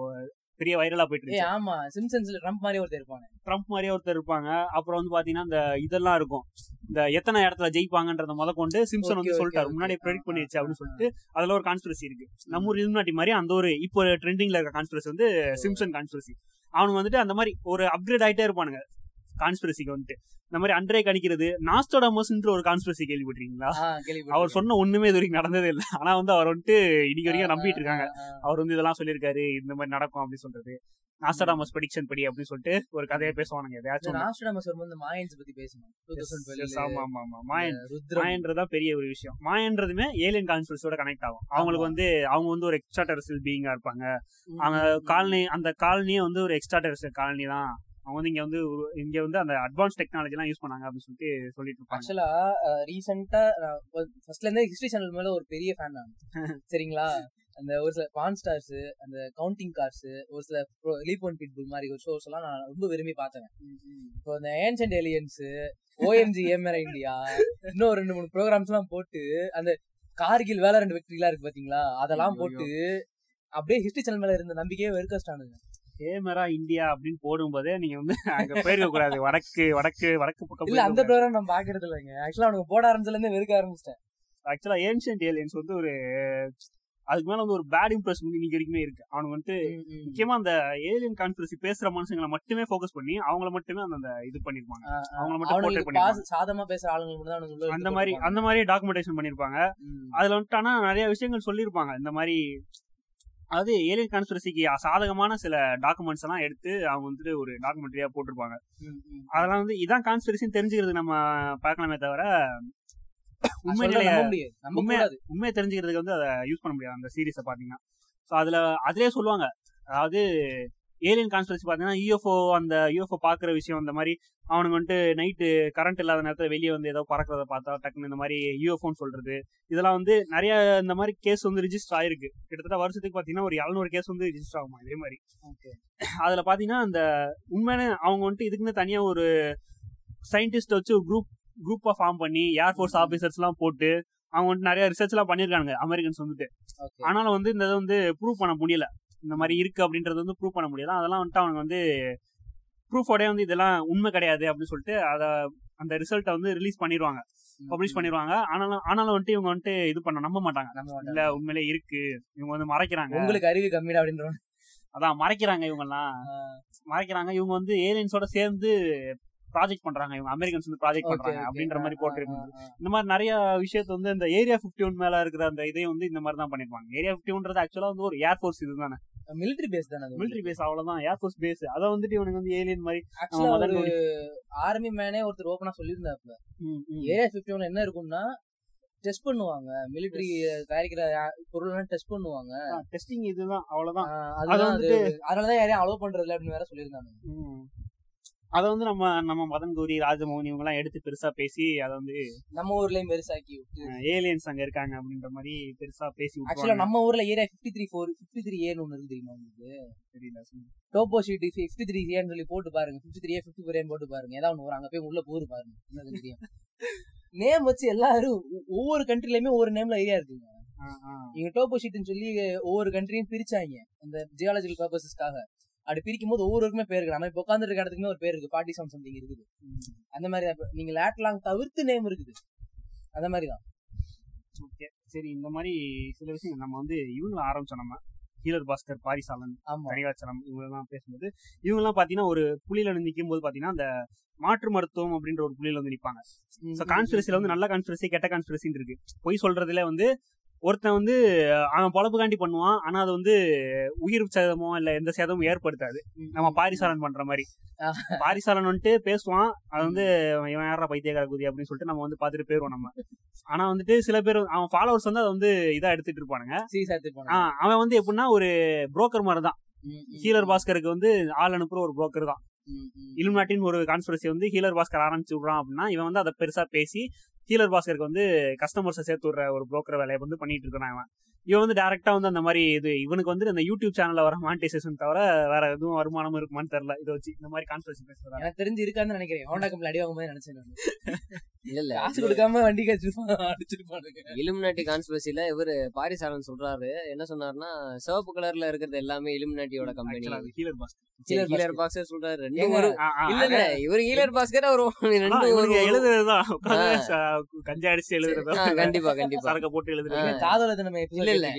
Speaker 2: பெரிய வைரலா போயிட்டு
Speaker 1: ஆமா சிம்சன்ஸ்ல ட்ரம்ப் மாதிரி ஒருத்தர் இருப்பானே.
Speaker 2: ட்ரம்ப் மாதிரியே ஒருத்தர் இருப்பாங்க. அப்புறம் வந்து பாத்தீங்கன்னா இந்த இதெல்லாம் இருக்கும். இந்த எத்தனை இடத்துல ஜெயிப்பாங்கன்றத முத கொண்டு சிம்சன் வந்து சொல்லிட்டாரு. முன்னாடி ப்ரெடிக்ட் பண்ணிடுச்சு அப்படின்னு. சொல்லிட்டு அதுல ஒரு கான்ஸ்பிரசி இருக்கு. நம்ம ஊர் இலுமினாட்டி மாதிரி அந்த ஒரு இப்போ ட்ரெண்டிங்ல இருக்க கான்ஸ்பிரசி வந்து சிம்சன் கான்ஸ்பிரசி அவனுங்க வந்துட்டு அந்த மாதிரி ஒரு அப்கிரேட் ஆயிட்டே இருப்பானுங்க. கான்ஸ்பிரசிக்கு வந்துட்டு. இந்த மாதிரி அன்றே கணிக்கிறது நாஸ்டோடாமஸ்ன்ற ஒரு கான்ஸ்பிரசி கேள்விப்பட்டிருக்கீங்களா. அவர் சொன்ன ஒண்ணுமே இது வரைக்கும் நடந்ததே இல்லை. ஆனா வந்து அவர் வந்துட்டு இன்னைக்கு வரைக்கும் நம்பிட்டு இருக்காங்க. அவர் வந்து இதெல்லாம் சொல்லியிருக்காரு இந்த மாதிரி நடக்கும் அப்படின்னு சொல்றது. நாஸ்டோடாமஸ் ப்ரெடிக்ஷன் படி அப்படின்னு சொல்லிட்டு ஒரு கதையை பேசுவானுங்க எதையாச்சும்.
Speaker 1: நாஸ்டாமஸ் வரும்போது மாயன்ஸ் பத்தி பேசணும்.
Speaker 2: ஆமா ஆமா ஆமா. மாயன்
Speaker 1: ருத்ரம்.
Speaker 2: மாயன்றதுதான் பெரிய ஒரு விஷயம். மாயன்றதுமே ஏலியன் கான்ஸ்பிரஸோட கனெக்ட் ஆகும். அவங்களுக்கு வந்து அவங்க வந்து ஒரு எக்ஸ்ட்ரா டெரசல் பீயிங்கா இருப்பாங்க அவங்க காலனி அந்த காலனியே வந்து ஒரு எக்ஸ்ட்ரா டெரசல் காலனி தான் அவங்க வந்து இங்க வந்து இங்க வந்து அந்த அட்வான்ஸ் டெக்னாலஜி எல்லாம் யூஸ் பண்ணாங்க அப்படின்னு சொல்லிட்டு சொல்லிட்டு இருப்பாங்க.
Speaker 1: ஆக்சுவலா ரீசெண்டா ஃபர்ஸ்ட்ல இருந்தே ஹிஸ்டரி சேனல் மேல ஒரு பெரிய ஃபேன் நான். சரிங்களா? அந்த ஒரு சில பான் ஸ்டார்ஸ் அந்த கவுண்டிங் கார்ஸ் ஒரு சில லீப் ஒன் பிட்புல் மாதிரி ஒரு ஷோஸ் எல்லாம் நான் ரொம்ப விரும்பி பார்த்தேன் இப்போ இந்த ஏன்ஷன்ட் ஏலியன்ஸ் ஓஎம்ஜி ஏமரா இந்தியா இன்னும் ரெண்டு மூணு ப்ரோக்ராம்ஸ் எல்லாம் போட்டு அந்த கார்கில் வேலை ரெண்டு வெக்டரிலாம் இருக்கு பாத்தீங்களா? அதெல்லாம் போட்டு அப்படியே ஹிஸ்டரி சேனல் மேல இருந்த நம்பிக்கையே வெறுக்கஸ்டானுங்க
Speaker 2: கேமரா இந்தியா அப்படின்னு போடும்போதே நீங்க வந்து அங்க போயிருக்க கூடாது <laughs> வடக்கு வடக்கு வடக்கு பக்கம்
Speaker 1: இல்ல அந்த. ப்ரோக்ராம் நான் பாக்குறது இல்லைங்க. ஆக்சுவலா அவனுக்கு போட ஆரம்பிச்சதுல இருந்தே வெறுக்க ஆரம்பிச்சிட்டேன்.
Speaker 2: ஆக்சுவலா ஏன்ஷியன்ட் ஏலியன்ஸ் வந்து ஒரு அதுக்கு மேல வந்து ஒரு பேட் இம்ப்ரெஷன் வந்து இன்னைக்கு வரைக்குமே இருக்கு. அவனுக்கு வந்துட்டு முக்கியமா அந்த ஏலியன் கான்ஸ்பிரசி பேசுற மனுஷங்களை மட்டுமே ஃபோக்கஸ் பண்ணி அவங்கள மட்டுமே அந்த இது பண்ணிருப்பாங்க. அவங்கள மட்டும்
Speaker 1: சாதமா பேசுற ஆளுங்க
Speaker 2: அந்த மாதிரி. அந்த மாதிரி டாக்குமெண்டேஷன் பண்ணிருப்பாங்க. அதுல வந்துட்டு ஆனா நிறைய விஷயங்கள் சொல்லியிருப்பாங்க இந்த மாதிரி அதாவது ஏலியன் கான்ஸ்பிரசிக்கு சாதகமான சில டாக்குமெண்ட்ஸ் எல்லாம் எடுத்து அவங்க வந்துட்டு ஒரு டாக்குமெண்ட்ரியா போட்டிருப்பாங்க. அதெல்லாம் வந்து இதான் கான்ஸ்பிரசின்னு தெரிஞ்சுக்கிறது நம்ம பார்க்கலாமே தவிர உண்மை உண்மையா-. உண்மையை தெரிஞ்சுக்கிறதுக்கு வந்து அதை யூஸ் பண்ண முடியாது அந்த சீரீஸை பாத்தீங்கன்னா ஸோ அதுல அதுலயே சொல்லுவாங்க அதாவது ஏலியன் கான்ஸ்பிரசி பாத்தீங்கன்னா யூஎஃப்ஓ அந்த யூஎஃப்ஓ பாக்குற விஷயம் அந்த மாதிரி அவனுக்கு வந்துட்டு நைட்டு கரண்ட் இல்லாத நேரத்துல வெளியே வந்து ஏதோ பறக்கிறத பார்த்தா டக்குன்னு இந்த மாதிரி யூஎஃப்ஓன்னு சொல்றது. இதெல்லாம் வந்து நிறைய இந்த மாதிரி கேஸ் வந்து ரிஜிஸ்டர் ஆயிருக்கு. கிட்டத்தட்ட வருஷத்துக்கு பாத்தீங்கன்னா ஒரு 700 கேஸ் வந்து ரிஜிஸ்டர் ஆகுமா இதே மாதிரி. அதுல பாத்தீங்கன்னா அந்த உண்மையான அவங்க வந்துட்டு இதுக்குன்னு தனியா ஒரு சயின்டிஸ்ட் வச்சு குரூப் குரூப்பா ஃபார்ம் பண்ணி ஏர்ஃபோர்ஸ் ஆபீசர்ஸ் எல்லாம் போட்டு அவங்க வந்துட்டு நிறைய ரிசர்ச் எல்லாம் பண்ணிருக்காங்க அமெரிக்கன்ஸ் வந்துட்டு. ஆனாலும் வந்து இந்த இதை வந்து ப்ரூவ் பண்ண முடியல. இந்த மாதிரி இருக்கு அப்படின்றது வந்து ப்ரூவ் பண்ண முடியல. அதெல்லாம் வந்துட்டு அவங்க வந்து ப்ரூஃபோடே வந்து இதெல்லாம் உண்மை கிடையாது அப்படின்னு சொல்லிட்டு அதை அந்த ரிசல்ட்டை வந்து ரிலீஸ் பண்ணிடுவாங்க பப்ளிஷ் பண்ணிடுவாங்க ஆனாலும் ஆனாலும் வந்துட்டு இவங்க வந்துட்டு இது பண்ண நம்ப மாட்டாங்க. இல்ல உண்மையிலே இருக்கு. இவங்க வந்து மறைக்கிறாங்க.
Speaker 1: உங்களுக்கு அறிவு கம்மிடா அப்படின்ற
Speaker 2: அதான் மறைக்கிறாங்க இவங்க எல்லாம் மறைக்கிறாங்க. இவங்க வந்து ஏலியன்ஸோட சேர்ந்து ப்ராஜெக்ட் பண்றாங்க. இவங்க அமெரிக்கன்ஸ் வந்து ப்ராஜெக்ட் பண்றாங்க அப்படின்ற மாதிரி போட்டிருக்காங்க. இந்த மாதிரி நிறைய விஷயத்த வந்து இந்த ஏரியா 51 ஒன் மேல இருக்கிற அந்த இதையும் வந்து இந்த மாதிரி தான் பண்ணிருப்பாங்க. ஏரியா 51 ஒன்றது ஆக்சுவலா வந்து ஒரு ஏர்ஃபோர்ஸ் இதுதானே.
Speaker 1: மிலிட்டரி பேஸ் தானே
Speaker 2: மிலிட்டரி பேஸ் அவ்வளவுதான். ஏர்ஃபோர்ஸ் பேஸ் அதை வந்துட்டு இவனுக்கு வந்து ஏலியன் மாதிரி
Speaker 1: ஆக்சுவலா ஒரு ஆர்மி மேனே ஒருத்தர் ஓபனா சொல்லியிருந்தாப்ல. ஏரியா பிப்டி ஒன்ல என்ன இருக்கும்னா டெஸ்ட் பண்ணுவாங்க. மிலிட்டரி தயாரிக்கிற பொருள் எல்லாம் டெஸ்ட் பண்ணுவாங்க
Speaker 2: டெஸ்டிங் இதுதான். அவ்வளவுதான்.
Speaker 1: அது அதனாலதான் யாரையும் அலோவ் பண்றது இல்ல அப்படின்னு வேற சொல்லியிருந்தாங்க.
Speaker 2: அதை வந்து நம்ம நம்ம மதன் கௌரி ராஜமோகன் இவங்க எல்லாம் எடுத்து பெருசா பேசி அதை வந்து
Speaker 1: நம்ம ஊர்லயும் பெருசாக்கி
Speaker 2: ஏலியன்ஸ் அங்க இருக்காங்க அப்படின்ற மாதிரி பெருசா பேசி
Speaker 1: ஆக்சுவலா. நம்ம ஊர்ல area fifty three four fifty three ஏன்னு ஒண்ணு இருக்கு தெரியுமா உங்களுக்கு?
Speaker 2: தெரியல
Speaker 1: டோப்போ ஷீட் பிப்டி த்ரீ ஏன்னு சொல்லி போட்டு பாருங்க. பிப்டி த்ரீ பிப்டி ஃபோர் போட்டு பாருங்க. ஏதாவது வரும். அங்க போய் உள்ள போது பாருங்க. என்னது தெரியும்? நேம் வச்சு எல்லாரும் ஒவ்வொரு கண்ட்ரிலயுமே ஒவ்வொரு நேம்ல ஏரியா இருக்குங்க. இங்க டோப்போ ஷீட்னு சொல்லி ஒவ்வொரு கண்ட்ரியும் பிரிச்சாங்க. இந்த ஜியாலஜிக்கல் பர்பஸஸ்க்காக அப்படி பிரிக்கும் போது ஒவ்வொருவருக்குமே பேர் இருக்கு. நம்ம இப்ப உட்காந்துட்டு இருக்க இடத்துக்குமே ஒரு பேர் இருக்கு. ஃபார்ட்டி செவன் சம்திங் இருக்குது. அந்த மாதிரி தான். நீங்க லேட்லாங் தவிர்த்து நேம் இருக்குது. அந்த மாதிரி தான்.
Speaker 2: ஓகே சரி இந்த மாதிரி சில விஷயம் நம்ம வந்து இவங்கள ஆரம்பிச்சோம். நம்ம ஹீலர் பாஸ்கர் பாரிசாலன்
Speaker 1: ஆமா.
Speaker 2: கனிகாச்சலம் இவங்கெல்லாம் பேசும்போது இவங்கெல்லாம் பாத்தீங்கன்னா ஒரு புலியில நிற்கும் போது பாத்தீங்கன்னா அந்த மாற்று மருத்துவம் அப்படின்ற ஒரு புலியில வந்து நிப்பாங்க. ஸோ கான்ஸ்பிரசில வந்து நல்ல கான்ஸ்பிரசி கெட்ட கான்ஸ்பிரசின்னு இருக்கு. பொய் சொல்றதுல வந்து ஒருத்தன் வந்து அவன் பொழப்புக்காண்டி பண்ணுவான். ஆனா அது வந்து உயிர் சேதமோ இல்ல எந்த சேதமும் ஏற்படுத்தாது. நம்ம பாரிசாலன் பண்ற மாதிரி. பாரிசாலன் வந்துட்டு பேசுவான். அது வந்து இவன் யாரா பைத்தியக்கார குதி அப்படின்னு சொல்லிட்டு நம்ம வந்து பாத்துட்டு போயிருவோம் நம்ம. ஆனா வந்துட்டு சில பேர் அவன் ஃபாலோவர்ஸ் வந்து அதை வந்து இதா எடுத்துட்டு இருப்பானுங்க. அவன் வந்து எப்படின்னா ஒரு புரோக்கர் மாதிரி தான் ஹீலர் பாஸ்கருக்கு வந்து ஆள் அனுப்புற ஒரு புரோக்கர் தான். இலுமினாட்டின் ஒரு கான்ஸ்பிரசி வந்து ஹீலர் பாஸ்கர் ஆரம்பிச்சு விடுறான் அப்படின்னா இவன் வந்து அதை பெருசா பேசி ஹீலர் பாஸ்கருக்கு வந்து கஸ்டமர்ஸை சேர்த்து விடுற ஒரு புரோக்கர் வேலையை வந்து பண்ணிட்டு இருக்கான் இவன். இவன் வந்து டேரக்டா வந்து அந்த மாதிரி இது இவனுக்கு வந்து இந்த யூடியூப் சேனல்ல வர மானிட்டைசேஷன் தவிர வேற எதுவும் வருமானம் இருக்குமான்னு தெரியல இதை வச்சு இந்த மாதிரி கான்ஸ்பிரசி பேசுறாங்க
Speaker 1: எனக்கு தெரிஞ்சு இருக்கான்னு நினைக்கிறேன். ஹோண்டா கம்பெனி அடி வாங்கும்போது நினைச்சேன் நானு. <laughs>
Speaker 3: இல்ல இல்ல
Speaker 1: காசு கொடுக்காம வண்டி கழிச்சிருப்பாங்க அடிச்சிருப்பானுங்க
Speaker 3: இலுமினாட்டி கான்ஸ்பிரசில இவரு பாரிசாலன் சொல்றாரு. என்ன சொன்னாருன்னா சிவப்பு கலர்ல இருக்கிறது எல்லாமே இலுமினாட்டியோட கம்பெனி
Speaker 2: ஹீலர் பாஸ்கர்
Speaker 3: ஹீலர் சொல்றாரு. ரெண்டு இல்ல இல்ல இவர் ஹீலர் பாஸ்கர் அவர் ரெண்டு ஒரு
Speaker 2: இவனுக்கு எழுதுறதுதான் கஞ்சா அடிச்சு எழுதுறதா
Speaker 3: கண்டிப்பா கண்டிப்பா.
Speaker 2: சரக்க போட்டு எழுதுறது.
Speaker 1: காதல நம்ம
Speaker 3: இல்ல இல்ல?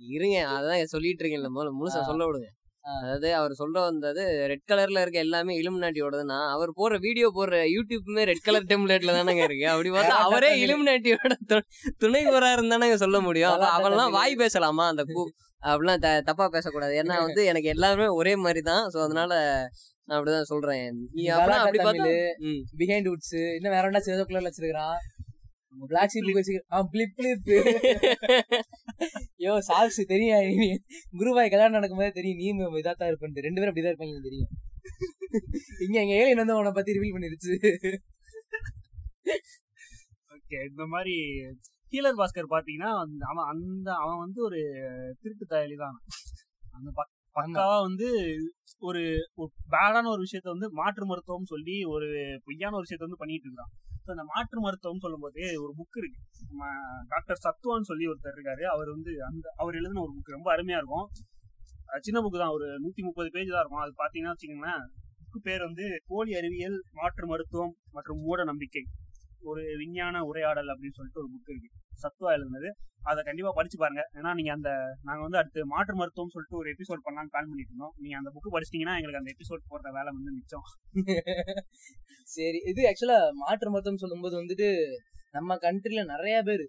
Speaker 3: இருங்க அதான் சொல்லிட்டு இருக்கீங்கல்ல முதல்ல முழுசா. சொல்ல விடுங்க. அதாவது அவர் சொல்ற வந்தது ரெட் கலர்ல இருக்க எல்லாமே இலுமினாட்டியோடதுன்னா அவர் போற வீடியோ போடுற யூடியூப்மே ரெட் கலர் டெம்ப்ளேட்ல தானங்க இருக்கு. அப்படி பார்த்தா அவரே இலுமினாட்டியோட துணை போறாருன்னு தானங்க சொல்ல முடியும்.
Speaker 1: தமிழ்.
Speaker 3: வாய் பேசலாமா? அந்த கூ அப்படிலாம் த- தப்பா பேசக்கூடாது. ஏன்னா வந்து எனக்கு எல்லாருமே ஒரே மாதிரி தான் சோ அதனால நான் அப்படிதான் சொல்றேன்.
Speaker 1: பிஹைண்ட் உட்ஸ் இன்னும் வேற என்ன சிவப்பு கலர்ல வச்சிருக்கான் பிளாக் ஷீட் வச்சிருக்கான் பிளிப் பிளிப் யோ சாக்ஸ் தெரியும். நீ குருவாய் கல்யாணம் நடக்கும்போது தெரியும். நீ இதா தான் இருப்பேன் ரெண்டு பேரும் இருப்பாங்க எனக்கு தெரியும். இங்க எங்க ஏலியன் வந்து பத்தி ரிவீல் பண்ணிருச்சு.
Speaker 2: ஓகே இந்த மாதிரி ஹீலர் பாஸ்கர் பாத்தீங்கன்னா அவன் அந்த அவன் வந்து ஒரு திருட்டு தான். அந்த பக்- பக்காவா வந்து ஒரு பேடான ஒரு விஷயத்த வந்து மாற்று மருத்துவம் சொல்லி ஒரு பொய்யான ஒரு விஷயத்த வந்து பண்ணிட்டு இருக்கான். ஸோ அந்த மாற்று மருத்துவம் சொல்லும்போது ஒரு புக் இருக்கு. நம்ம டாக்டர் சத்துவான்னு சொல்லி ஒருத்தர் இருக்காரு. அவர் வந்து அந்த அவர் எழுதின ஒரு புக் ரொம்ப அருமையா இருக்கும். சின்ன புக்கு தான். ஒரு நூத்தி முப்பது பேஜ் தான் இருக்கும். அது பாத்தீங்கன்னா வச்சுக்கோங்களேன் புக்கு பேர் வந்து போலி அறிவியல் மாற்று மருத்துவம் மற்றும் மூட நம்பிக்கை. ஒரு விஞ்ஞான உரையாடல் அப்படின்னு சொல்லிட்டு ஒரு புக் இருக்கு. சத்துவா எழுதுனது. அதை கண்டிப்பா படிச்சு பாருங்க. ஏன்னா நீங்க அந்த நாங்க வந்து அடுத்து மாற்று மருத்துவம் சொல்லிட்டு ஒரு எபிசோட் பண்ணலாம்னு பிளான் பண்ணிட்டு இருந்தோம். நீங்க அந்த புக் படிச்சிட்டீங்கன்னா எங்களுக்கு அந்த எபிசோட் போடுற வேலை வந்து மிச்சம்.
Speaker 1: சரி. இது ஆக்சுவலா மாற்று மருத்துவம் சொல்லும்போது வந்துட்டு நம்ம கண்ட்ரில நிறைய பேர்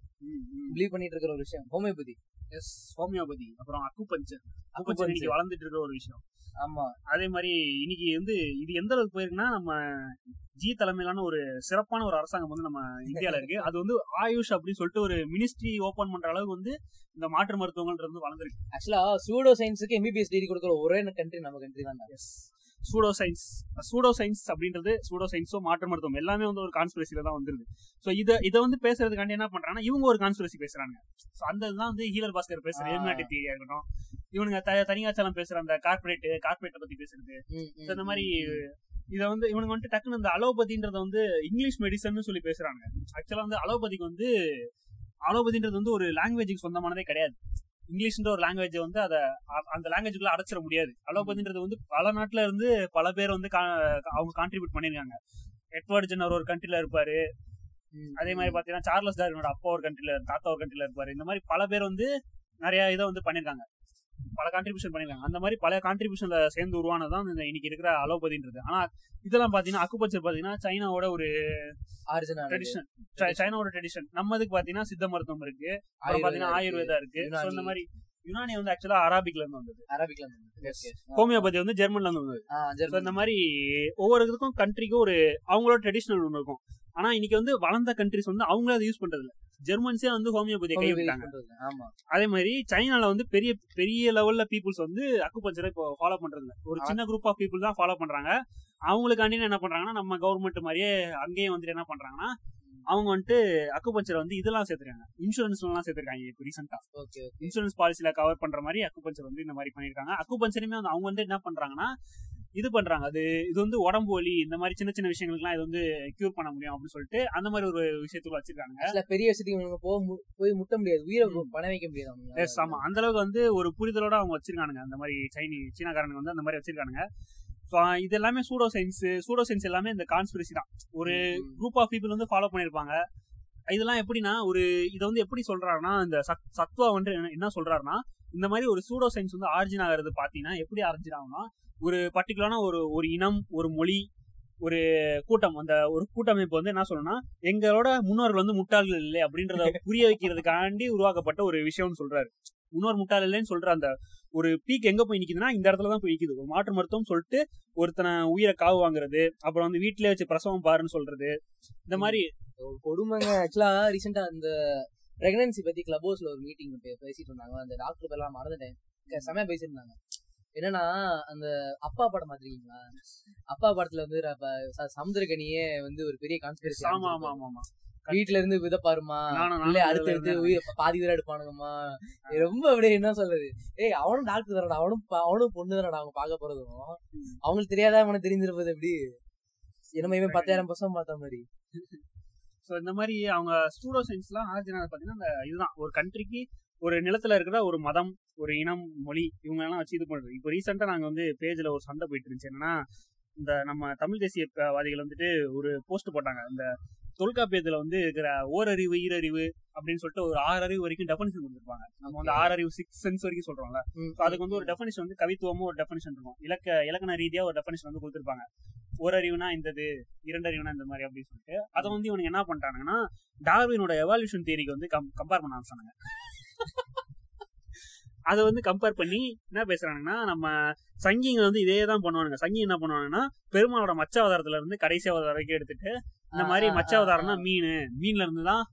Speaker 1: பிலீவ் பண்ணிட்டு இருக்கிற ஒரு விஷயம் ஹோமியோபதி
Speaker 2: எஸ் ஹோமியோபதி அப்புறம் அக்குபஞ்சர் அக்குபஞ்சர். இன்னைக்கு வளர்ந்துட்டு இருக்கிற ஒரு விஷயம்.
Speaker 1: ஆமா.
Speaker 2: அதே மாதிரி இன்னைக்கு வந்து இது எந்த அளவுக்கு போயிருக்குன்னா நம்ம ஜி தலைமையிலான ஒரு சிறப்பான ஒரு அரசாங்கம் வந்து நம்ம இந்தியால இருக்கு. அது வந்து ஆயுஷ் அப்படின்னு சொல்லிட்டு ஒரு மினிஸ்ட்ரி ஓபன் பண்ற அளவுக்கு வந்து இந்த மாற்று மருத்துவங்கள்ன்றது வந்து வளர்ந்துருக்கு.
Speaker 1: ஆக்சுவலா சூடோ சயின்ஸுக்கு எம்பிபிஎஸ் டிகிரி கொடுக்குற ஒரே கண்ட்ரி நம்ம கண்ட்ரி தான்.
Speaker 2: Yes pseudo science pseudo science அப்படின்றது சூடோ சயின்ஸோ மாற்று மருத்துவம் எல்லாமே வந்து ஒரு கான்ஸ்பிரசில தான் வந்துருது. ஸோ இதை இதை வந்து பேசுறதுக்காண்டி என்ன பண்றாங்கன்னா இவங்க ஒரு கான்ஸ்பிரசி பேசுறாங்க. ஸோ அந்த இதுதான் வந்து ஹீலர் பாஸ்கர் பேசுற. எலிமினாட்டி தியரியா இருக்கட்டும். இவனுங்க த தனியாச்சாலம் பேசுற அந்த கார்பரேட் கார்பரேட்டை பத்தி பேசுறது. So, இந்த மாதிரி இத வந்து இவனுங்க வந்துட்டு டக்குன்னு இந்த அலோபதின்றத வந்து இங்கிலீஷ் மெடிசன் சொல்லி பேசுறாங்க. ஆக்சுவலா வந்து அலோபதிக்கு வந்து அலோபதின்றது வந்து ஒரு லாங்குவேஜுக்கு சொந்தமானதே கிடையாது. இங்கிலீஷ்ன்ற ஒரு லாங்குவேஜ் வந்து அதை அந்த லாங்குவேஜுக்குள்ள அடைச்சிட முடியாது. அலோபதின்றது வந்து பல நாட்டுல இருந்து பல பேர் வந்து கா- அவங்க கான்ட்ரிபியூட் பண்ணியிருக்காங்க. எட்வர்ட் ஜென்னர் ஒரு கண்ட்ரில இருப்பாரு. அதே மாதிரி பாத்தீங்கன்னா சார்லஸ் டார்வினோட அப்பா ஒரு கண்ட்ரில தாத்தா ஒரு கண்ட்ரில இருப்பாரு. இந்த மாதிரி பல பேர் வந்து நிறைய இதை வந்து பண்ணியிருக்காங்க. பல கான்ட்ரிபியூஷன் பண்ணிருக்காங்க. அந்த மாதிரி பல கான்ட்ரிபியூஷன்ல சேர்ந்து உருவானதான் இந்த இன்னைக்கு இருக்கிற அலோபதின்றது. ஆனா இதெல்லாம் பாத்தீங்கன்னா அக்குபஞ்சர் பாத்தீங்கன்னா சைனாவோட ஒரு ட்ரெடிஷன் சைனாவோட ட்ரெடிஷன் நம்ம இதுக்கு பாத்தீங்கன்னா சித்த மருத்துவம் இருக்கு. பாத்தீங்கன்னா ஆயுர்வேதா இருக்கு. இந்த மாதிரி யுனானி வந்து ஆக்சுவலா அரபிக்ல இருந்து வந்தது.
Speaker 1: அரபிக்ல
Speaker 2: ஹோமியோபதி வந்து ஜெர்மன்ல இருந்து வந்தது. இந்த மாதிரி ஒவ்வொரு இதுக்கும் கண்ட்ரிக்கும் ஒரு அவங்களோட ட்ரெடிஷனல் ஒன்று இருக்கும். ஆனா இன்னைக்கு வந்து வளர்ந்த கண்ட்ரிஸ் வந்து அவங்களே அதை யூஸ் பண்றது இல்ல ஜெர்மன்ஸே வந்து ஹோமியோபதியை கைவிட்டாங்க அதே மாதிரி சைனால வந்து பெரிய பெரிய லெவல்ல பீப்புள்ஸ் வந்து அக்குபஞ்சரை இப்போ ஃபாலோ பண்றது ஒரு சின்ன குரூப் ஆஃப் பீப்புள் தான் ஃபாலோ பண்றாங்க. அவங்களுக்காண்டி என்ன பண்றாங்கன்னா நம்ம கவர்மெண்ட் மாதிரியே அங்கேயும் வந்துட்டு என்ன பண்றாங்கன்னா அவங்க வந்துட்டு அக்குபஞ்சர் வந்து இதெல்லாம் சேர்த்துருக்காங்க. இன்சூரன்ஸ் எல்லாம் சேர்த்திருக்காங்க இப்போ ரீசெண்டா இன்சூரன்ஸ் பாலிசில கவர் பண்ற மாதிரி அக்குபஞ்சர் வந்து இந்த மாதிரி பண்ணிருக்காங்க அக்குபஞ்சருமே வந்து அவங்க வந்து என்ன பண்றாங்கன்னா இது பண்றாங்க. அது இது வந்து உடம்பு வலி இந்த மாதிரி சின்ன சின்ன விஷயங்களுக்குலாம் இது வந்து கியூர் பண்ண முடியும் அப்படின்னு சொல்லிட்டு அந்த மாதிரி ஒரு விஷயத்துக்குள்ள வச்சிருக்காங்க
Speaker 1: ஆக்சுவலா பெரிய விஷயத்துக்கு இவங்க போக போய் முட்ட முடியாது. உயிரை பண வைக்க முடியாது
Speaker 2: எஸ் ஆமா. அந்த அளவுக்கு வந்து ஒரு புரிதலோட அவங்க வச்சிருக்கானுங்க. அந்த மாதிரி சைனி சீனாக்காரனுங்க வந்து அந்த மாதிரி வச்சிருக்கானுங்க. ஸோ இது எல்லாமே சூடோ சயின்ஸ் சூடோ சயின்ஸ் எல்லாமே இந்த கான்ஸ்பிரசி தான். ஒரு குரூப் ஆஃப் பீப்புள் வந்து ஃபாலோ பண்ணிருப்பாங்க இதெல்லாம் எப்படின்னா ஒரு இதை வந்து எப்படி சொல்றாருன்னா இந்த சத்- சத்வா வந்து என்ன- என்ன சொல்றாருன்னா இந்த மாதிரி ஒரு சூடோ சயின்ஸ் வந்து ஆரிஜின் ஆகிறது பாத்தீங்கன்னா எப்படி ஆரிஜின் ஆகும்னா ஒரு பர்டிகுலரான ஒரு ஒரு இனம் ஒரு மொழி ஒரு கூட்டம். அந்த ஒரு கூட்டமைப்பு வந்து என்ன சொல்லணும்னா எங்களோட முன்னோர்கள் வந்து முட்டாள்கள் இல்லை அப்படின்றத <laughs> புரிய வைக்கிறதுக்காண்டி உருவாக்கப்பட்ட ஒரு விஷயம்னு சொல்றாரு. முன்னோர் முட்டாள் இல்லைன்னு சொல்ற அந்த ஒரு பீக் எங்க போய் நிக்குதுன்னா இந்த இடத்துல தான் போய் நிக்குது. ஒரு மாற்று மருத்துவம் சொல்லிட்டு ஒருத்தனை உயிரை காவு வாங்குறது அப்புறம் வந்து வீட்டிலே வச்சு பிரசவம் பாருன்னு சொல்றது. இந்த மாதிரி
Speaker 1: கொடுமைங்க. ஆக்சுவலா ரீசெண்டா அந்த பிரெக்னன்சி பத்தி கிளப் ஹவுஸ்ல ஒரு மீட்டிங் பேசிட்டு இருந்தாங்க. அந்த டாக்டர் பேர்லாம் மறந்துட்டேன். செமையா பேசியிருந்தாங்க. என்னன்னா அந்த அப்பா படம் பாத்திருக்கீங்களா அப்பா படத்துல வந்து அப்ப ச- சமுத்திரக்கனியே வந்து ஒரு பெரிய கான்ஸ்பிரசி
Speaker 2: ஆமா ஆமா ஆமா ஆமா.
Speaker 1: வீட்டுல இருந்து வித பாருமா
Speaker 2: நானும்
Speaker 1: இல்ல அடுத்து
Speaker 2: இருந்தேன்.
Speaker 1: உயிர் பாதி உயிரை எடுப்பானுங்கம்மா. ரொம்ப அப்படியே என்ன சொல்றது? ஏய் அவனும் டாக்டர் தானடா. அவனும் அவனும் பொண்ணு தானடா அவங்க பார்க்க போறதும். அவங்களுக்கு தெரியாதா அவனுக்கு தெரிஞ்சிருப்பது எப்படி? என்னமோ இவன் பத்தாயிரம் பசங்க பார்த்த மாதிரி.
Speaker 2: ஸோ இந்த மாதிரி அவங்க ஸ்டூடோ சயின்ஸ்லாம் ஆரிஜினல் பார்த்தீங்கன்னா அந்த இதுதான். ஒரு கண்ட்ரிக்கு ஒரு நிலத்துல இருக்கிற ஒரு மதம் ஒரு இனம் மொழி இவங்க எல்லாம் வச்சு இது பண்றது. இப்போ ரீசெண்டாக நாங்கள் வந்து பேஜில் ஒரு சண்டை போயிட்டு இருந்துச்சு. என்னன்னா இந்த நம்ம தமிழ் தேசியவாதிகள் வந்துட்டு ஒரு போஸ்ட் போட்டாங்க. இந்த தொல்காப்பியத்துல வந்து இருக்கிற ஓரறிவு ஈரறிவு அப்படின்னு சொல்லிட்டு ஒரு ஆறு அறிவு வரைக்கும் டெஃபனிஷன் கொடுத்துருப்பாங்க. நம்ம வந்து ஆறு அறிவு சிக்ஸ் சென்ஸ் வரைக்கும் சொல்றோம்ல. அதுக்கு வந்து ஒரு டெஃபனிஷன் வந்து கவித்துவமும் ஒரு டெஃபனிஷன் இருக்கும். இலக்க இலக்கண ரீதியா ஒரு டெஃபனிஷன் வந்து கொடுத்துருப்பாங்க. ஒரு அறிவுனா இந்தது இரண்டு அறிவுனா இந்த மாதிரி அப்படின்னு சொல்லிட்டு. அதை வந்து இவனுக்கு என்ன பண்ணிட்டாங்கன்னா டார்வினோட எவால்யூஷன் தியரிக்கு வந்து கம்பேர் பண்ண ஆரம்பிச்சானுங்க. அதை வந்து கம்பேர் பண்ணி என்ன பேசுறாங்கன்னா நம்ம சங்கிங்க வந்து இதே தான் பண்ணுவானுங்க சங்கி என்ன பண்ணுவாங்கன்னா பெருமாளோட மச்ச அவதாரத்துல இருந்து கடைசி அவதாரம் வரைக்கும் எடுத்துட்டு இந்த மாதிரி மச்ச அவதாரம்னா. மீன் மீன்ல இருந்து தான்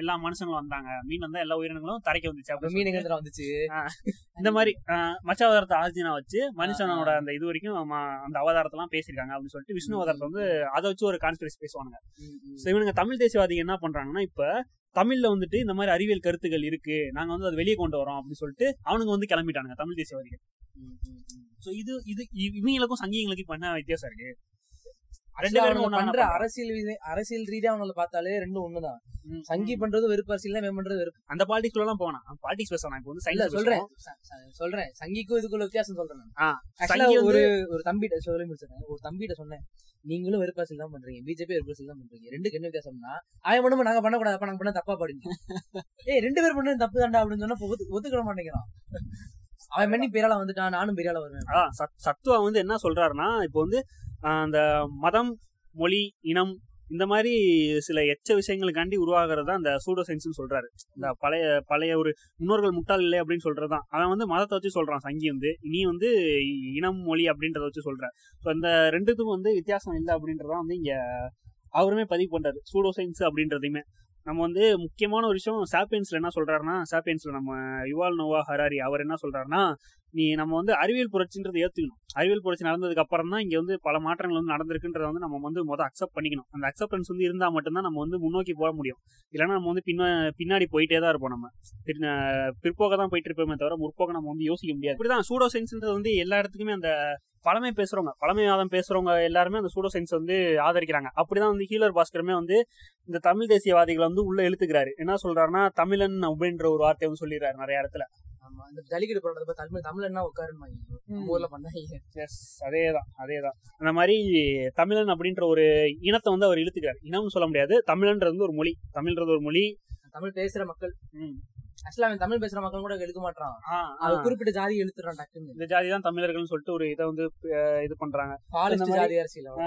Speaker 2: எல்லா மனுஷங்களும் வந்தாங்க. மீன் வந்தா எல்லா உயிரினங்களும் தரைக்கு வந்துச்சு
Speaker 1: மீன் வந்துச்சு?
Speaker 2: இந்த மாதிரி மச்ச அவதாரத்தை ஆர்ஜினா வச்சு மனுஷனோட அந்த இது வரைக்கும் அந்த அவதாரத்தெல்லாம் பேசியிருக்காங்க அப்படின்னு சொல்லிட்டு விஷ்ணு அவதாரத்தை வந்து அதை வச்சு ஒரு கான்ஸ்பிரசி பேசுவாங்க இவனுங்க தமிழ் தேசியவாதிகள் என்ன பண்றாங்கன்னா இப்ப தமிழ்ல வந்துட்டு இந்த மாதிரி அறிவியல் கருத்துக்கள் இருக்கு. நாங்க வந்து அதை வெளியே கொண்டு வரோம் அப்படின்னு சொல்லிட்டு அவனுங்க வந்து கிளம்பிட்டானுங்க தமிழ் தேசியவாதிகள். சோ இது இது இவங்களுக்கும் சங்கிகளுக்கும் இப்ப என்ன வித்தியாசம் இருக்கு?
Speaker 1: பண்ற. அரசியல் அரசியல் ரீதியா அவங்கள பார்த்தாலே ரெண்டும் ஒண்ணுதான். சங்கி பண்றது வெறுப்பு அரசியல் இவன் பண்றது வெறுப்பு.
Speaker 2: அந்த பாலிடிக்ஸ் எல்லாம் போனா பாலிடிக்ஸ் பேசலாம் இப்போ வந்து சயின்ஸ்
Speaker 1: சொல்றேன். சொல்றேன். சங்கிக்கும் இதுக்குள்ள வித்தியாசம் சொல்றேன் ஒரு ஒரு தம்பிட்ட சொல்லி முடிச்சிருக்கேன் ஒரு தம்பிட்ட சொன்னேன். நீங்களும் வெறுப்பு அரசியல் தான் பண்றீங்க. பிஜேபி வெறுப்பு அரசியல் தான் பண்றீங்க. ரெண்டுக்கு என்ன வித்தியாசம்னா அவன் பண்ணும்போது நாங்க பண்ணக்கூடாது. அப்ப நாங்க பண்ண தப்பா பாடிங்க. <laughs> ஏய் ரெண்டு பேர் பண்ணது தப்பு தாண்டா அப்படின்னு சொன்னா ஒத்து- ஒத்துக்கிட மாட்டேங்கிறான். அவன் மணி பெரியால வந்துட்டான். நானும் பெரியால வருவேன்.
Speaker 2: சத்துவா வந்து என்ன சொல்றாருன்னா இப்போ வந்து அந்த மதம் மொழி இனம் இந்த மாதிரி சில எச்ச விஷயங்களுக்காண்டி உருவாகிறது தான் அந்த சூடோ சயின்ஸ்னு சொல்றாரு. இந்த பழைய பழைய ஒரு முன்னோர்கள் முட்டாள் இல்லை அப்படின்னு சொல்றதுதான். அவன் வந்து மதத்தை வச்சு சொல்றான் சங்கி வந்து. நீ வந்து இனம் மொழி அப்படின்றத வச்சு சொல்ற ஸோ அந்த ரெண்டுத்துக்கும் வந்து வித்தியாசம் இல்லை அப்படின்றதான் வந்து இங்க அவருமே பதிவு பண்றாரு. சூடோ சயின்ஸ் அப்படின்றதையுமே. நம்ம வந்து முக்கியமான ஒரு விஷயம் சாப்பியன்ஸ்ல என்ன சொல்றாருன்னா சாப்பியன்ஸ்ல நம்ம யுவால் நோவா ஹராரி அவர் என்ன சொல்றாருன்னா நீ நம்ம வந்து அறிவியல் புரட்சின்றதை ஏற்றுக்கணும் அறிவியல் புரட்சி நடந்ததுக்கு அப்புறம் தான் இங்கே வந்து பல மாற்றங்கள் வந்து நடந்திருக்குன்றத வந்து நம்ம வந்து மொதல் அக்செப்ட் பண்ணிக்கணும். அந்த அக்செப்டன்ஸ் வந்து இருந்தால் மட்டும்தான் நம்ம வந்து முன்னோக்கி போக முடியும். இல்லைன்னா நம்ம வந்து பின்ன பின்னாடி போயிட்டே தான் இருப்போம் நம்ம. பின்ன பிற்போக்க தான் போயிட்டு இருப்போமே தவிர முற்போக்க நம்ம வந்து யோசிக்க முடியாது. இப்படிதான் சூடோ சயின்ஸ்ன்றது வந்து எல்லா இடத்துக்குமே அந்த பழமை பேசுறவங்க பழமைவாதம் பேசுறவங்க எல்லாருமே அந்த சூடோ சயின்ஸ் வந்து ஆதரிக்கிறாங்க. அப்படிதான் வந்து ஹீலர் பாஸ்கரமே வந்து இந்த தமிழ் தேசியவாதிகளை வந்து உள்ள இழுத்துக்கிறாரு. என்ன சொல்றாருன்னா தமிழன் அப்படின்ற ஒரு வார்த்தை வந்து சொல்லிடுறாரு நிறைய இடத்துல.
Speaker 1: இந்த ஜல்லிக்கட்டு போடுறத தமிழ் தமிழ் என்ன உட்காருன்னு நம்ம ஊர்ல பண்ணாங்க
Speaker 2: எஸ் அதேதான் அதேதான். அந்த மாதிரி தமிழன் அப்படின்ற ஒரு இனத்தை வந்து அவர் இழுத்துக்கிறார். இனம்னு சொல்ல முடியாது. தமிழன்றது வந்து ஒரு மொழி. தமிழ்ன்றது ஒரு மொழி.
Speaker 1: தமிழ் பேசுற மக்கள். ஆக்சுவலா அவன் தமிழ் பேசுற மக்கள் கூட எடுக்க மாட்டான். அவன் குறிப்பிட்ட ஜாதி எழுத்துறான் டக்குன்னு.
Speaker 2: இந்த ஜாதி தான் தமிழர்கள்னு சொல்லிட்டு ஒரு இதை வந்து இது பண்றாங்க.
Speaker 1: பாலிஸ்ட் ஜாதி அரசியல்.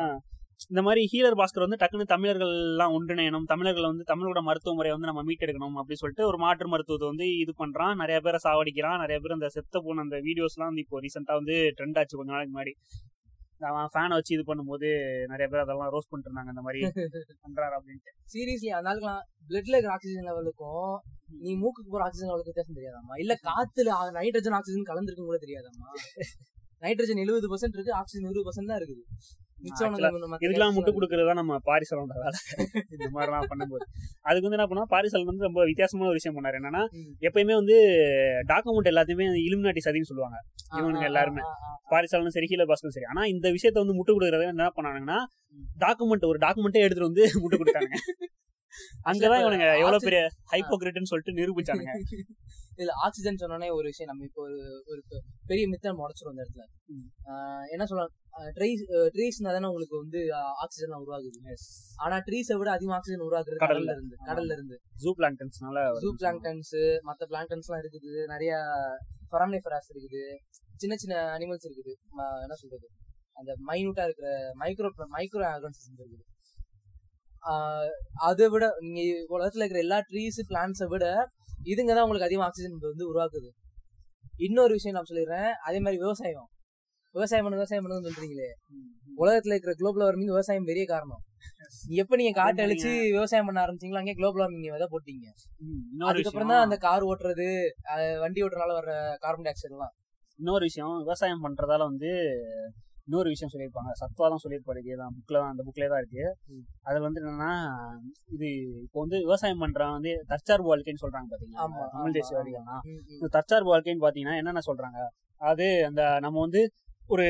Speaker 2: இந்த மாதிரி ஹீலர் பாஸ்கர் வந்து டக்குன்னு தமிழர்கள் எல்லாம் ஒன்றிணையணும். தமிழர்கள் வந்து தமிழோட மருத்துவ முறையை வந்து நம்ம மீட்டெடுக்கணும் அப்படின்னு சொல்லிட்டு ஒரு மாற்று மருத்துவத்தை வந்து இது பண்றான். நிறைய பேரை சாவடிக்கிறான். நிறைய பேர் அந்த செத்த போன அந்த வீடியோஸ்லாம் வந்து இப்போ ரீசெண்டா வந்து ட்ரெண்ட் ஆச்சு கொஞ்ச நாளைக்கு முன்னாடி. அவன் ஃபேனை வச்சு இது பண்ணும்போது நிறைய பேர் அதெல்லாம் ரோஸ் பண்ணிட்டு இருந்தாங்க. இந்த மாதிரி <laughs> பண்றாரு அப்படின்ட்டு.
Speaker 1: சீரியஸ்லி அந்த ஆளுக்குலாம் பிளட்ல இருக்கிற ஆக்சிஜன் லெவலுக்கும் நீ மூக்குக்கு போற ஆக்சிஜன் லெவலுக்கு வித்தியாசம் தெரியாதாம்மா? இல்ல காத்துல நைட்ரஜன் ஆக்சிஜன் கலந்துருக்கும் கூட தெரியாதாம்மா? <laughs> நைட்ரஜன் எழுபது பர்சன்ட் இருக்கு ஆக்சிஜன் இருபது பர்சன்ட் தான் இருக்குது.
Speaker 2: இதுக்கெல்லாம் முட்டு கொடுக்கறது நம்ம பாரிசலோட வேலை இந்த மாதிரிலாம் பண்ணும்போது. அதுக்கு வந்து என்ன பண்ணா பாரிசல் வந்து ரொம்ப வித்தியாசமான ஒரு விஷயம் பண்ணாரு. என்னன்னா. எப்பயுமே வந்து டாக்குமெண்ட் எல்லாத்தையுமே இலுமினாட்டி சதின்னு சொல்லுவாங்க. இவனுங்க எல்லாருமே. பாரிசாலும் சரி ஹீலர் பாஸ்கரும் சரி. ஆனா இந்த விஷயத்த வந்து முட்டு கொடுக்கறத என்ன பண்ணானுங்கன்னா டாக்குமெண்ட் ஒரு டாக்குமெண்ட்டே எடுத்துட்டு வந்து முட்டு கொடுத்தாங்க அங்கதான் இவனுங்க எவ்வளவு பெரிய ஹைப்போக்ரிட்னு சொல்லிட்டு நிரூபிச்சானுங்க. <laughs>
Speaker 1: இல்ல ஆக்சிஜன் சொன்னோடனே ஒரு விஷயம். நம்ம இப்போ ஒரு ஒரு பெரிய மித்த நம்ம உடச்சிரும் அந்த இடத்துல. என்ன சொல்லலாம்? ட்ரீஸ் ட்ரீஸ்னா தானே உங்களுக்கு வந்து ஆக்சிஜன் உருவாகுது. ஆனா ட்ரீஸை விட அதிகமா ஆக்சிஜன் உருவாக்குறது
Speaker 2: கடல்ல.
Speaker 1: இருந்து கடல்ல இருந்து.
Speaker 2: ஜூ பிளான்டன்ஸ்னால
Speaker 1: ஜூ மத்த பிளாங்டன்ஸ் எல்லாம் இருக்குது. நிறைய ஃபராமினிஃபராஸ் இருக்குது. சின்ன சின்ன அனிமல்ஸ் இருக்குது. என்ன சொல்றது? அந்த மைனூட்டா இருக்கிற மைக்ரோ மைக்ரோ ஆர்கன்ஸ் இருக்குது. அதை விட நீங்க உலகத்துல இருக்கிற எல்லா ட்ரீஸ் பிளான்ஸை விட இதுங்க தான் உங்களுக்கு அதிகமாக ஆக்சிஜன் வந்து உருவாக்குது. இன்னொரு விஷயம் நான் சொல்லிடுறேன். அதே மாதிரி விவசாயம். விவசாயம் பண்ணு விவசாயம் பண்ணுன்னு சொல்றீங்களே. உலகத்துல இருக்கிற குளோபல் வார்மிங் விவசாயம் பெரிய காரணம். எப்ப நீங்க காட்டு அழிச்சு விவசாயம் பண்ண ஆரம்பிச்சீங்களோ அங்கே குளோபல் வார்மிங் விதை போட்டீங்க. அதுக்கப்புறம் தான் அந்த கார் ஓட்டுறது வண்டி ஓட்டுறதுனால வர கார்பன் டை ஆக்சைடு எல்லாம்.
Speaker 2: இன்னொரு விஷயம் விவசாயம் பண்றதால வந்து இன்னொரு விஷயம் சொல்லியிருப்பாங்க. சத்வா தான் சொல்லியிருப்பாரு இதேதான் புக்ல தான் அந்த புக்லேயே தான் இருக்கு.
Speaker 1: ம்.
Speaker 2: அதுல வந்து என்னன்னா இது இப்போ வந்து விவசாயம் பண்றவன் வந்து தற்சார்பு வாழ்க்கைன்னு
Speaker 1: ஆமா, ஆமா,
Speaker 2: தமிழ் தேசியவாதிகள்னா
Speaker 1: ம், ம்.
Speaker 2: இந்த தற்சார்பு வாழ்க்கைன்னு பாத்தீங்கன்னா என்னென்ன சொல்றாங்க? அது அந்த நம்ம வந்து ஒரு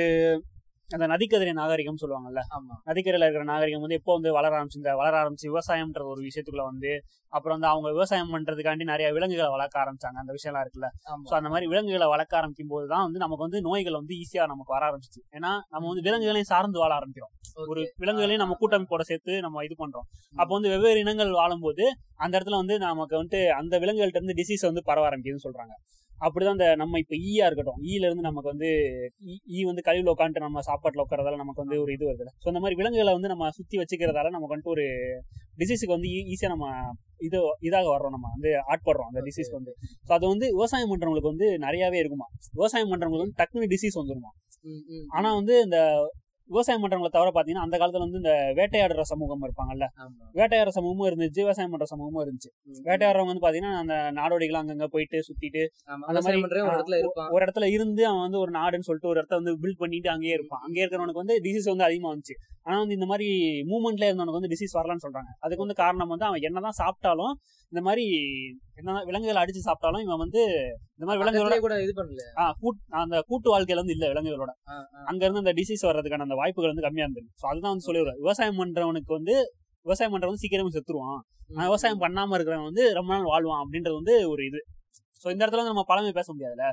Speaker 2: அந்த நதிக்கதிரை நாகரிகம் சொல்லுவாங்கல்ல. நதிக்கரையில இருக்கிற நாகரிகம் வந்து எப்போ வந்து வளர ஆரம்பிச்சு இந்த வளர ஆரம்பிச்சு விவசாயம்ன்ற ஒரு விஷயத்துக்குள்ள வந்து அப்புறம் வந்து அவங்க விவசாயம் பண்றதுக்காண்டி நிறைய விலங்குகளை வளர்க்க ஆரம்பிச்சாங்க. அந்த விஷயம்லாம் இருக்குல்ல.
Speaker 1: ஆமா.
Speaker 2: ஸோ அந்த மாதிரி விலங்குகளை வளர்க்க ஆரம்பிக்கும் போது தான் வந்து நமக்கு வந்து நோய்கள் வந்து ஈஸியா நமக்கு வர ஆரம்பிச்சிச்சு. ஏன்னா நம்ம வந்து விலங்குகளையும் சார்ந்து வாழ ஆரம்பிக்கிறோம். ஒரு. விலங்குகளையும் நம்ம கூட்டமைப்போட சேர்த்து நம்ம இது பண்றோம். அப்போ வந்து வெவ்வேறு இனங்கள் வாழும்போது அந்த இடத்துல வந்து நமக்கு வந்துட்டு அந்த விலங்குகள்ட்ட இருந்து டிசீஸ் வந்து பரவ ஆரம்பிக்குதுன்னு சொல்றாங்க. அப்படிதான் அந்த நம்ம இப்ப ஈயா இருக்கட்டும். ஈல இருந்து நமக்கு வந்து ஈ- ஈ வந்து கழிவுல உட்காந்துட்டு நம்ம சாப்பாட்டுல உட்கறதால நமக்கு வந்து ஒரு இது வருது ஸோ அந்த மாதிரி விலங்குகளை வந்து நம்ம சுத்தி வச்சுக்கிறதால நமக்கு வந்துட்டு ஒரு டிசீஸுக்கு வந்து ஈஸியா நம்ம இது இதாக வர்றோம் நம்ம வந்து ஆட்படுறோம் அந்த டிசீஸ்க்கு வந்து. ஸோ அது வந்து விவசாயம் பண்றவங்களுக்கு வந்து நிறையவே இருக்குமா? விவசாயம் பண்றவங்களுக்கு வந்து டக்குனு டிசீஸ் வந்துருமா? ஆனா வந்து இந்த விவசாயம் பண்றவங்களை தவிர பாத்தீங்கன்னா அந்த காலத்துல வந்து இந்த வேட்டையாடுற சமூகம் இருப்பாங்கல்ல. வேட்டையாடுற சமூகமும் இருந்துச்சு விவசாயம் பண்ற சமூகமும் இருந்துச்சு. வேட்டையாடுறவங்க வந்து பாத்தீங்கன்னா அந்த நாடோடிகள் அங்கங்க போயிட்டு சுத்திட்டு அந்த மாதிரி
Speaker 1: ஒரு இடத்துல
Speaker 2: இருந்து அவன் வந்து ஒரு நாடுன்னு சொல்லிட்டு ஒரு இடத்த வந்து பில்ட் பண்ணிட்டு அங்கேயே இருப்பான். அங்கே இருக்கிறவனுக்கு வந்து டிசீஸ் வந்து அதிகமா வந்துச்சு. ஆனா வந்து இந்த மாதிரி மூவ்மெண்ட்ல இருந்தவனுக்கு வந்து டிசீஸ் வரலாம்னு சொல்றாங்க. அதுக்கு வந்து காரணம் வந்து அவன் என்னதான் சாப்பிட்டாலும் இந்த மாதிரி என்னதான் விலங்குகளை அடிச்சு சாப்பிட்டாலும் இவன் வந்து இந்த மாதிரி விலங்குகளோட
Speaker 1: கூட இது பண்ணல
Speaker 2: ஆ, கூட் அந்த கூட்டு வாழ்க்கையில வந்து இல்ல விலங்குகளோட. அங்க இருந்து அந்த டிசீஸ் வர்றதுக்கான அந்த வாய்ப்புகள் வந்து கம்மியா இருந்தது சோ அதுதான் வந்து சொல்லிடுறேன் விவசாயம் பண்றவனுக்கு வந்து விவசாயம் பண்றவன் சீக்கிரமே செத்துருவான். விவசாயம் பண்ணாம இருக்கிறவன் வந்து ரொம்ப நாள் வாழ்வான் அப்படின்றது வந்து ஒரு இது. சோ இந்த இடத்துல வந்து நம்ம பழமை பேச முடியாதுல்ல.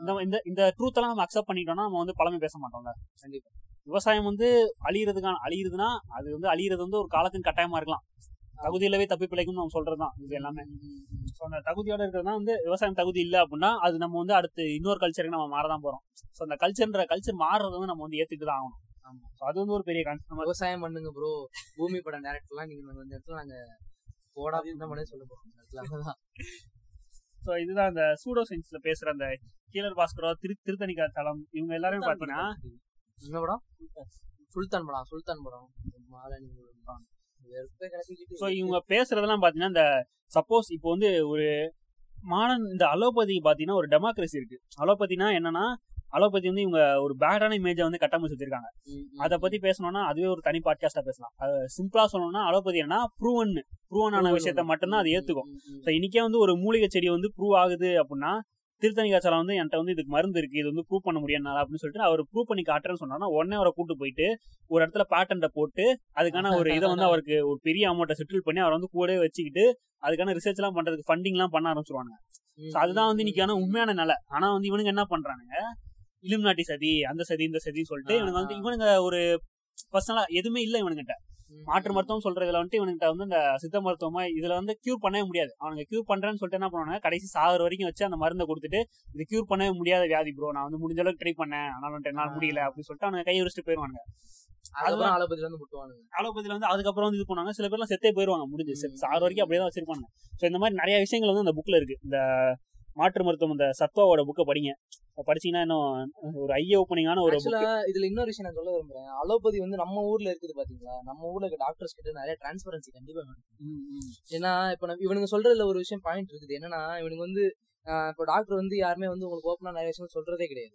Speaker 2: இந்த இந்த இந்த ட்ரூத் எல்லாம் நம்ம அக்செப்ட் பண்ணிட்டோம்னா நம்ம வந்து பழமை பேச மாட்டோம்ல?
Speaker 1: கண்டிப்பா.
Speaker 2: விவசாயம் வந்து அழியிறதுக்கான அழியுதுன்னா அது வந்து அழியிறது வந்து ஒரு காலத்தின் கட்டாயமா இருக்கலாம். தகுதியிலவே தப்பி பிழைக்கும் நம்ம சொல்றதுதான். இது எல்லாமே. ஸோ அந்த தகுதியோட இருக்கிறது தான் வந்து விவசாயம் தகுதி இல்லை அப்படின்னா அது நம்ம வந்து அடுத்து இன்னொரு கல்ச்சருக்கு நம்ம மாறதான் போறோம். ஸோ அந்த கல்ச்சர்ன்ற கல்ச்சர் மாறுறது வந்து நம்ம வந்து ஏத்துக்கிட்டு தான் ஆகணும். ஸோ அது வந்து ஒரு பெரிய கான்செப்ட் நம்ம
Speaker 1: விவசாயம் பண்ணுங்க ப்ரோ பூமி படம் டேரக்டர்லாம் நீங்க இந்த இடத்துல நாங்க போடா என்ன பண்ணி சொல்ல இந்த அவ்வளவுதான்.
Speaker 2: ஸோ இதுதான் அந்த சூடோ சயின்ஸ்ல பேசுற அந்த கீழர் பாஸ்கரோ திரு திருத்தணிகா தளம் இவங்க எல்லாருமே பாத்தீங்கன்னா
Speaker 1: என்ன படம்? சுல்தான் படம் சுல்தான் படம். மாலை
Speaker 2: ஸோ இவங்க பேசுறதெல்லாம் பாத்தீங்கன்னா இந்த சப்போஸ் இப்போ வந்து ஒரு மாடர்ன் இந்த அலோபதி பாத்தீங்கன்னா ஒரு டெமோக்ரஸி இருக்கு. அலோபதினா என்னன்னா அலோபதி வந்து இவங்க ஒரு பேடான இமேஜை வந்து கட்டமைச்சு வச்சிருக்காங்க. அதை பத்தி பேசணும்னா அதுவே ஒரு தனி பாட்காஸ்டா பேசலாம். சிம்பிளா சொல்லணும்னா அலோபதி என்ன ப்ரூவன் ப்ரூவனான விஷயத்த மட்டும்தான் அது ஏத்துக்கும். ஸோ இன்னைக்கே வந்து ஒரு மூலிகை செடி வந்து ப்ரூவ் ஆகுது அப்படின்னா திருத்தணி காய்ச்சலம் வந்து என்கிட்ட வந்து இதுக்கு மருந்து இருக்கு இது வந்து ப்ரூவ் பண்ண முடியும் அப்படின்னு சொல்லிட்டு அவர் ப்ரூவ் பண்ணி காட்டுறேன்னு சொன்னா உடனே அவரை கூட்டு போயிட்டு ஒரு இடத்துல பேட்டன்ட போட்டு அதுக்கான ஒரு இதை வந்து அவருக்கு ஒரு பெரிய அமௌண்ட்டை செட்டில் பண்ணி அவர் வந்து கூடவே வச்சுக்கிட்டு அதுக்கான ரிசர்ச் எல்லாம் பண்றதுக்கு ஃபண்டிங் எல்லாம் பண்ண ஆரம்பிச்சிருவாங்க. ஸோ அதுதான் வந்து இன்னைக்கான உண்மையான நிலை. ஆனா வந்து இவனுங்க என்ன பண்றானுங்க? இலுமினாட்டி சதி அந்த சதி இந்த சதி சொல்லிட்டு
Speaker 1: ஆ,
Speaker 2: இவனுங்க வந்து. இவனுங்க ஒரு பர்சனலா எதுவுமே இல்லை இவனுங்கிட்ட மாற்று. மருத்துவம் சொல்றதுல வந்துட்டு இவனுக்கிட்ட வந்து இந்த சித்த மருத்துவமா இதுல வந்து கியூர் பண்ணவே முடியாது. அவனுங்க கியூர் பண்றேன்னு சொல்லிட்டு என்ன பண்ணுவாங்க கடைசி சாகுற வரைக்கும் வச்சு அந்த மருந்தை கொடுத்துட்டு இது கியூர் பண்ணவே முடியாத வியாதி ப்ரோ நான் வந்து முடிஞ்ச அளவுக்கு ட்ரை பண்ணேன். ஆனாலும் என்னால முடியல அப்படின்னு சொல்லிட்டு அவனுங்க கை வச்சுட்டு போயிருவாங்க
Speaker 1: அதுக்கப்புறம் அலோபதியில இருந்து முட்டுவானுங்க.
Speaker 2: அலோபதியில வந்து அதுக்கப்புறம் வந்து இது பண்ணுவாங்க. சில பேர்லாம் செத்தே போயிருவாங்க. முடிஞ்சு. சாகுற வரைக்கும் அப்படியே தான் வச்சிருப்பாங்க ஸோ இந்த மாதிரி நிறைய விஷயங்கள் வந்து அந்த புக்ல இருக்கு. இந்த மாற்று மருத்துவம் இந்த சத்வாவோட புக்கை படிங்க. படிச்சீங்கன்னா இன்னும் ஒரு ஐய ஓப்பனிங்கான ஒரு
Speaker 1: இதுல இன்னொரு விஷயம் நான் சொல்ல விரும்புறேன். அலோபதி வந்து நம்ம ஊர்ல இருக்குது பாத்தீங்களா? நம்ம ஊர்ல இருக்க டாக்டர்ஸ் கிட்ட நிறைய டிரான்ஸ்பரன்சி கண்டிப்பா வேணும். ஏன்னா இப்ப இவனுங்க சொல்றதுல ஒரு விஷயம் பாயிண்ட் இருக்குது. என்னன்னா இவனுங்க வந்து இப்போ டாக்டர் வந்து யாருமே வந்து உங்களுக்கு ஓப்பனா நிறைய விஷயம் சொல்றதே கிடையாது.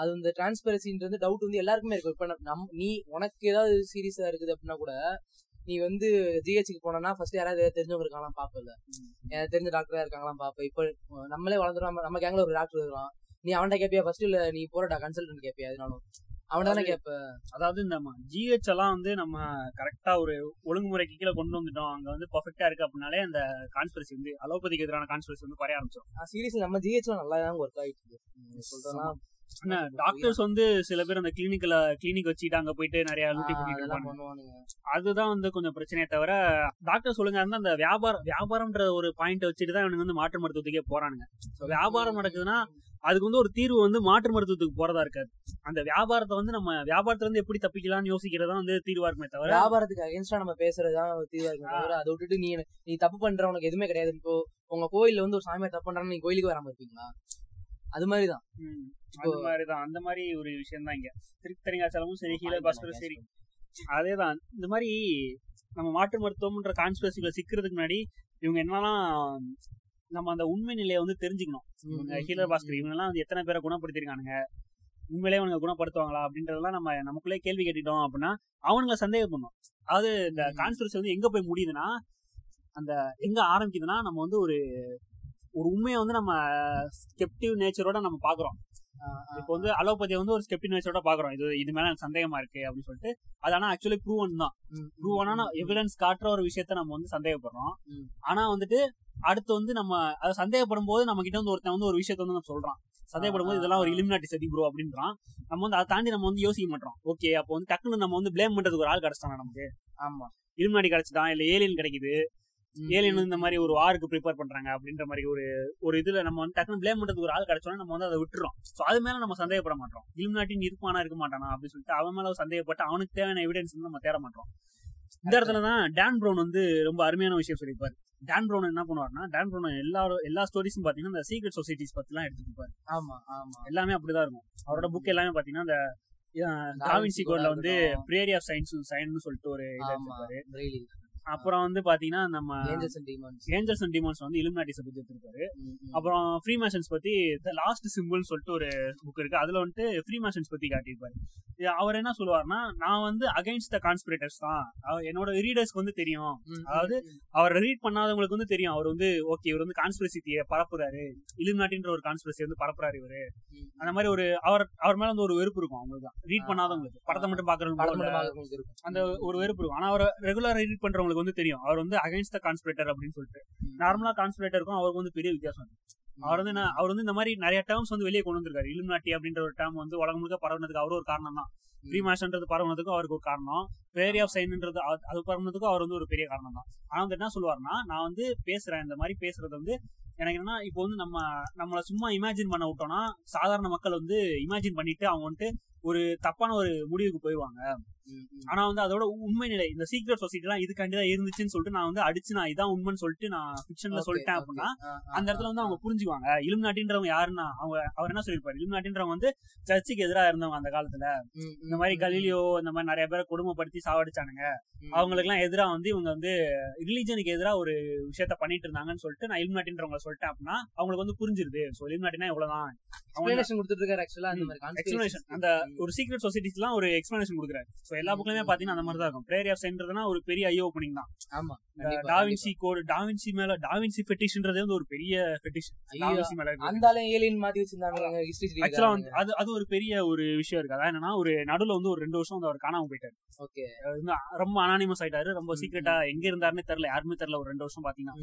Speaker 1: அது இந்த டிரான்ஸ்பரன்சின்றது டவுட் வந்து எல்லாருக்குமே இருக்கும் இப்ப நம் நீ உனக்கு ஏதாவது சீரியஸா இருக்குது அப்படின்னா கூட நீ வந்து ஜிஹெச்சுக்கு போனா ஃபர்ஸ்ட் யாராவது தெரிஞ்சவங்க இருக்காங்களாம் பாப்பல எனக்கு தெரிஞ்ச டாக்டரா இருக்காங்களாம் பாப்ப இப்ப நம்மளே வளர்ந்துரும் நம்ம- நம்ம கேங்ல ஒரு டாக்டர் இருக்கலாம் நீ அவன்கிட்ட கேப்பியா ஃபர்ஸ்ட் இல்ல நீ போறடா கன்சல்டன்ட் கேப்பியா அதனாலும் அவன் தானே கேப்ப?
Speaker 2: அதாவது இந்த ஜிஹெச் எல்லாம் வந்து நம்ம கரெக்டா ஒரு ஒழுங்குமுறைக்கு கீழே கொண்டு வந்துட்டோம். அங்க வந்து பர்ஃபெக்டா இருக்கு அப்படின்னாலே அந்த கான்ஸ்பிரசி வந்து அலோபதிக்கு எதிரான கான்ஸ்பிரசி வந்து குறைய ஆரம்பிச்சிடும்
Speaker 1: சீரியஸ்லி நம்ம ஜிஹெச்ல நல்லா தான் ஒர்க் ஆயிட்டு இருக்கு. சொல்றேன்னா
Speaker 2: டாக்டர்ஸ் வந்து சில பேர் அந்த கிளினிக்ல கிளினிக் வச்சுட்டு அங்க போயிட்டு நிறைய லூட்டி பண்ணிட்டு அதுதான் வந்து கொஞ்சம் பிரச்சனையே தவிர டாக்டர் சொல்லுங்க இருந்தா அந்த வியாபாரம் வியாபாரம்ன்ற ஒரு பாயிண்ட் வச்சுட்டு தான் இவனுங்க வந்து மாற்று மருத்துவத்துக்கே போறானுங்க. வியாபாரம் நடக்குதுன்னா அதுக்கு வந்து ஒரு தீர்வு வந்து மாற்று மருத்துவத்துக்கு போறதா இருக்காது. அந்த வியாபாரத்தை வந்து நம்ம வியாபாரத்துல இருந்து எப்படி தப்பிக்கலாம்னு யோசிக்கிறதா வந்து தீர்வா இருக்குமே தவிர
Speaker 1: வியாபாரத்துக்கு அகேன்ஸ்டா நம்ம பேசுறதுதான் தீவா இருக்கு தவிர அதை விட்டுட்டு நீ நீ தப்பு பண்ற உனக்கு எதுவுமே கிடையாது. இப்போ உங்க கோயில்ல வந்து ஒரு சாமியார் தப்பு பண்றான்னு நீ கோயிலுக்கு வராம இருப்பீங்களா? அது மாதிரிதான்.
Speaker 2: அந்த மாதிரிதான் அந்த மாதிரி ஒரு விஷயம் தான் இங்க திருத்தணிகாச்சலமும் சரி ஹீலர் பாஸ்கரும் சரி. அதேதான். இந்த மாதிரி நம்ம மாற்று மருத்துவம்ன்ற கான்ஸ்பிரசில சிக்கிறதுக்கு முன்னாடி இவங்க என்னெல்லாம் நம்ம அந்த உண்மை நிலையை வந்து தெரிஞ்சுக்கணும். ஹீலர் பாஸ்கர் இவங்க எல்லாம் வந்து எத்தனை பேரை குணப்படுத்திருக்கானுங்க உண்மையிலேயே அவனுங்க குணப்படுத்துவாங்களா? அப்படின்றதெல்லாம் நம்ம நமக்குள்ளே கேள்வி கேட்டுட்டோம் அப்படின்னா அவனுங்க சந்தேகம் பண்ணும் அதாவது இந்த. கான்ஸ்பிரசி வந்து எங்க போய் முடியுதுன்னா அந்த எங்க ஆரம்பிக்குதுன்னா நம்ம வந்து ஒரு ஒரு உண்மையை வந்து நம்ம ஸ்கெப்டிவ் நேச்சரோட நம்ம பாக்குறோம் இப்போ வந்து அலோபதியை வந்து ஒரு ஸ்கெப்டிவ் நேச்சரோட பாக்குறோம் இது இது மேல சந்தேகமா இருக்கு அப்படின்னு சொல்லிட்டு. அது ஆனா ஆக்சுவலி ப்ரூவன் தான். ப்ரூவனான எவிடன்ஸ் காட்டுற ஒரு விஷயத்த நம்ம வந்து சந்தேகப்படுறோம். ஆனா வந்துட்டு அடுத்து வந்து நம்ம அதை சந்தேகப்படும் போது நம்ம கிட்ட வந்து ஒருத்தன் வந்து ஒரு விஷயத்த வந்து நம்ம சொல்றான். சந்தேகப்படும் போது இதெல்லாம் ஒரு. இலிமினாட்டி சதி ப்ரோ அப்படின்றான். நம்ம வந்து அதை தாண்டி நம்ம வந்து யோசிக்க மாட்டோம். ஓகே அப்போ வந்து டக்குன்னு நம்ம வந்து ப்ளேம் பண்றதுக்கு ஒரு ஆள் கிடைச்சிட்டாங்க நமக்கு?
Speaker 1: ஆமா.
Speaker 2: இலிமினாட்டி கிடைச்சிட்டான் இல்ல ஏலியன் கிடைக்குது. ஏலியன் இந்த மாதிரி ஒரு வாருக்கு ப்ரிப்பேர் பண்றாங்க அப்படின்ற மாதிரி ஒரு ஒரு இதுல நம்ம வந்து டக்குனு ப்ளேம் பண்றதுக்கு ஒரு ஆள் கிடைச்சோன்னா நம்ம வந்து அதை விட்டுறோம். ஸோ அது மேல நம்ம சந்தேகப்பட மாட்டோம். இலுமினாட்டின் இருப்பானா இருக்க மாட்டானா அப்படின்னு சொல்லிட்டு அவன் மேல சந்தேகப்பட்டு அவனுக்கு தேவையான எவிடன்ஸ் வந்து நம்ம தேட மாட்டோம். இந்த இடத்துல தான் டான் ப்ரௌன் வந்து ரொம்ப அருமையான விஷயம் சொல்லியிருப்பாரு. டான் ப்ரௌன் என்ன பண்ணுவாருன்னா டான் ப்ரௌன் எல்லா எல்லா ஸ்டோரிஸும் பாத்தீங்கன்னா இந்த சீக்ரெட் சொசைட்டிஸ் பத்திலாம் எடுத்துட்டு இருப்பாரு.
Speaker 1: ஆமா ஆமா.
Speaker 2: எல்லாமே அப்படிதான் இருக்கும். அவரோட புக் எல்லாமே பாத்தீங்கன்னா இந்த டாவின்சி கோட்ல வந்து பிரேரி ஆஃப் சயின்ஸ் சயின்ஸ் சொல்லிட்டு ஒரு இது எடுத்திருப்பாரு
Speaker 1: braille.
Speaker 2: அப்புறம் வந்து பாத்தீங்கன்னா நம்ம
Speaker 1: angels and demons
Speaker 2: angels and demons வந்து இலுமினாட்டிஸ் பத்தி எடுத்திருக்காரு. அப்புறம் ஃப்ரீ மேஷன்ஸ் பத்தி த லாஸ்ட் சிம்பிள்னு சொல்லிட்டு ஒரு புக் இருக்கு. அதுல வந்துட்டு ஃப்ரீ மேஷன்ஸ் பத்தி காட்டியிருப்பாரு. அவர் என்ன சொல்லுவாருன்னா நான் வந்து அகைன்ஸ்ட் த கான்ஸ்பிரேட்டர்ஸ் தான். என்னோட ரீடர்ஸ்க்கு வந்து தெரியும். அதாவது அவர் ரீட் பண்ணாதவங்களுக்கு வந்து தெரியும். அவர் வந்து ஓகே இவர் வந்து கான்ஸ்பிரசி பரப்புறாரு. இலுமினாட்டின்ற ஒரு கான்ஸ்பிரசி வந்து பரப்புறாரு இவரு. அந்த மாதிரி ஒரு அவர் அவர் மேல வந்து ஒரு வெறுப்பு இருக்கும் அவங்களுக்கு ரீட் பண்ணாதவங்களுக்கு. படத்தை மட்டும் பாக்குறவங்களுக்கு அந்த ஒரு வெறுப்பு இருக்கும். ஆனா அவர் ரெகுலரா ரீட் பண்றவங்களுக்கு வந்து தெரியும். அவர் வந்து அகைன்ஸ்ட் த கான்ஸ்பிரேட்டர் அப்படின்னு சொல்லிட்டு. நார்மலா கான்ஸ்பிரேட்டருக்கும் அவருக்கு வந்து பெரிய வித்தியாசம். அவர் வந்து அவர் வந்து இந்த மாதிரி நிறைய டேர்ம்ஸ் வந்து வெளியே கொண்டு வந்திருக்காரு. இலுமினாட்டி அப்படின்ற ஒரு டேர்ம் வந்து உலகம் முழுக்க பரவுனதுக்கு அவரும் ஒரு காரணம் தான். ஃப்ரீ மேஷன்றது பரவுனதுக்கும் அவருக்கு ஒரு காரணம். பேரி ஆஃப் சைன்ன்றது அது- அது பரவுனதுக்கும் அவர் வந்து ஒரு பெரிய காரணம் தான். ஆனா வந்து என்ன சொல்லுவாருன்னா நான் வந்து பேசுறேன். இந்த மாதிரி பேசுறது வந்து எனக்கு என்னன்னா இப்போ வந்து நம்ம நம்மள சும்மா இமேஜின் பண்ண விட்டோம்னா சாதாரண மக்கள் வந்து இமேஜின் பண்ணிட்டு அவங்க வந்துட்டு ஒரு தப்பான ஒரு முடிவுக்கு போயிடுவாங்க ஆனா வந்து அதோட உண்மை நிலை இந்த சீக்ரெட் சொசைட்டி எல்லாம் இதுக்காண்டி தான் இருந்துச்சுன்னு சொல்லிட்டு நான் வந்து அடிச்சு நான் இதான் உண்மைன்னு சொல்லிட்டு நான் ஃபிக்ஷன்ல சொல்லிட்டேன் அப்படின்னா அந்த இடத்துல வந்து அவங்க புரிஞ்சுக்குவாங்க. இலும் நாட்டின்றவங்க யாருன்னா அவங்க அவர் என்ன சொல்லியிருப்பாரு? இலும் நாட்டின்றவங்க வந்து சர்ச்சுக்கு எதிராக இருந்தவங்க அந்த காலத்துல. இந்த மாதிரி கலீலியோ இந்த மாதிரி நிறைய பேரை கொடுமைப்படுத்தி சாவடிச்சானுங்க. அவங்களுக்கு எல்லாம் எதிரா வந்து இவங்க வந்து ரிலீஜனுக்கு எதிராக ஒரு விஷயத்த பண்ணிட்டு இருந்தாங்கன்னு சொல்லிட்டு நான் இலும் நாட்டின்றவங்க சொல்லிட்டேன் அப்படின்னா அவங்களுக்கு வந்து புரிஞ்சிருது. ஸோ இலும் நாட்டினா இவ்வளவுதான். அவங்க
Speaker 1: எக்ஸ்பிளனேஷன் கொடுத்துட்டு இருக்காரு ஆக்சுவலா அந்த. மாதிரி
Speaker 2: explanation. அந்த ஒரு சீக்ரெட் சொசைட்டிஸ்லாம் ஒரு எக்ஸ்பிளனேஷன் கொடுக்குறாரு. ஸோ எல்லா புக்லயுமே பாத்தீங்கன்னா அந்த மாதிரி தான் இருக்கும் பிரேயர் ஆஃப் சென்ட்றதுனா ஒரு பெரிய ஐ ஓப்பனிங் தான்.
Speaker 1: ஆமா
Speaker 2: Da Vinci code Da Vinci மேல டாவின்சி ஃபெட்டிஷ்ன்றதே வந்து ஒரு பெரிய ஃபெட்டிஷ் டாவின்சி மேல.
Speaker 1: அந்த ஏலியன் மாத்தி வச்சிருந்தாங்க ஹிஸ்டரி
Speaker 2: ஆக்சுவலா வந்து அது அது ஒரு பெரிய ஒரு விஷயம் இருக்கு. அதான் என்னன்னா ஒரு நடுவுல வந்து ஒரு ரெண்டு வருஷம் வந்து அவர் காணாம போயிட்டாரு.
Speaker 1: ஓகே.
Speaker 2: ரொம்ப அனானிமஸ் ஆயிட்டாரு. ரொம்ப சீக்கிரட்டா எங்க இருந்தாருன்னு தெரியல யாருமே தெரியல ஒரு ரெண்டு வருஷம் பாத்தீங்கன்னா.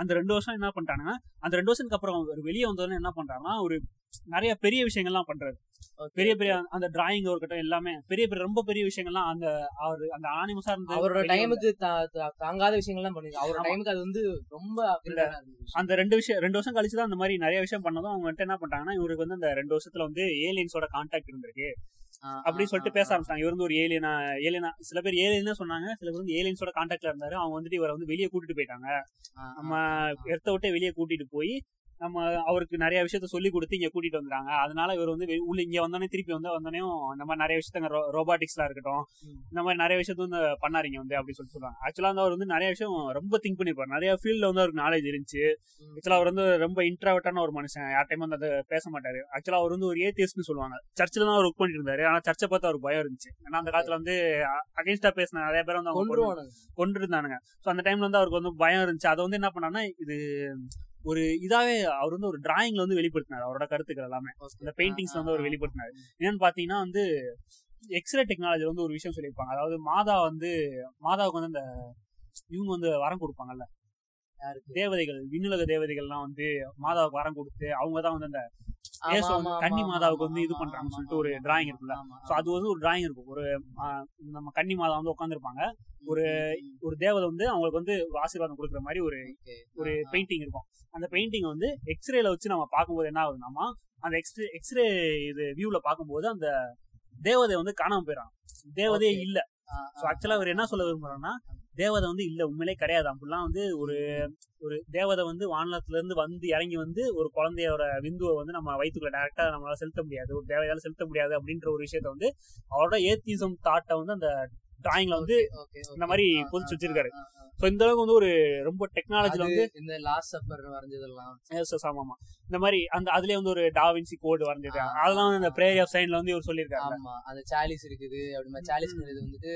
Speaker 2: அந்த ரெண்டு வருஷம் என்ன பண்ணிட்டாங்கன்னா அந்த ரெண்டு வருஷத்துக்கு அப்புறம் அவர் வெளியே வந்தோடனே என்ன பண்றாருன்னா ஒரு நிறைய பெரிய விஷயங்கள்லாம் பண்றாரு. பெரிய பெரிய அந்த டிராயிங் இருக்கட்டும் எல்லாமே பெரிய பெரிய ரொம்ப பெரிய விஷயங்கள்லாம் அந்த அவர் அந்த அனானிமஸா இருந்த
Speaker 1: அவரோட டைமுக்கு தாங்காத விஷயங்கள்லாம் பண்ணுங்க அவரோட. டைமுக்கு அது வந்து ரொம்ப
Speaker 2: அந்த ரெண்டு விஷயம் ரெண்டு வருஷம் கழிச்சு தான் அந்த மாதிரி நிறைய விஷயம் பண்ணதும் அவங்க வந்துட்டு என்ன பண்ணிட்டாங்கன்னா இவருக்கு வந்து அந்த ரெண்டு வருஷத்துல வந்து ஏலியன்ஸோட கான்டாக்ட் இருந்திருக்கு. அப்படின்னு சொல்லிட்டு பேச ஆரம்பிச்சாங்க இவர் வந்து ஒரு ஏலியனா ஏலியனா சில பேர் ஏலியனா சொன்னாங்க சில பேர் வந்து ஏலியன்ஸோட கான்டாக்ட்ல இருந்தாரு. அவங்க வந்துட்டு இவரை வந்து வெளியே கூட்டிட்டு போயிட்டாங்க. நம்ம எர்த்த விட்டு வெளியே கூட்டிட்டு போய் நம்ம அவருக்கு நிறைய விஷயத்த சொல்லி கொடுத்து இங்க கூட்டிட்டு வந்துறாங்க அதனால இவர் வந்து உள்ள இங்க வந்தோடனே திருப்பி வந்து வந்தோடனே இந்த மாதிரி நிறைய விஷயத்தங்க ரோபாட்டிக்ஸ்லாம் இருக்கட்டும். இந்த மாதிரி நிறைய விஷயத்த வந்து பண்ணாருங்க வந்து அப்படின்னு சொல்லிட்டு சொல்றாங்க. ஆக்சுவலா வந்து அவர் வந்து நிறைய விஷயம் ரொம்ப திங்க் பண்ணிருப்பாரு. நிறைய ஃபீல்ட்ல வந்து அவருக்கு நாலேஜ் இருந்துச்சு. ஆக்சுவலா அவர் வந்து ரொம்ப இன்ட்ராவட்டான ஒரு மனுஷன். யார்டையும் வந்து அதை பேச மாட்டாரு. ஆக்சுவலா அவர் வந்து ஒரு ஏத்தியஸ்ட்னு சொல்லுவாங்க. சர்ச்சில் தான் அவர் ஒர்க் பண்ணிட்டு இருந்தாரு. ஆனா சர்ச்சை பார்த்து அவருக்கு பயம் இருந்துச்சு. ஏன்னா அந்த காலத்துல வந்து அகைன்ஸ்டா பேசின நிறைய பேர் வந்து அவங்க கொண்டு இருந்தானுங்க ஸோ அந்த டைம்ல வந்து அவருக்கு வந்து பயம் இருந்துச்சு. அதை வந்து என்ன பண்ணாருன்னா இது ஒரு இதாவே அவர் வந்து ஒரு டிராயிங்ல வந்து வெளிப்படுத்தினார் அவரோட கருத்துக்கள் எல்லாமே. இந்த பெயிண்டிங்ஸ்ல வந்து அவர் வெளிப்படுத்தினார். என்னன்னு பாத்தீங்கன்னா வந்து எக்ஸ்ரே டெக்னாலஜி வந்து ஒரு விஷயம் சொல்லியிருப்பாங்க. அதாவது மாதா வந்து மாதாவுக்கு வந்து அந்த இவங்க வந்து வரம் கொடுப்பாங்கல்ல? தேவதைகள் விண்ணுலக தேவதைகள்லாம் வந்து மாதாவுக்கு வரம் கொடுத்து அவங்க தான் வந்து அந்த கன்னி மாதாவுக்கு வந்து இது
Speaker 1: ஆமா,
Speaker 2: சொல்லிட்டு ஒரு
Speaker 1: ஆமா,
Speaker 2: இருக்குல்ல. ஸோ அது வந்து ஒரு டிராயிங் இருக்கும். ஒரு நம்ம கன்னி மாதா வந்து உட்காந்துருப்பாங்க ஒரு ஒரு தேவதை வந்து அவங்களுக்கு வந்து ஆசீர்வாதம் கொடுக்குற மாதிரி ஒரு. ஒரு. பெயிண்டிங் இருக்கும். அந்த பெயிண்டிங் வந்து எக்ஸ்ரேல வச்சு நம்ம பார்க்கும்போது என்ன ஆகுதுன்னா அந்த எக்ஸ்ரே எக்ஸ்ரே இது வியூல பார்க்கும்போது அந்த தேவதை வந்து காணாம போயிடறான். தேவதையே. இல்ல. ஆக்சுவலா அவர் என்ன சொல்ல விரும்புறாருன்னா தேவதை வந்து இல்ல உண்மையிலே கிடையாது. அப்படிலாம் வந்து ஒரு ஒரு தேவதை வந்து வானத்துல இருந்து வந்து இறங்கி வந்து ஒரு குழந்தையோட விந்துவை வந்து நம்ம வயிற்றுக்குள்ள டேரக்டா நம்மளால செலுத்த முடியாது. ஒரு தேவையால செலுத்த முடியாது அப்படின்ற ஒரு விஷயத்த வந்து அவரோட ஏத்திசம் தாட்டை வந்து அந்த டிராயிங்ல வந்து. இந்த மாதிரி பொதிச்சு வச்சிருக்காரு. ஸோ இந்த அளவுக்கு வந்து ஒரு ரொம்ப டெக்னாலஜில வந்து
Speaker 1: இந்த லாஸ்ட் சப்பர் வரைஞ்சதெல்லாம்.
Speaker 2: Yes, yes, ஆமா ஆமா இந்த மாதிரி அந்த அதுலயே வந்து ஒரு டாவின்சி கோடு வரைஞ்சிருக்காங்க
Speaker 1: ஆ,
Speaker 2: அதெல்லாம் வந்து இந்த
Speaker 1: ஆ,
Speaker 2: பிரேயர் ஆஃப் சைன்ல வந்து இவர் சொல்லியிருக்காரு
Speaker 1: ஆமா அந்த சாலிஸ் இருக்குது. அப்படி சாலிஸ்ங்கிறது வந்துட்டு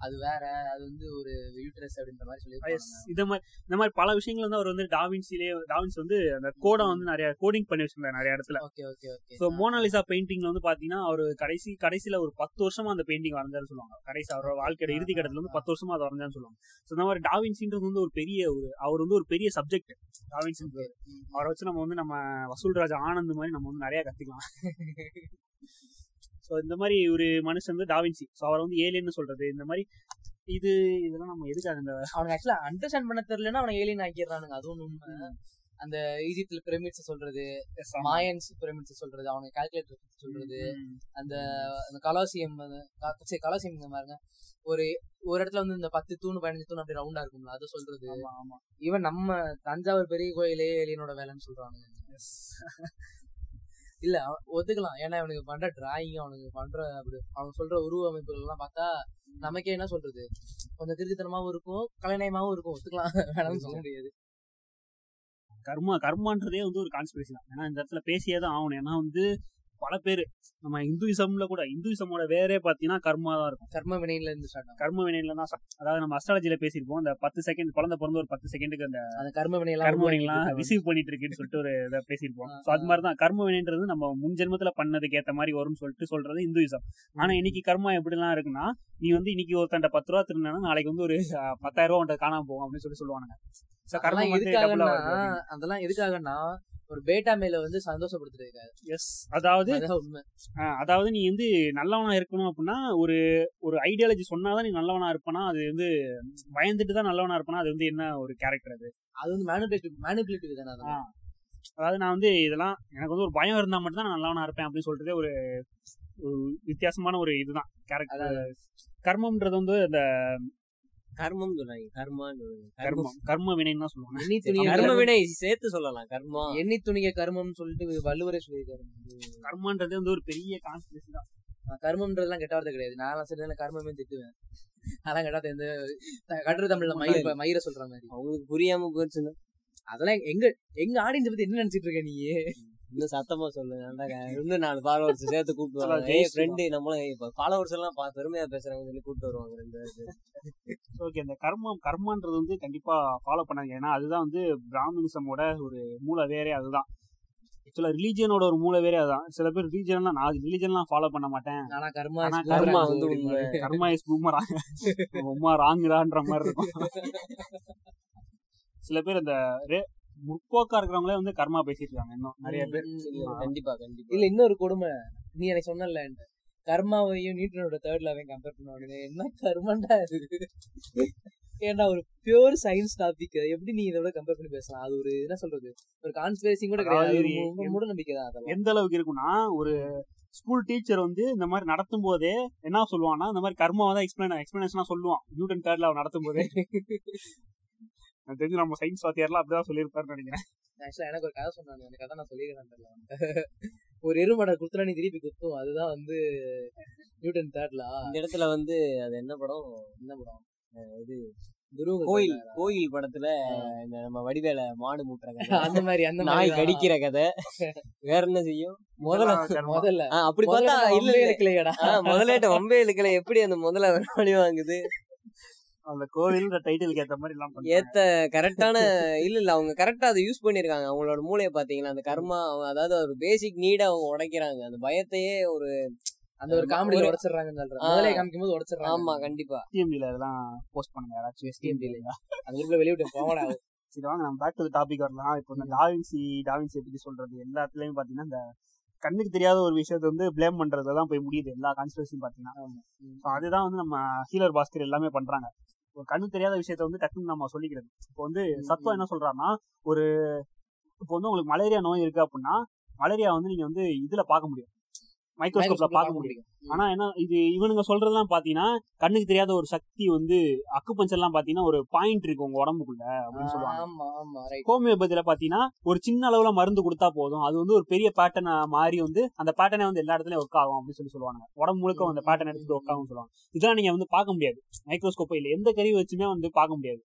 Speaker 1: அது வேற அது வந்து ஒரு யூட்ரஸ் அப்படின்ற மாதிரி சொல்லியிருக்காங்க
Speaker 2: இந்த மாதிரி இந்த மாதிரி பல விஷயங்கள் வந்து அவர் வந்து டாவின்சிலேயே டாவின்ஸ் வந்து அந்த கோடை வந்து நிறைய கோடிங் பண்ணி வச்சிருந்தாரு நிறைய இடத்துல.
Speaker 1: Okay okay okay
Speaker 2: so Mona Lisa பெயிண்டிங்ல வந்து பாத்தீங்கன்னா அவர் கடைசி கடைசியில ஒரு பத்து வருஷமா அந்த பெயிண்டிங் வரைஞ்சாருன்னு சொல்லுவாங்க. கடைசி அவரோட வாழ்க்கையோட இறுதி கட்டத்துல வந்து பத்து வருஷமா அதை வரைஞ்சான்னு சொல்லுவாங்க. ஸோ இந்த மாதிரி டாவின்சின்றது வந்து ஒரு பெரிய ஒரு அவர் வந்து ஒரு பெரிய சப்ஜெக்ட் டாவின்சின்றது அவரை வச்சு நம்ம வந்து நம்ம வசூல் ராஜா ஆனந்த் மாதிரி நம்ம வந்து நிறைய கத்துக்கலாம். <laughs> ஸோ இந்த மாதிரி ஒரு மனுஷன் வந்து டாவின்சி. ஸோ அவர் வந்து ஏலியன்னு சொல்றது. இந்த மாதிரி இது இதெல்லாம் நம்ம எதுக்காக இந்த
Speaker 1: அவனுக்கு ஆக்சுவலா அண்டர்ஸ்டாண்ட் பண்ண தெரியலன்னா அவனை ஏலியன் ஆக்கிடுறானுங்க. அதுவும் உண்மை. அந்த ஈஜிப்ட்ல பிரமிட்ஸ் சொல்றது மாயன்ஸ் பிரமிட்ஸ் சொல்றது அவங்க கால்குலேட்டர் சொல்றது. அந்த அந்த கலாசியம் சரி கலாசியம் பாருங்க. ஒரு ஒரு இடத்துல வந்து இந்த பத்து தூணு பதினஞ்சு தூண் அப்படி ரவுண்டா இருக்கும்ல அதை சொல்றது.
Speaker 2: ஆமா ஆமா.
Speaker 1: ஈவன் நம்ம தஞ்சாவூர் பெரிய கோயிலே ஏலியனோட வேலைன்னு சொல்றாங்க <laughs> இல்ல அவன் ஒத்துக்கலாம். ஏன்னா அவனுக்கு பண்ற டிராயிங் அவனுக்கு பண்ற அப்படி அவங்க சொல்ற உருவ அமைப்புகள் எல்லாம் பார்த்தா நமக்கே என்ன சொல்றது? கொஞ்சம் திருச்சித்தனமாவும் இருக்கும் கலைநயமாவும் இருக்கும். ஒத்துக்கலாம். <laughs> வேணாம்னு சொல்ல முடியாது.
Speaker 2: கர்மா கர்மான்றதே வந்து ஒரு கான்ஸ்பிரசி தான். ஏன்னா இந்த இடத்துல பேசியே தான் ஆகணும். ஏன்னா வந்து பல பேர். நம்ம இந்துயிசம்ல கூட இந்துயிசமோட வேறே பார்த்தீங்கன்னா கர்மா தான் இருக்கும்.
Speaker 1: கர்ம வினையில இருந்து ஸ்டார்ட்
Speaker 2: கர்ம வினையில தான் அதாவது நம்ம அஸ்ட்ராலஜில பேசியிருப்போம் அந்த பத்து செகண்ட் குழந்தை பிறந்த ஒரு பத்து செகண்டுக்கு அந்த
Speaker 1: கர்ம வினையெல்லாம்
Speaker 2: கர்ம வினைலாம். ரிசீவ் பண்ணிட்டு இருக்குன்னு சொல்லிட்டு ஒரு இதை பேசியிருப்போம். ஸோ அது மாதிரி தான் கர்ம வினைன்றது நம்ம முன் ஜென்மத்துல பண்ணதுக்கு ஏத்த மாதிரி வரும்னு சொல்லிட்டு சொல்றது இந்துயிசம். ஆனா இன்னைக்கு கர்மா எப்படிலாம் இருக்குன்னா நீ வந்து இன்னைக்கு ஒருத்தன்ட்ட பத்து ரூபா திருந்தா நாளைக்கு வந்து ஒரு பத்தாயிரம் ரூபா உன்ட்ட காணாம போகும் அப்படின்னு சொல்லி
Speaker 1: எதுக்காகன்னா அதெல்லாம் எதுக்காகன்னா ஒரு பேட்டா மேல வந்து சந்தோஷப்படுத்துறதுக்காக
Speaker 2: எஸ் அதாவது
Speaker 1: உண்மை.
Speaker 2: அதாவது நீ வந்து நல்லவனா இருக்கணும் அப்படின்னா ஒரு ஒரு ஐடியாலஜி சொன்னாதான் நீ நல்லவனா இருப்பனா அது வந்து பயந்துட்டு தான் நல்லவனா இருப்பனா அது வந்து என்ன ஒரு கேரக்டர் அது?
Speaker 1: அது வந்து மேனுபேட்டிவ் மேனுபுலேட்டிவ் தானே
Speaker 2: அதாவது நான் வந்து இதெல்லாம் எனக்கு வந்து ஒரு பயம் இருந்தா மட்டும் தான் நான் நல்லவனா இருப்பேன் அப்படின்னு ஒரு ஒரு வித்தியாசமான ஒரு இதுதான். கேரக்டர் கர்மம்ன்றது வந்து அந்த
Speaker 3: கர்மம் சொல்றாங்க. கர்மான்னு
Speaker 2: கர்மம் கர்ம வினைன்னு தான் சொல்லுவாங்க.
Speaker 1: எண்ணி துணிய
Speaker 3: கர்ம வினை சேர்த்து சொல்லலாம். கர்மா.
Speaker 1: எண்ணி துணிக கர்மம்னு சொல்லிட்டு வள்ளுவரே சொல்லியிருக்காரு.
Speaker 2: கர்மன்றது வந்து ஒரு பெரிய கான்ஸ்பிரசி தான்.
Speaker 1: கர்மம்ன்றதுலாம் கெட்ட வார்த்தை கிடையாது. நான் சில கர்மமே திட்டுவேன். அதெல்லாம் கெட்டாத இந்த கட்டுரை தமிழ்ல மயிர மயிர சொல்ற மாதிரி.
Speaker 3: அவங்களுக்கு புரியாம போச்சுன்னா?
Speaker 1: அதெல்லாம் எங்க எங்க ஆடியன்ஸ் பத்தி என்ன நினைச்சிட்டு இருக்க நீ
Speaker 3: இன்னும் சத்தமா சொல்லு நல்லா க- இன்னும் நாலு ஃபாலோவர்ஸ் சேர்த்து கூப்பிட்டு வருவாங்க.
Speaker 2: ஜெய்
Speaker 3: ஏய் ஃப்ரெண்டு நம்மளும் இப்ப ஃபாலோவர்ஸ் எல்லாம் பெருமையா பேசுறாங்க சொல்லி கூப்பிட்டு வருவாங்க ரெண்டு
Speaker 2: ஓகே அந்த கர்மம் கர்மன்றது வந்து கண்டிப்பா ஃபாலோ பண்ணாங்க ஏன்னா அதுதான் வந்து பிராமணிசமோட ஒரு மூல வேறே அதுதான். ஆக்சுவலா ரிலீஜியனோட ஒரு மூல வேறே அதுதான். சில பேர் ரிலீஜன்லாம் நான் ரிலீஜன்லாம் ஃபாலோ பண்ண மாட்டேன்.
Speaker 1: ஆனா கர்மா
Speaker 3: கர்மா வந்து.
Speaker 2: கர்மா இஸ் பூமராங்க உமா ராங்குறான்ற மாதிரி இருக்கும். சில பேர் இந்த ரே- முற்போக்கா இருக்கிறவங்களே வந்து கர்மா பேசிட்டு இருக்காங்க இன்னும். நிறைய பேர்.
Speaker 3: கண்டிப்பா கண்டிப்பா.
Speaker 1: இல்ல இன்னொரு கொடுமை. நீ எனக்கு சொன்னல கர்மாவையும் நியூட்டனோட தேர்ட் லாவையும் கம்பேர் பண்ணுவாங்க என்ன கர்மண்டா இது? ஏன்டா ஒரு பியூர் சயின்ஸ் டாபிக் எப்படி நீ இதோட கம்பேர் பண்ணி பேசலாம்? அது ஒரு என்ன சொல்றது? ஒரு கான்ஸ்பிரசி கூட கிடையாது. மூட நம்பிக்கை தான்
Speaker 2: எந்த அளவுக்கு இருக்கும்னா ஒரு ஸ்கூல் டீச்சர் வந்து இந்த மாதிரி நடத்தும் போதே என்ன சொல்லுவான்னா இந்த மாதிரி கர்மாவை தான் எக்ஸ்பிளைன் எக்ஸ்பிளனேஷனா சொல்லுவான். நியூட்டன் தேர்ட்ல அவன் நடத்தும் போதே. எனக்கு தெரிஞ்சு நம்ம சயின்ஸ் வாத்தியார்லாம் அப்படிதான் சொல்லியிருப்பாருன்னு நினைக்கிறேன்.
Speaker 1: ஆக்சுவலா எனக்கு ஒரு கதை சொன்னாங்க அந்த கதை நான் சொல்லிக்கிறேன் தெரியல. ஒரு எருமடை குத்துனா நீ திருப்பி குத்தும் அதுதான் வந்து நியூட்டன் தேர்ட்லா
Speaker 3: இந்த இடத்துல வந்து அது என்ன படம்?
Speaker 1: என்ன படம்?
Speaker 3: இது
Speaker 1: துருவ
Speaker 3: கோயில் கோயில் படத்துல இந்த நம்ம வடிவேல மாடு மூட்டுற கதை.
Speaker 1: அந்த மாதிரி அந்த மாதிரி
Speaker 3: நாய். கடிக்கிற கதை. வேற என்ன செய்யும்? முதல்ல.
Speaker 1: முதல்ல.
Speaker 3: அப்படி பார்த்தா
Speaker 1: முதல்ல
Speaker 3: இல்ல
Speaker 1: வம்பே
Speaker 3: இல்ல
Speaker 1: இழுக்கலையேடா.
Speaker 3: முதலேட்ட வம்பே இழுக்கல எப்படி அந்த முதல்ல பழி வாங்குது?
Speaker 2: அந்த கோவில்ன்ற டைட்டிலுக்கு ஏத்த மாதிரி எல்லாம்.
Speaker 3: ஏத்த கரெக்டான இல்ல இல்ல அவங்க கரெக்டா அதை யூஸ் பண்ணிருக்காங்க. அவங்களோட மூளையை பாத்தீங்களா அந்த கர்மா அவங்க- அதாவது ஒரு பேசிக் நீட அவங்க உடைக்கிறாங்க. அந்த பயத்தையே ஒரு
Speaker 1: அந்த ஒரு காமெடியில உடைச்சிடுறாங்கன்னு சொல்றேன்
Speaker 3: ஆ.
Speaker 1: முதலே காமிக்கும் போது உடைச்சிடுறாங்க.
Speaker 3: ஆமா கண்டிப்பா.
Speaker 2: STMD ல அதெல்லாம் போஸ்ட் பண்ணுங்க யாராச்சும்
Speaker 1: STMD
Speaker 2: STMD
Speaker 1: ல. அந்த குரூப்ல வெளியிட்டு போவடா
Speaker 2: சரி வாங்க நம்ம பேக் டு டாபிக் வரலாம். இப்போ இந்த டாவின்சி டாவின்சி பத்தி சொல்றது எல்லாத்துலயும் பாத்தீங்கன்னா இந்த கண்ணுக்கு தெரியாத ஒரு விஷயத்தை வந்து ப்ளேம் பண்றதுல தான் போய் முடியுது எல்லா கான்ஸ்பிரசியும் பாத்தீங்கன்னா. அதுதான் வந்து நம்ம ஹீலர் பாஸ்கர் எல்லாமே பண்றாங்க. ஒரு கண்ணு தெரியாத விஷயத்த வந்து டக்குன்னு நம்ம சொல்லிக்கிறது. இப்போ வந்து சத்துவம் என்ன சொல்றாருன்னா ஒரு இப்போ வந்து உங்களுக்கு மலேரியா நோய் இருக்கு அப்படின்னா மலேரியா வந்து நீங்க வந்து இதுல பார்க்க முடியும். மைக்ரோஸ்கோப்ல பார்க்க முடியும். ஆனா என்ன இது இவனுங்க சொல்றதெல்லாம் பாத்தீங்கன்னா கண்ணுக்கு தெரியாத ஒரு சக்தி வந்து அக்குபஞ்சர்லாம் பாத்தீங்கன்னா ஒரு பாயிண்ட் இருக்கு உங்க உடம்புக்குள்ள அப்படின்னு சொல்லுவாங்க. ஹோமியோபதியில பாத்தீங்கன்னா ஒரு சின்ன அளவுல மருந்து கொடுத்தா போதும். அது வந்து ஒரு பெரிய பேட்டர்ன் மாறி வந்து அந்த பேட்டர்னே வந்து எல்லா இடத்துலயும் ஒர்க் ஆகும் அப்படின்னு சொல்லி சொல்லுவாங்க. உடம்பு முழுக்க அந்த பேட்டர்ன் எடுத்துட்டு ஒர்க் ஆகும் சொல்லுவாங்க. இதெல்லாம் நீங்க வந்து பார்க்க முடியாது. மைக்ரோஸ்கோப்போ இல்ல. எந்த கருவி வச்சுமே வந்து பார்க்க முடியாது.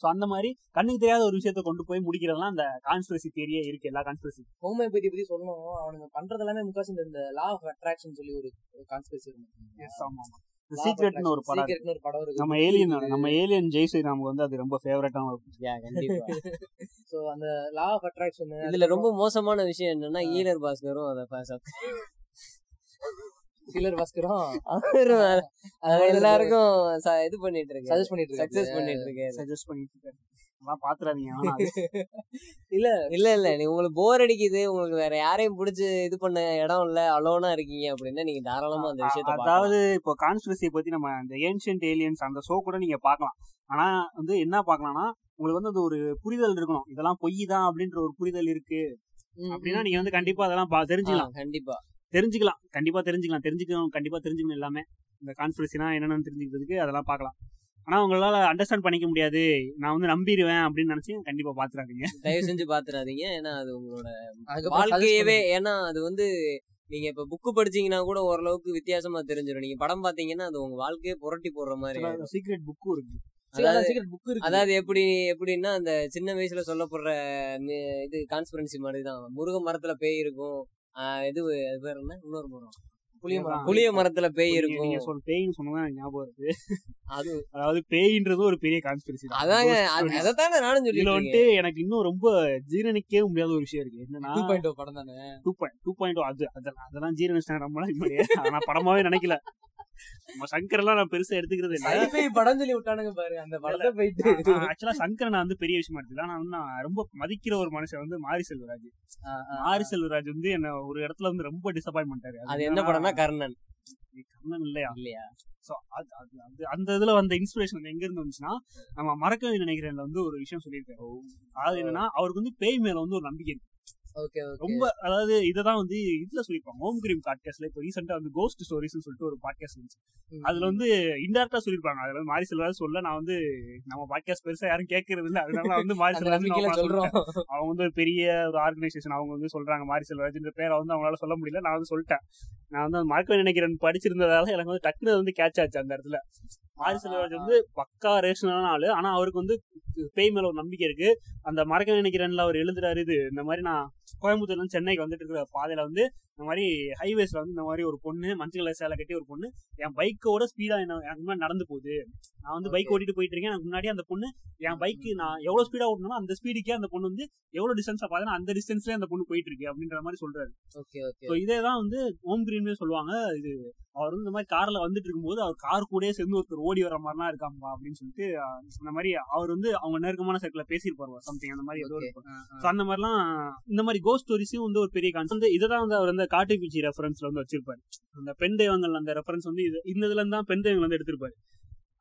Speaker 2: சோ அந்த மாதிரி கண்ணுக்கு தெரியாத ஒரு விஷயத்த கொண்டு போய் முடிக்கிறதுலாம் அந்த கான்ஸ்பிரசி தியரியே இருக்கு எல்லா கான்ஸ்பிரசி
Speaker 1: ஹோமியோபதி பத்தி சொல்லணும். அவனுங்க பண்றது எல்லாமே முக்காசி இந்த- லா ஆஃப் அட்ராக்ஷன் சொல்லி ஒரு கான்ஸ்பிரசி
Speaker 2: சீக்ரெட்னு ஒரு படம் இருக்கு.
Speaker 1: சீக்ரெட்னு ஒரு படம் இருக்கு.
Speaker 2: நம்ம ஏலியன் நம்ம ஏலியன் ஜெய்சரி நமக்கு வந்து அது ரொம்ப ஃபேவரட்டான ஒரு
Speaker 1: சோ <laughs> அந்த லா ஆஃப் அட்ராக்ஷன்
Speaker 3: இதுல ரொம்ப மோசமான விஷயம் என்னன்னா ஈலர் பாஸ்கரும் அதை ப- சப்- <laughs>
Speaker 1: சிலர் பாஸ்கரும்
Speaker 3: எல்லாருக்கும் இது பண்ணிட்டு இருக்கு
Speaker 1: சஜஸ்ட் பண்ணிட்டு இருக்காரு.
Speaker 3: சக்சஸ் பண்ணிட்டு இருக்காரு
Speaker 2: சஜஸ்ட் பண்ணிட்டு இருக்காரு பாத்துறாதீங்க <laughs>
Speaker 1: இல்ல
Speaker 3: இல்ல இல்ல. நீ உங்களுக்கு போர் அடிக்குது. உங்களுக்கு வேற யாரையும் புடிச்சு இது பண்ண இடம் இல்ல. அலோனா இருக்கீங்க அப்படின்னா நீங்க தாராளமா அந்த விஷயத்த.
Speaker 2: அதாவது இப்போ கான்ஸ்பிரசியை பத்தி நம்ம இந்த ஏன்ஷியன்ட் ஏலியன்ஸ் அந்த ஷோ கூட நீங்க பார்க்கலாம். ஆனா வந்து என்ன பார்க்கலாம்னா உங்களுக்கு வந்து அது ஒரு புரிதல் இருக்கணும். இதெல்லாம் பொய் தான் அப்படின்ற ஒரு புரிதல் இருக்கு. அப்படின்னா. நீங்க வந்து கண்டிப்பா அதெல்லாம் தெரிஞ்சுக்கலாம்.
Speaker 3: கண்டிப்பா.
Speaker 2: தெரிஞ்சுக்கலாம். கண்டிப்பா தெரிஞ்சுக்கலாம். தெரிஞ்சுக்கணும் கண்டிப்பா தெரிஞ்சுக்கணும் எல்லாமே. இந்த கான்ஸ்பிரசினா என்னென்னு தெரிஞ்சுக்கிறதுக்கு அதெல்லாம் பார்க்கலாம். ஆனா அவங்களால அண்டர்ஸ்டாண்ட் பண்ணிக்க முடியாது. நான் வந்து நம்பிடுவேன் அப்படின்னு நினைச்சு கண்டிப்பா பாத்துறாதீங்க.
Speaker 4: தயவு செஞ்சு பாத்துறாதீங்க. ஏன்னா அது உங்களோட வாழ்க்கையவே ஏன்னா அது வந்து நீங்க இப்ப புக்கு படிச்சீங்கன்னா கூட ஓரளவுக்கு வித்தியாசமா தெரிஞ்சிடும் நீங்க படம் பாத்தீங்கன்னா அது உங்க வாழ்க்கையே புரட்டி போடுற மாதிரி.
Speaker 2: சீக்ரெட் புக்கும் இருக்கு.
Speaker 4: அதாவது எப்படி எப்படின்னா அந்த சின்ன வயசுல சொல்லப்படுற இது கான்ஸ்பிரன்சி மாதிரி தான். முருக மரத்துல பேய் இருக்கும். இது அது பேர் என்ன? இன்னொரு மரம்.
Speaker 1: புளிய மரம்.
Speaker 4: புளிய மரத்துல பேய் இருக்கும்.
Speaker 2: நீங்க சொல் பேய்னு எனக்கு ஞாபகம் இருக்கு
Speaker 4: அது <laughs>
Speaker 2: அதாவது பேயின்றது ஒரு பெரிய கான்ஸ்பிரசி
Speaker 4: அதாங்க அது- அதைத்தானே நானும்
Speaker 2: இதுல
Speaker 4: சொல்லிட்டு
Speaker 2: வந்துட்டு எனக்கு இன்னும் ரொம்ப ஜீரணிக்கவே முடியாத ஒரு விஷயம் இருக்கு. என்னன்னா
Speaker 1: டூ பாயிண்ட் படம் தானே?
Speaker 2: டூ பாயிண்ட் டூ பாயிண்ட் அது அதெல்லாம் அதெல்லாம் ஜீரணிச்சிட்டேன் ரொம்ப நாளைக்கு முன்னாடியே அதை நான் படமாவே நினைக்கல. நம்ம சங்கர் எல்லாம் நான் பெருசா எடுத்துக்கிறது இல்ல.
Speaker 1: படம் சொல்லி விட்டானுங்க பாரு அந்த படத்தை போயிட்டு.
Speaker 2: ஆக்சுவலா சங்கரை நான் வந்து பெரிய விஷயமா எடுத்துக்கல. ஆனா நான் ரொம்ப மதிக்கிற ஒரு மனுஷன் வந்து மாரி செல்வராஜ். மாரி செல்வராஜ் வந்து என்ன ஒரு இடத்துல வந்து ரொம்ப டிசப்பாயிண்ட் பண்ணிட்டாரு.
Speaker 4: அது என்ன படம்னா கர்ணன்.
Speaker 2: கண்ணன் இல்லையா?
Speaker 4: இல்லையா?
Speaker 2: So, அது அது அது அந்த இதுல வந்த இன்ஸ்பிரேஷன் எங்க இருந்து வந்துச்சுன்னா நம்ம மறக்கவே நினைக்கிறேன்ல வந்து ஒரு விஷயம் சொல்லியிருக்காரு. அதாவது என்னன்னா அவருக்கு வந்து பேய் மேல வந்து ஒரு நம்பிக்கை இருக்கு. ரொம்ப அதாவது இததான் வந்து இதுல சொல்லிருப்பாங்க. ஹோம் கிரீம் பாட்காஸ்ட்ல இப்போ ரீசெண்டா வந்து கோஸ்ட் ஸ்டோரிஸ்னு சொல்லிட்டு ஒரு பாட்காஸ்ட் இருந்துச்சு அதுல வந்து இன்டெரக்டா சொல்லிருப்பாங்க. அதுல வந்து மாரி செல்வராஜ் சொல்ல நான் வந்து நம்ம பாட்காஸ்ட் பெருசா யாரும் கேட்கறது இல்ல. அதனால வந்து மாரி செல்வராஜ்
Speaker 1: சொல்றோம்.
Speaker 2: அவங்க வந்து ஒரு பெரிய ஒரு ஆர்கனைசேஷன் அவங்க வந்து சொல்றாங்க மாரி செல்வராஜ்ன்ற பேரை வந்து அவங்களால சொல்ல முடியல. நான் வந்து சொல்லிட்டேன். நான் வந்து மறக்க நினைக்கிறேன். படிச்சிருந்ததால எனக்கு வந்து டக்குனு வந்து கேட்ச் ஆச்சு அந்த இடத்துல. மாரி செல்வராஜ் வந்து பக்கா ரேஷனான ஆளு. ஆனா அவருக்கு வந்து பேய் மேல ஒரு நம்பிக்கை இருக்கு. அந்த மறக்க நினைக்கிறேன்ல அவர் எழுதுறாரு இது. இந்த மாதிரி நான் கோயம்புத்தூர்ல இருந்து சென்னைக்கு வந்துட்டு இருக்கிற பாதையில வந்து இந்த மாதிரி ஹைவேஸ்ல வந்து இந்த மாதிரி ஒரு பொண்ணு மஞ்சள் கலர் சேலை கட்டி ஒரு பொண்ணு என் பைக்கோட ஸ்பீடா என்ன எனக்கு முன்னாடி நடந்து போகுது. நான் வந்து பைக். ஓட்டிட்டு போயிட்டு இருக்கேன். எனக்கு முன்னாடி அந்த பொண்ணு என் பைக் நான் எவ்வளவு ஸ்பீடா ஓட்டணும் அந்த ஸ்பீடுக்கே அந்த பொண்ணு வந்து எவ்வளவு டிஸ்டன்ஸா பார்த்தா அந்த டிஸ்டன்ஸ்ல அந்த பொண்ணு போயிட்டு இருக்கு அப்படின்ற மாதிரி சொல்றாரு.
Speaker 1: ஓகே ஓகே
Speaker 2: ஸோ இதே தான் வந்து ஓம் கிரீன்மே சொல்லுவாங்க. இது அவர் வந்து இந்த மாதிரி கார்ல வந்துட்டு இருக்கும்போது அவர் கார் கூடயே சேர்ந்து ஒருத்தர் ஓடி வர மாதிரிலாம் இருக்காம்பா அப்படின்னு சொல்லிட்டு அந்த மாதிரி அவர் வந்து அவங்க நெருக்கமான சர்க்கிள் பேசியிருப்பாரு சம்திங் அந்த மாதிரி ஏதோ ஸோ அந்த மாதிரிலாம் இந்த மாதிரி கோஸ்ட் ஸ்டோரிஸும் வந்து ஒரு பெரிய கான்செப்ட் வந்து இதை தான் வந்து அவர் வந்து காட்டுப்பூச்சி ரெஃபரன்ஸ்ல வந்து வச்சிருப்பாரு. அந்த பெண் தெய்வங்கள் அந்த ரெஃபரன்ஸ் வந்து இது இந்த இதுல தான் பெண் தெய்வங்கள் வந்து எடுத்திருப்பாரு.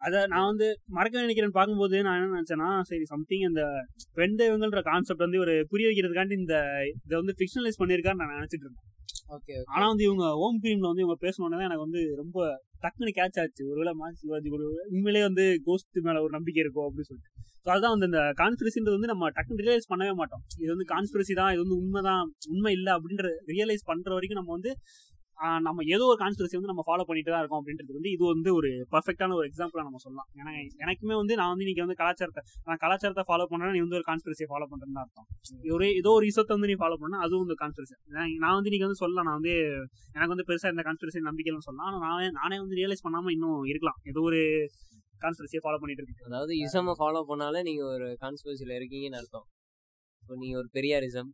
Speaker 2: அத நான் வந்து மறக்க நினைக்கிறேன் பார்க்கும்போது நான் என்ன நினைச்சேன்னா சரி சம்திங் இந்த பெண் தெய்வங்கள்ன்ற கான்செப்ட் வந்து ஒரு புரிய வைக்கிறதுக்காண்டி இந்த இதை வந்து ஃபிக்ஷனலைஸ் பண்ணியிருக்கான்னு நான் நினைச்சிட்டு இருந்தேன். ஆனா வந்து இவங்க ஓம் கிரீம்ல வந்து இவங்க பேசணுன்னே எனக்கு வந்து ரொம்ப டக்குன்னு கேட்ச் ஆச்சு. ஒருவேளை மாசி சிவாஜி கூட உண்மையிலேயே வந்து கோஸ்ட் மேல ஒரு நம்பிக்கை இருக்கும் அப்படின்னு சொல்லிட்டு. ஸோ அதுதான் வந்து இந்த கான்ஸ்பிரசின்றது வந்து நம்ம டக்குனு ரியலைஸ் பண்ணவே மாட்டோம். இது வந்து கான்ஸ்பிரசி தான் இது வந்து உண்மைதான் உண்மை இல்லை அப்படின்ற ரியலைஸ் பண்ற வரைக்கும் நம்ம வந்து நம்ம ஏதோ ஒரு கான்ஸ்பிரசி வந்து நம்ம ஃபாலோ பண்ணிட்டு தான் இருக்கோம் அப்படின்றது வந்து இது வந்து ஒரு பர்ஃபெக்டான ஒரு எக்ஸாம்பிளா நம்ம சொல்லலாம். ஏன்னா எனக்குமே வந்து நான் வந்து இன்னைக்கு வந்து கலாச்சாரத்தை நான் கலாச்சாரத்தை ஃபாலோ பண்றேன் நீ வந்து ஒரு கான்ஸ்பிரசியை ஃபாலோ பண்றேன்னு தான் அர்த்தம். ஒரு ஏதோ ஒரு இசத்தை வந்து நீ ஃபாலோ பண்ணா அதுவும் வந்து கான்ஸ்பிரசி நான் வந்து நீங்க வந்து சொல்லலாம். நான் வந்து எனக்கு வந்து பெருசா இந்த கான்ஸ்பிரசி நம்பிக்கைன்னு சொல்லலாம். ஆனா நானே நானே வந்து ரியலைஸ் பண்ணாம இன்னும் இருக்கலாம். ஏதோ ஒரு கான்ஸ்பிரசியை ஃபாலோ பண்ணிட்டு இருக்கேன்.
Speaker 4: அதாவது இசம ஃபாலோ பண்ணாலே நீங்க ஒரு கான்ஸ்பிரசில இருக்கீங்கன்னு அர்த்தம். இப்போ நீங்க ஒரு பெரியாரிசம்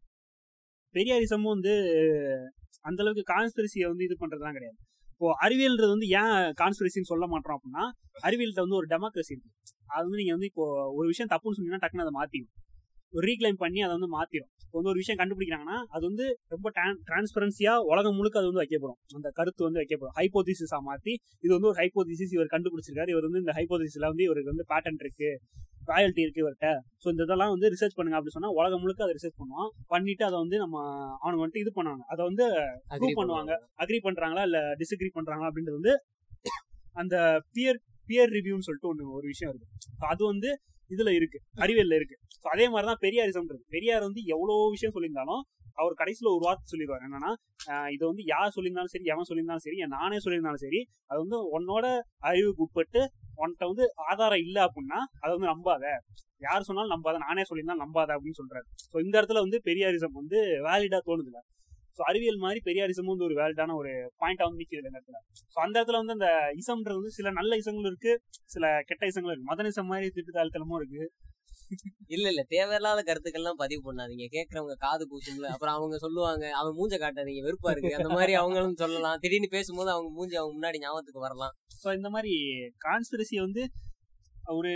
Speaker 2: பெரியாரிசமும் வந்து அந்த அளவுக்கு கான்ஸ்பிரசியை வந்து இது பண்றதுலாம் கிடையாது. இப்போ அறிவியல்ன்றது வந்து ஏன் கான்ஸ்பிரசின்னு சொல்ல மாட்டோம் அப்படின்னா அறிவியல்கிட்ட வந்து ஒரு டெமோக்ரஸி இருக்கு. அது வந்து நீங்க வந்து இப்போ ஒரு விஷயம் தப்புன்னு சொன்னீங்கன்னா டக்குன்னு அதை மாத்திடும் ரீக்ளைம் பண்ணி அதை வந்து மாத்திரும். இப்போ வந்து ஒரு விஷயம் கண்டுபிடிக்கிறாங்கன்னா அது வந்து ரொம்ப டிரான்ஸ்பரன்சியா உலகம் முழுக்க அது வந்து வைக்கப்படும். அந்த கருத்து வந்து வைக்கப்படும். ஹைப்போதிசிஸா மாத்தி இது வந்து ஒரு ஹைப்போதிசிஸ் இவர் கண்டுபிடிச்சிருக்காரு. இவர் வந்து இந்த ஹைப்போதிசிஸ்ல வந்து இவருக்கு வந்து பேட்டன் இருக்கு. ராயல்ட்டி இருக்கு இவர்கிட்ட ஸோ இந்த இதெல்லாம் வந்து ரிசர்ச் பண்ணுங்க அப்படி சொன்னா உலகம் முழுக்க அதை ரிசர்ச் பண்ணுவான். பண்ணிட்டு அதை வந்து நம்ம அவனுக்கு வந்துட்டு இது பண்ணுவாங்க. அதை வந்து ப்ரூவ் பண்ணுவாங்க. அக்ரி பண்றாங்களா இல்ல டிஸ்அக்ரி பண்றாங்களா அப்படின்றது வந்து அந்த பியர் பியர் ரிவ்யூன்னு சொல்லிட்டு ஒண்ணு ஒரு விஷயம் இருக்கு. அது வந்து இதுல இருக்கு அறிவியல்ல இருக்கு. அதே மாதிரிதான் பெரியாரிசம் இருக்கு பெரியார் வந்து எவ்வளவு விஷயம் சொல்லியிருந்தாலும் அவர் கடைசியில ஒரு வார்த்தை சொல்லிடுவார். என்னன்னா ஆஹ் இதை வந்து யார் சொல்லியிருந்தாலும் சரி எவன் சொல்லியிருந்தாலும் சரி என் நானே சொல்லியிருந்தாலும் சரி அது வந்து உன்னோட அறிவுக்கு உட்பட்டு உன்கிட்ட வந்து ஆதாரம் இல்ல அப்படின்னா அதை வந்து நம்பாத. யார் சொன்னாலும் நம்பாத. நானே சொல்லியிருந்தாலும் நம்பாத அப்படின்னு சொல்றாரு. ஸோ இந்த இடத்துல வந்து பெரியாரிசம் வந்து வேலிடா தோணுதுல ஸோ அறிவியல் மாதிரி பெரியாரிசமும் வந்து ஒரு வேலிடான ஒரு பாயிண்டா வந்து நிற்கிது இந்த இடத்துல ஸோ அந்த இடத்துல வந்து அந்த இசம்ன்றது வந்து சில நல்ல இசங்களும் இருக்கு சில கெட்ட இசங்களும் இருக்கு. மதனிசம் மாதிரி திட்டுத்தாழ்த்தலமும் இருக்கு.
Speaker 4: இல்ல இல்ல. தேவையில்லாத கருத்துக்கள்லாம் பதிவு பண்ணாதீங்க. கேக்குறவங்க காது கூசும்ல அப்புறம் அவங்க சொல்லுவாங்க அவன் மூஞ்ச காட்டாதீங்க வெறுப்பா இருக்கு. அந்த மாதிரி அவங்களும் சொல்லலாம். திடீர்னு பேசும்போது அவங்க மூஞ்சி அவங்க முன்னாடி ஞாபகத்துக்கு வரலாம்.
Speaker 2: ஸோ இந்த மாதிரி கான்ஸ்பிரசி வந்து ஒரு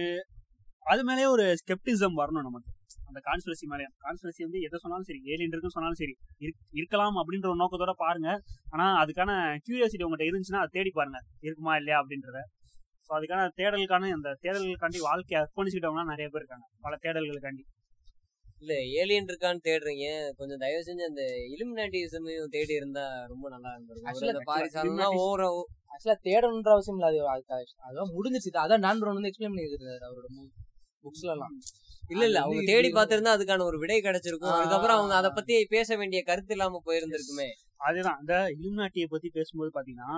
Speaker 2: அது மேலேயே ஒரு ஸ்கெப்டிசம் வரணும் நமக்கு. அந்த கான்ஸ்பிரசி மேலே கான்ஸ்பிரசி வந்து எதை சொன்னாலும் சரி ஏலியன் இருக்குன்னு சொன்னாலும் சரி இருக்- இருக்கலாம் அப்படின்ற ஒரு நோக்கத்தோட பாருங்க. ஆனா அதுக்கான கியூரியாசிட்டி உங்கள்கிட்ட இருந்துச்சுன்னா அதை தேடி பாருங்க. இருக்குமா இல்லையா அப்படின்றத. ஸோ அதுக்கான தேடலுக்கான அந்த தேடல்களுக்காண்டி வாழ்க்கையை அர்ப்பணிச்சுக்கிட்டவங்களாம் நிறைய பேர் இருக்காங்க. பல தேடல்களுக்காண்டி.
Speaker 4: இல்ல ஏலியன் இருக்கான்னு தேடுறீங்க. கொஞ்சம் தயவு செஞ்சு அந்த இலுமினாட்டிசமையும் தேடி இருந்தா ரொம்ப நல்லா இருந்திருக்கும். ஓர
Speaker 1: ஆக்சுவலா தேடணுன்ற அவசியம் இல்ல. அது அது- அதெல்லாம் முடிஞ்சிருச்சு இது அதான் நான் வந்து எக்ஸ்பிளைன் பண்ணியிருக்காரு அவரோட புக்ஸ்ல எல்லாம்
Speaker 3: இல்ல இல்ல அவங்க தேடி பார்த்திருந்தா அதுக்கான ஒரு விடை கிடைச்சிருக்கும். அதுக்கப்புறம் அவங்க அதை பத்தி பேச வேண்டிய கருத்து இல்லாம போயிருந்திருக்குமே.
Speaker 2: அதுதான். இந்த இலுமினாட்டியை பத்தி பேசும்போது பாத்தீங்கன்னா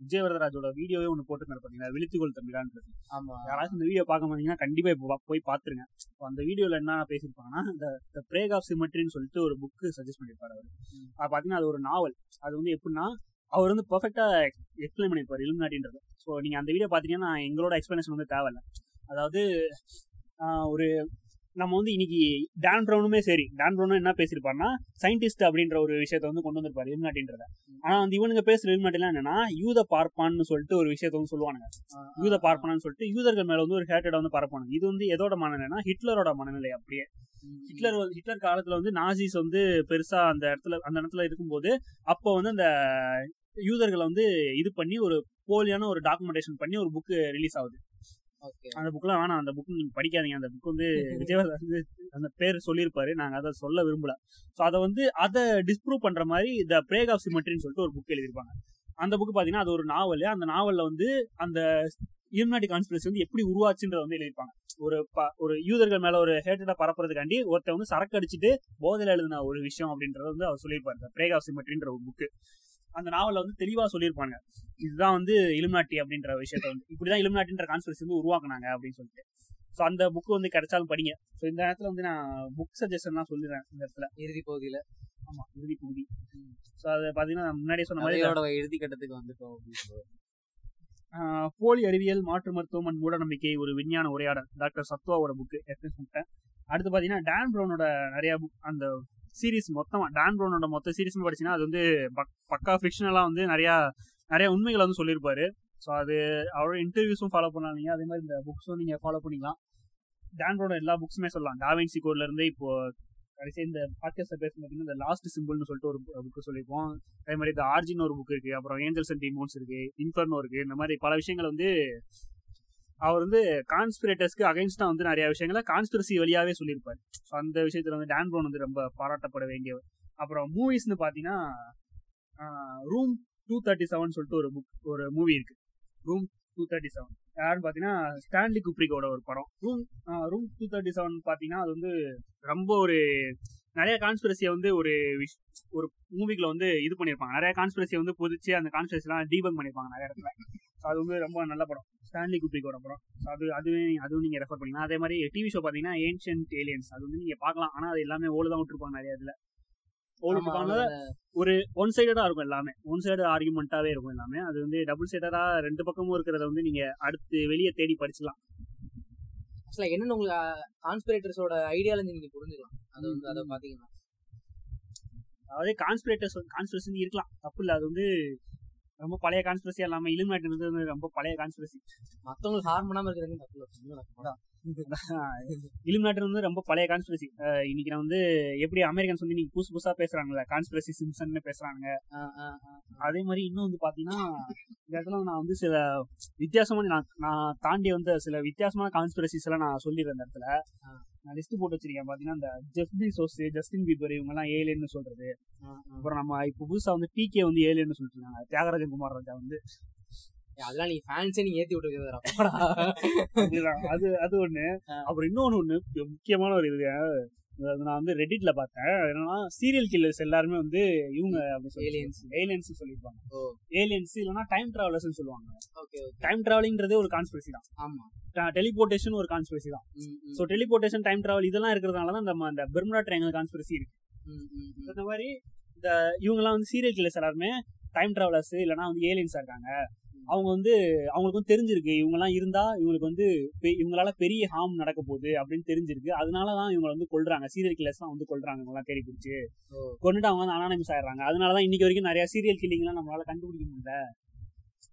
Speaker 2: விஜயவரதராஜோட வீடியோவே ஒண்ணு போட்டுருந்தாரு பாத்தீங்கன்னா விழித்துக்கொள் தம்பிரான்றது
Speaker 1: ஆமா.
Speaker 2: யாராச்சும் இந்த வீடியோ பார்க்க மாட்டீங்கன்னா கண்டிப்பா இப்போ போய் பாத்துருங்க. அந்த வீடியோல என்ன பேசியிருப்பாங்கன்னா இந்த பிரேக் ஆஃப் சிமெட்ரின்னு சொல்லிட்டு ஒரு புக்கு சஜஸ்ட் பண்ணிருப்பாரு அவர். அது பாத்தீங்கன்னா அது ஒரு நாவல் அது வந்து எப்படின்னா அவர் வந்து பெர்ஃபெக்டா எக்ஸ்பிளைன் பண்ணிருப்பாரு இலுமினாட்டின்றது ஸோ நீங்க அந்த வீடியோ பாத்தீங்கன்னா எங்களோட எக்ஸ்பிளனேஷன் வந்து தேவையில்ல. அதாவது ஒரு நம்ம வந்து இன்னைக்கு டான் ப்ரௌனுமே சரி. டான் ப்ரௌனும் என்ன பேசியிருப்பாருன்னா சயின்டிஸ்ட் அப்படின்ற ஒரு விஷயத்த வந்து கொண்டு வந்திருப்பாரு இலுமினாட்டின்றத ஆனா வந்து இவனுங்க பேசுற இலுமினாட்டிலாம் என்னன்னா யூத பார்ப்பான்னு சொல்லிட்டு ஒரு விஷயத்த வந்து சொல்லுவானுங்க. யூத பார்ப்பனான்னு சொல்லிட்டு யூதர்கள் மேல வந்து ஒரு ஹேட்டட் வந்து பரப்பானுங்க இது வந்து எதோட மனநிலைனா ஹிட்லரோட மனநிலை அப்படியே. ஹிட்லர் வந்து- ஹிட்லர் காலத்துல வந்து நாசிஸ் வந்து பெருசா அந்த இடத்துல அந்த இடத்துல இருக்கும்போது அப்போ வந்து அந்த யூதர்களை வந்து இது பண்ணி ஒரு போலியான ஒரு டாக்குமெண்டேஷன் பண்ணி ஒரு புக் ரிலீஸ் ஆகுது. அந்த புக்லாம் வேணாம். அந்த புக் நீங்க படிக்காதீங்க. அந்த புக் வந்து <laughs> விஜயவாத வந்து அந்த பேர் சொல்லியிருப்பாரு. நாங்க அதை சொல்ல விரும்பல. ஸோ அதை வந்து அதை டிஸ்ப்ரூவ் பண்ற மாதிரி த பிரேக் ஆஃப் சிமெட்ரின்னு சொல்லிட்டு ஒரு புக் எழுதியிருப்பாங்க. அந்த புக் பாத்தீங்கன்னா அது ஒரு நாவல் அந்த நாவல்ல வந்து அந்த இலுமினாட்டி கான்ஸ்பிரசி வந்து எப்படி உருவாச்சுன்றத வந்து எழுதியிருப்பாங்க. ஒரு ப- ஒரு யூதர்கள் மேல ஒரு ஹேட்டடா பரப்புறதுக்காண்டி ஒருத்தன் வந்து சரக்கு அடிச்சுட்டு போதையில எழுதின ஒரு விஷயம் அப்படின்றத வந்து அவர் சொல்லியிருப்பாரு. பிரேக் ஆஃப் சிமெட்ரின்ற ஒரு புக்கு அந்த நாவல்ல வந்து தெளிவா சொல்லியிருப்பாங்க. இதுதான் வந்து இலுமினாட்டி அப்படின்ற விஷயத்த வந்து இப்படிதான் இலுமினாட்டின்ற கான்ஸ்பிரசி வந்து உருவாக்குனாங்க அப்படின்னு சொல்லிட்டு. ஸோ அந்த புக் வந்து கிடைச்சாலும் படிங்க. ஸோ இந்த இடத்துல வந்து நான் புக் சஜஷன்லாம் சொல்லிடுறேன் இந்த இடத்துல.
Speaker 1: இறுதி பகுதியில.
Speaker 2: ஆமா இறுதி பகுதி. ஸோ அது பாத்தீங்கன்னா நான் முன்னாடியே சொன்ன மாதிரி
Speaker 3: இறுதி கட்டத்துக்கு வந்துட்டோம் அப்படின்னு
Speaker 2: போலி அறிவியல் மாற்று மருத்துவம் and மூடநம்பிக்கை ஒரு விஞ்ஞான உரையாடல். டாக்டர் சத்வாவோட புக் ஏற்கனவே சொல்லிட்டேன் அடுத்து பாத்தீங்கன்னா டான் ப்ரௌனோட நிறைய புக் அந்த சீரிஸ் மொத்தமா டான் ப்ரௌனோட மொத்த சீரிஸ் படிச்சீங்கன்னா அது வந்து பக்- பக்கா ஃபிக்ஷனலா வந்து நிறைய நிறைய உண்மைகளை வந்து சொல்லியிருப்பாரு. ஸோ அது அவரோட இன்டர்வியூஸும் ஃபாலோ பண்ணாதீங்க. அதே மாதிரி இந்த புக்ஸும் நீங்க ஃபாலோ பண்ணிக்கலாம். டான் ப்ரௌனோட எல்லா புக்ஸுமே சொல்லலாம். டாவின்சி கோட்ல இருந்து இப்போ கடைசி இந்த பாட்காஸ்ட் பேச பார்த்தீங்கன்னா இந்த லாஸ்ட் சிம்பிள்னு சொல்லிட்டு ஒரு புக் சொல்லியிருப்போம். அதே மாதிரி இந்த ஆர்ஜின் ஒரு புக் இருக்கு. அப்புறம் ஏஞ்சல்ஸ் அண்ட் டிமோன்ஸ் இருக்கு. இன்ஃபர்னோ இருக்கு. இந்த மாதிரி பல விஷயங்கள் வந்து அவர் வந்து கான்ஸ்பிரேட்டர்ஸ்க்கு அகைன்ஸ்டா வந்து நிறைய விஷயங்களை கான்ஸ்பிரசி வழியாவே சொல்லியிருப்பாரு. ஸோ அந்த விஷயத்துல வந்து டான் ப்ரௌன் வந்து ரொம்ப பாராட்டப்பட வேண்டியவர். அப்புறம் மூவிஸ்னு பாத்தீங்கன்னா ரூம் டூ தேர்ட்டி செவன் சொல்லிட்டு ஒரு புக் ஒரு மூவி இருக்கு. ரூம் டூ தேர்ட்டி செவன் யாருன்னு பாத்தீங்கன்னா ஸ்டான்லி குப்ரிக்கோட ஒரு படம். Room room two thirty seven பாத்தீங்கன்னா அது வந்து ரொம்ப ஒரு நிறைய கான்ஸ்பிரசியை வந்து ஒரு விஷ் ஒரு மூவிக்குள்ள வந்து இது பண்ணியிருப்பாங்க. நிறைய கான்ஸ்பிரசியை வந்து புதிச்சு அந்த கான்ஸ்பிரசிலாம் டீபங் பண்ணியிருப்பாங்க நிறைய இடத்துல. அது வந்து ரொம்ப நல்ல படம். ஸ்டான்லி குப்ரிக்கோட படம். So அது அதுவே அதுவும் நீங்க ரெஃபர் பண்ணிக்கலாம். அதே மாதிரி டிவி ஷோ பாத்தீங்கன்னா ஏன்ஷியன்ட் ஏலியன்ஸ் அது வந்து நீங்க பார்க்கலாம். ஆனா அது எல்லாமே ஓடு தான் விட்டுருப்பாங்க நிறைய இதுல. ஓடு
Speaker 1: ஆமா,
Speaker 2: விட்டுருப்பாங்க
Speaker 1: அவரோட-
Speaker 2: ஒரு ஒன் சைடடா இருக்கும் எல்லாமே. ஒன் சைடு ஆர்குமெண்ட்டாவே இருக்கும் எல்லாமே. அது வந்து டபுள் சைடடா ரெண்டு பக்கமும் இருக்கிறத வந்து நீங்க அடுத்து வெளியே தேடி படிச்சுக்கலாம்.
Speaker 1: ஆக்சுவலா என்னன்னு உங்களுக்கு கான்ஸ்பிரேட்டர்ஸோட ஐடியாலஜி நீங்க புரிஞ்சுக்கலாம். அது வந்து அதை பாத்தீங்கன்னா.
Speaker 2: அதாவது கான்ஸ்பிரேட்டர்ஸ் கான்ஸ்பிரசி இருக்கலாம். தப்பு இல்லை. அது வந்து ரொம்ப பழைய கான்ஸ்பிரசி இல்லாம இலுமினாட்டி வந்து ரொம்ப பழைய கான்ஸ்பிரசி
Speaker 1: மத்தவங்களுக்கு ஹார்ம் பண்ணாம இருக்கிறது தப்பு இல்ல சும்மா நடக்கும்.
Speaker 2: இலுமினாட்டி வந்து ரொம்ப பழைய கான்ஸ்பிரசி இன்னைக்கு நான் வந்து எப்படி அமெரிக்கன்ஸ் வந்து இன்னைக்கு புதுசு புதுசா பேசுறாங்கல்ல கான்ஸ்பிரசி சிம்சன் பேசுறாங்க
Speaker 1: ஆ, ஆ, ஆ.
Speaker 2: அதே மாதிரி இன்னும் வந்து பாத்தீங்கன்னா இந்த இடத்துல நான் வந்து சில வித்தியாசமான நான் நான் தாண்டி வந்த சில வித்தியாசமான கான்ஸ்பிரசிஸ் எல்லாம் நான் சொல்லிடுறேன் இந்த இடத்துல. நான் லிஸ்ட் போட்டு வச்சிருக்கேன். பாத்தீங்கன்னா இந்த ஜெஃப் சோஸ் ஜஸ்டின் பீபர் இவங்க எல்லாம் ஏலியன்னு சொல்றது. அப்புறம் நம்ம இப்போ புதுசா வந்து டிகே வந்து ஏலியன்னு சொல்லிட்டு இருக்காங்க. தியாகராஜன் குமார் ராஜா வந்து.
Speaker 1: அதெல்லாம் நீங்க ஃபேன்ஸே நீங்க ஏத்தி விட்டுருக்கிறா. <laughs>
Speaker 2: அது அது ஒண்ணு. அப்புறம் இன்னொன்னு ஒண்ணு முக்கியமான ஒரு இது. நான் வந்து ரெடிட்ல பார்த்தேன். என்னன்னா சீரியல் கில்லர்ஸ் எல்லாருமே வந்து இவங்க
Speaker 1: Aliens.
Speaker 2: ஏலியன்ஸ் சொல்லியிருப்பாங்க ஏலியன்ஸ் இல்லைன்னா டைம் டிராவலர்ஸ் சொல்லுவாங்க. டைம் டிராவலிங்கிறது ஒரு கான்ஸ்பிரசி தான்.
Speaker 1: ஆமா.
Speaker 2: டெலிபோர்டேஷன் ஒரு கான்ஸ்பிரசி தான். ஸோ டெலிபோர்டேஷன் டைம் டிராவல் இதெல்லாம் இருக்கிறதுனால தான் நம்ம அந்த பெர்முடா ட்ரையாங்கல் கான்ஸ்பிரசி இருக்கு. இந்த மாதிரி இந்த இவங்கெல்லாம் வந்து சீரியல் கில்லர்ஸ் எல்லாருமே டைம் டிராவலர்ஸ் இல்லைன்னா வந்து ஏலியன்ஸா இருக்காங்க. அவங்க வந்து அவங்களுக்கு வந்து தெரிஞ்சிருக்கு. இவங்கெல்லாம் இருந்தா இவங்களுக்கு வந்து இவங்களால பெரிய ஹார்ம் நடக்க போகுது அப்படின்னு தெரிஞ்சிருக்கு. அதனாலதான் இவங்க வந்து கொல்றாங்க. சீரியல் கில்லர்ஸ்லாம் வந்து கொல்றாங்க இவங்கெல்லாம் தேடி பிடிச்சி. கொண்டுட்டு அவங்க வந்து அனானிமஸ் ஆயிடுறாங்க. அதனாலதான் இன்னைக்கு வரைக்கும் நிறைய சீரியல் கில்லிங்லாம் நம்மளால கண்டுபிடிக்க முடியல.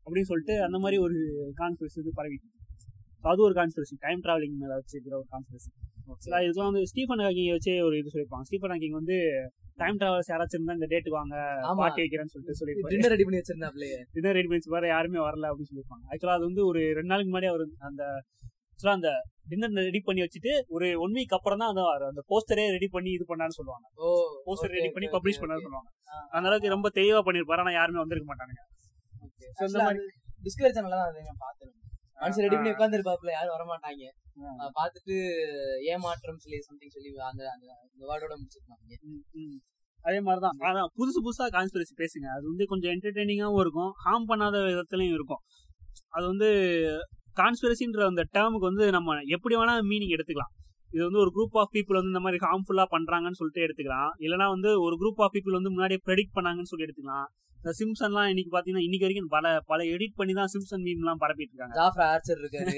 Speaker 2: அப்படின்னு சொல்லிட்டு அந்த மாதிரி ஒரு கான்ஸ்பிரசி வந்து பரவிட்டு So அது ஒரு கான்ஸ்பிரசி டைம் டிராவலிங் மேல வச்சிருக்கிற ஒரு கான்ஸ்பிரசி இதுக்கெல்லாம் வந்து ஸ்டீஃபன் ஹாக்கிங் வச்சே ஒரு இது சொல்லியிருப்பாங்க. ஸ்டீஃபன் ஹாக்கிங் வந்து டைம் டிராவல்ஸ் யாராச்சும் இருந்தா இந்த டேட்டுக்கு வாங்க
Speaker 1: ஆமா.
Speaker 2: பார்ட்டி வைக்கிறேன்னு சொல்லிட்டு
Speaker 1: டின்னர் ரெடி பண்ணி வச்சிருந்தாப்லயே.
Speaker 2: டின்னர் ரெடி பண்ணி வேற யாருமே வரல அப்படின்னு சொல்லியிருப்பாங்க. ஆக்சுவலா அது வந்து ஒரு ரெண்டு நாளுக்கு முன்னாடி அவர் அந்த ஆக்சுவலா அந்த டின்னர் ரெடி பண்ணி வச்சுட்டு ஒரு ஒன் வீக் அப்புறம் தான் அந்த அந்த போஸ்டரே ரெடி பண்ணி இது பண்ணான்னு சொல்லுவாங்க. போஸ்டர் ரெடி பண்ணி பப்ளிஷ் பண்ணான்னு. சொல்லுவாங்க. அந்த அளவுக்கு ரொம்ப தெளிவா பண்ணிருப்பாரு ஆனா யாருமே வந்திருக்க மாட்டாங்க So, இந்த மாதிரி
Speaker 1: டிஸ்கவரி சேனல்ல தான் பார்த்தேன் மனுஷன் ரெடி பண்ணி உட்காந்துருப்பாப்புல யாரும் வர மாட்டாங்க அதை பார்த்துட்டு ஏமாற்றம் சொல்லி சம்திங் சொல்லி அந்த அந்த இந்த வேர்டோட முடிச்சிருப்பாங்க.
Speaker 2: அதே மாதிரிதான். அதான் புதுசு புதுசா கான்ஸ்பிரசி பேசுங்க. அது வந்து கொஞ்சம் என்டர்டெய்னிங்காகவும் இருக்கும். ஹார்ம் பண்ணாத விதத்துலயும் இருக்கும். அது வந்து கான்ஸ்பிரசின்ற அந்த டேர்முக்கு வந்து நம்ம எப்படி வேணா மீனிங் எடுத்துக்கலாம். இது வந்து ஒரு குரூப் ஆஃப் பீப்புள் வந்து இந்த மாதிரி ஹார்ம்ஃபுல்லா பண்றாங்கன்னு சொல்லிட்டு எடுத்துக்கலாம். இல்லைனா வந்து ஒரு குரூப் ஆஃப் பீப்புள் வந்து முன்னாடியே ப்ரெடிக்ட் பண்ணாங்கன்னு சொல்லி எடுத்துக்கலாம். இந்த சிம்சன்லாம் இன்னைக்கு பாத்தீங்கன்னா இன்னைக்கு வரைக்கும் பல பல எடிட் பண்ணி தான் சிம்சன் மீம்லாம் பரப்பிட்டு இருக்காங்க
Speaker 1: ஜாஃப்ரா ஆர்ச்சர் இருக்காரு.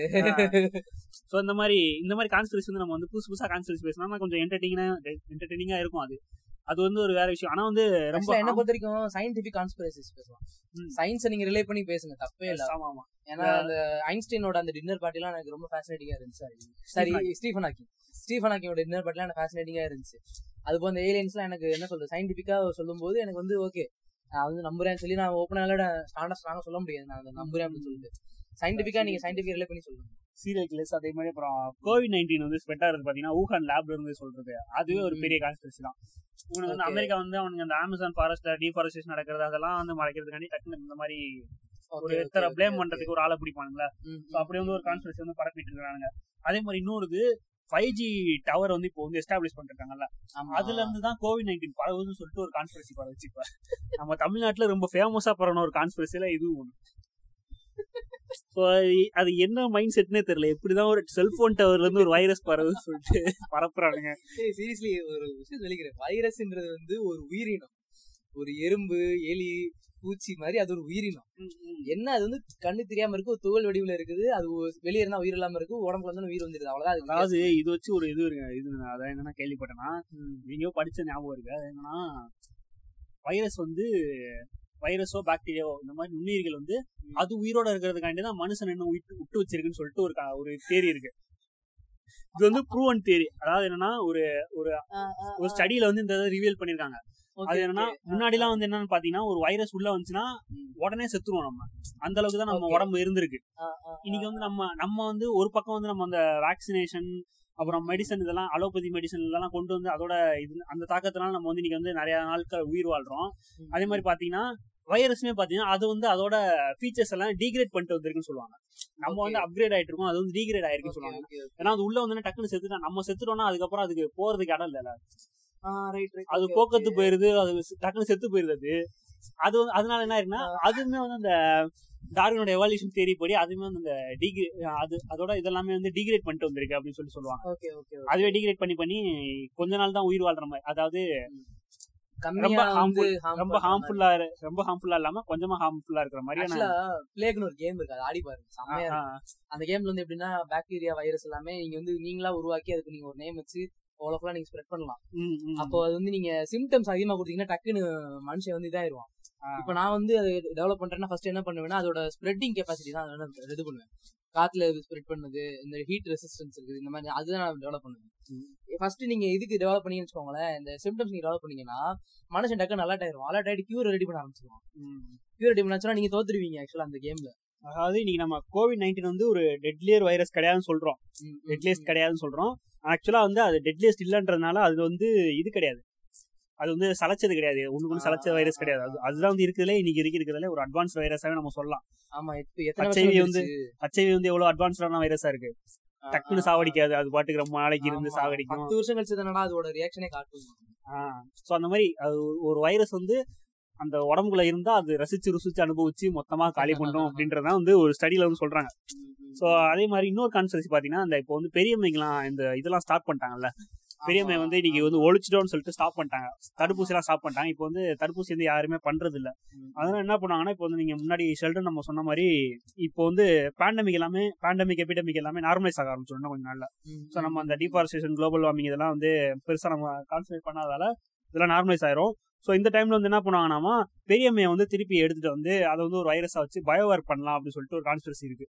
Speaker 2: ஸோ இந்த மாதிரி இந்த மாதிரி கான்ஸ்பிரசி வந்து நம்ம வந்து புதுசு புதுசா கான்ஸ்பிரசி பேசினா கொஞ்சம் என்டர்டெய்னிங்கா என்டர்டெய்னிங்கா இருக்கும் அது. அது வந்து ஒரு வேற விஷயம். ஆனா வந்து ரொம்ப
Speaker 1: என்ன பொறுத்த வரைக்கும் சயின்டிபிக் கான்ஸ்பிரசிஸ் பேசலாம். சயின்ஸை நீங்க ரிலே பண்ணி பேசுங்க தப்பே இல்ல.
Speaker 2: ஆமா ஆமா.
Speaker 1: ஏன்னா அந்த ஐன்ஸ்டைனோட அந்த டின்னர் பார்ட்டிலாம் எனக்கு ரொம்ப ஃபேசினேட்டிங்கா இருந்துச்சு. சரி ஸ்டீஃபன் ஹாக்கிங் ஸ்டீஃபன் ஹாக்கிங்கோட டின்னர் பார்ட்டிலாம் எனக்கு ஃபேசினேட்டிங்கா இருந்துச்சு. அது போல அந்த ஏலியன்ஸ்லாம் எனக்கு என்ன சொல்றது சயின்டிபிக்கா சொல்லும்போது எனக்கு வந்து ஓகே நான் வந்து நம்புறேன்னு சொல்லி நான் ஓப்பனாக ஸ்டாண்டா ஸ்ட்ராங்கா சொல்ல முடியாது. நான் அதை நம்புறேன் அப்படின்னு சொல்லிட்டு. சயின்டிபிக்கா நீங்க சயின்டிபிக் ரிலே பண்ணி சொல்லுங்க.
Speaker 2: சீரியல் கில்லர்ஸ் அதே மாதிரி அப்புறம் கோவிட் நைன்டீன் வந்து ஸ்ப்ரெட் ஆகுறது பாத்தீங்கன்னா ஊஹான் லேப்ல இருந்து சொல்றது. அதுவே ஒரு பெரிய கான்ஸ்பிரசி தான். உனக்கு வந்து. அமெரிக்கா வந்து அவனுக்கு அந்த அமேசான் ஃபாரஸ்ட்ல டிஃபாரஸ்டேஷன் நடக்கிறது அதெல்லாம் வந்து மறைக்கிறதுக்காண்டி டக்குனு இந்த மாதிரி ஒரு எத்தனை ப்ளேம் பண்றதுக்கு ஒரு ஆளை பிடிப்பானுங்களா. அப்படி வந்து ஒரு கான்ஸ்பிரசி வந்து பரப்பிட்டு இருக்காங்க அதே மாதிரி இன்னொரு ஃபைவ் ஜி டவர் வந்து இப்போ வந்து எஸ்டாப்ளிஷ் பண்ணிருக்காங்கல்ல. அதுல இருந்து தான் கோவிட் நைன்டீன் பரவுதுன்னு சொல்லிட்டு ஒரு கான்ஸ்பிரசி பரவுச்சு இப்ப நம்ம தமிழ்நாட்டுல ரொம்ப ஃபேமஸா பரவன ஒரு கான்ஸ்பிரசில இதுவும் ஒண்ணு. So, அது என்ன மைண்ட் செட்னே தெரியல. எப்படிதான் ஒரு செல்போன் டவர்ல இருந்து ஒரு வைரஸ் பரவுதுன்னு சொல்லிட்டு பரப்புறானுங்க.
Speaker 1: சீரியஸ்லி ஒரு விஷயம் சொல்லிக்கிறேன். வைரஸ்ன்றது வந்து ஒரு உயிரினம். ஒரு எறும்பு எலி பூச்சி மாதிரி அது ஒரு உயிரினம். என்ன அது வந்து கண்ணு தெரியாம இருக்கு ஒரு துகள் வடிவுல இருக்குது அது வெளிய இருந்தா உயிர் இல்லாம இருக்கு உடம்புல இருந்தா உயிர் வந்துருது அவ்வளவுதான். அது
Speaker 2: அதாவது இது வச்சு ஒரு இது இருக்கு இது அதான் என்னன்னா கேள்விப்பட்டேன்னா நீங்க படிச்ச ஞாபகம் இருக்கு. அது என்னன்னா வைரஸ் வந்து வைரஸோ பாக்டீரியாவோ இந்த மாதிரி நுண்ணுயிர்கள் வந்து அது உயிரோட இருக்கிறதுக்காண்டி தான் மனுஷன் என்ன விட்டு விட்டு வச்சிருக்குன்னு சொல்லிட்டு ஒரு ஒரு தேரி இருக்கு. இது வந்து <laughs> ப்ரூவன் தேரி. அதாவது என்னன்னா ஒரு ஒரு ஒரு ஸ்டடியில வந்து இந்த ரிவீல் பண்ணிருக்காங்க அது என்னன்னா முன்னாடி எல்லாம் வந்து என்னன்னு பாத்தீங்கன்னா ஒரு வைரஸ் உள்ள வந்துச்சுன்னா உடனே செத்துருவோம் நம்ம. அந்த அளவுக்கு தான் நம்ம. உடம்பு இருந்திருக்கு. இன்னைக்கு வந்து நம்ம நம்ம வந்து ஒரு பக்கம் வந்து நம்ம அந்த வேக்சினேஷன் அப்புறம் மெடிசன் இதெல்லாம் அலோபதி மெடிசன் இதெல்லாம் கொண்டு வந்து அதோட இது அந்த தாக்கத்தினால நம்ம வந்து இன்னைக்கு வந்து நிறைய நாட்கள் உயிர் வாழ்றோம். அதே மாதிரி பாத்தீங்கன்னா வைரஸ்மே பாத்தீங்கன்னா அது வந்து அதோட ஃபீச்சர்ஸ் எல்லாம் டீக்ரேட் பண்ணிட்டு வந்திருக்குன்னு சொல்லுவாங்க. நம்ம வந்து. அப்கிரேட் ஆயிட்டு இருக்கோம் அது வந்து டீக்ரேட் ஆயிருக்குன்னு சொல்லுவாங்க. ஏன்னா அது உள்ள வந்து டக்குன்னு செத்துட்டா நம்ம செத்துட்டோம்னா அதுக்கப்புறம் அதுக்கு போறதுக்கு இடம் இல்ல அது போக்கத்து போயிருது அது டக்குன்னு செத்து போயிருது அது. அது வந்து அதனால என்ன ஆயிருக்குன்னா அதுவுமே வந்து அந்த டார்வினோட எவால்யூஷன் தேரி படி அதுவுமே வந்து அந்த டிகிரி அது அதோட இதெல்லாமே வந்து டிகிரேட் பண்ணிட்டு வந்திருக்கு அப்படின்னு சொல்லி சொல்லுவாங்க. அதுவே டிகிரேட் பண்ணி பண்ணி கொஞ்ச நாள் தான் உயிர் வாழ்ற மாதிரி அதாவது ரொம்ப
Speaker 1: harm
Speaker 2: ரொம்ப. ஹார்ம்ஃபுல்லா ரொம்ப ஹார்ம்ஃபுல்லா இல்லாம கொஞ்சமா ஹார்ம்ஃபுல்லா இருக்கிற மாதிரியான
Speaker 1: பிளேக்னு ஒரு கேம் இருக்கு அது ஆடி பாருங்க. அந்த கேம்ல வந்து எப்படின்னா பாக்டீரியா வைரஸ் எல்லாமே நீங்க வந்து நீங்களா உருவாக்கி அதுக்கு நீங்க ஒரு நேம் வச்சு அவ்வளோஃபுல்லா நீங்க ஸ்ப்ரெட் பண்ணலாம். அப்போ அது வந்து நீங்க சிம்டம்ஸ் அதிகமா கொடுத்தீங்கன்னா டக்குன்னு மனுஷன் வந்து இதாயிருவான். இப்போ நான் வந்து அது டெவலப் பண்றேன்னா ஃபர்ஸ்ட் என்ன பண்ணுவேன்னா அதோட ஸ்ப்ரெட்டிங் கெப்பாசிட்டி தான் அதை இது பண்ணுவேன். காத்துல ஸ்ப்ரெட் பண்ணுது இந்த ஹீட் ரெசிஸ்டன்ஸ் இருக்குது இந்த மாதிரி அதுதான் நான் டெவலப் பண்ணுவேன். ஃபர்ஸ்ட் நீங்க இதுக்கு டெவலப் பண்ணீங்கன்னு வச்சுக்கோங்களேன் இந்த சிம்டம்ஸ் நீங்க டெவலப் பண்ணீங்கன்னா மனுஷன் டக்குன்னு அலர்ட் ஆயிரும் அலர்ட் ஆயிட்டு கியூர் ரெடி பண்ண ஆரம்பிச்சிருவான். கியூர் ரெடி பண்ணாச்சுன்னா நீங்க தோத்துருவீங்க ஆக்சுவலா அந்த கேம்ல
Speaker 2: அதாவது இன்னைக்கு நம்ம கோவிட் நைன்டீன் வந்து ஒரு டெட்லியர் வைரஸ் கிடையாதுன்னு சொல்றோம். டெட்லியஸ்ட் கிடையாதுன்னு சொல்றோம். ஆக்சுவலா வந்து அது டெட்லியஸ்ட் இல்லன்றதுனால அது வந்து இது கிடையாது. அது வந்து சளைச்சது கிடையாது. ஒண்ணுக்கு ஒண்ணு சளைச்ச வைரஸ் கிடையாது. அது அதுதான் வந்து இருக்கிறதுல இன்னைக்கு இருக்கு இருக்கிறதுல ஒரு அட்வான்ஸ் வைரஸாவே நம்ம சொல்லலாம்.
Speaker 1: ஆமா வருஷம்
Speaker 2: வந்து? ஹச்ஐவி வந்து எவ்வளவு அட்வான்ஸ்டான வைரஸா இருக்கு? டக்குன்னு சாவடிக்காது. அது பாட்டுக்கு ரொம்ப நாளைக்கு இருந்து. சாவடிக்கும்.
Speaker 1: பத்து வருஷம் கழிச்சு தானடா அதோட ரியாக்ஷனே காட்டும்.
Speaker 2: சோ அந்த மாதிரி அது ஒரு வைரஸ் வந்து அந்த உடம்புக்குள்ள இருந்தா அது ரசிச்சு ருசிச்சு அனுபவிச்சு மொத்தமா காலி பண்ணும் அப்படின்றதான் வந்து ஒரு ஸ்டடியில வந்து சொல்றாங்க. சோ அதே மாதிரி இன்னொரு கான்செப்ட் பாத்தீங்கன்னா இந்த இப்போ வந்து பெரியம்மைங்களாம் இந்த இதெல்லாம் ஸ்டார்ட் பண்ணிட்டாங்கல்ல. பெரியம்மை வந்து இன்னைக்கு வந்து ஒழிச்சிட்டோம்னு சொல்லிட்டு ஸ்டாப் பண்ணிட்டாங்க. தடுப்பூசி எல்லாம் ஸ்டாப் பண்ணிட்டாங்க. இப்போ வந்து தடுப்பூசி வந்து யாருமே பண்றது இல்ல. அதனால என்ன பண்ணாங்கன்னா இப்போ வந்து நீங்க முன்னாடி ஷெல்டர் நம்ம சொன்ன மாதிரி இப்போ வந்து பேண்டமிக் எல்லாமே பேண்டமிக் எபிடமிக் எல்லாமே நார்மலைஸ் ஆக ஆரம்பிச்சிடும் இன்னும் கொஞ்ச நாள்ல ஸோ நம்ம அந்த டிஃபாரஸ்டேஷன் குளோபல் வார்மிங் இதெல்லாம் வந்து பெருசா நம்ம கான்சன்ட்ரேட் பண்ணாதால இதெல்லாம் நார்மலைஸ் ஆயிரும். ஸோ இந்த டைம்ல வந்து என்ன பண்ணுவாங்கன்னா பெரியம்மையை வந்து திருப்பி எடுத்துட்டு வந்து அதை வந்து ஒரு வைரஸா வச்சு பயோவார் பண்ணலாம் அப்படின்னு சொல்லிட்டு ஒரு கான்ஸ்பிரசி இருக்கு.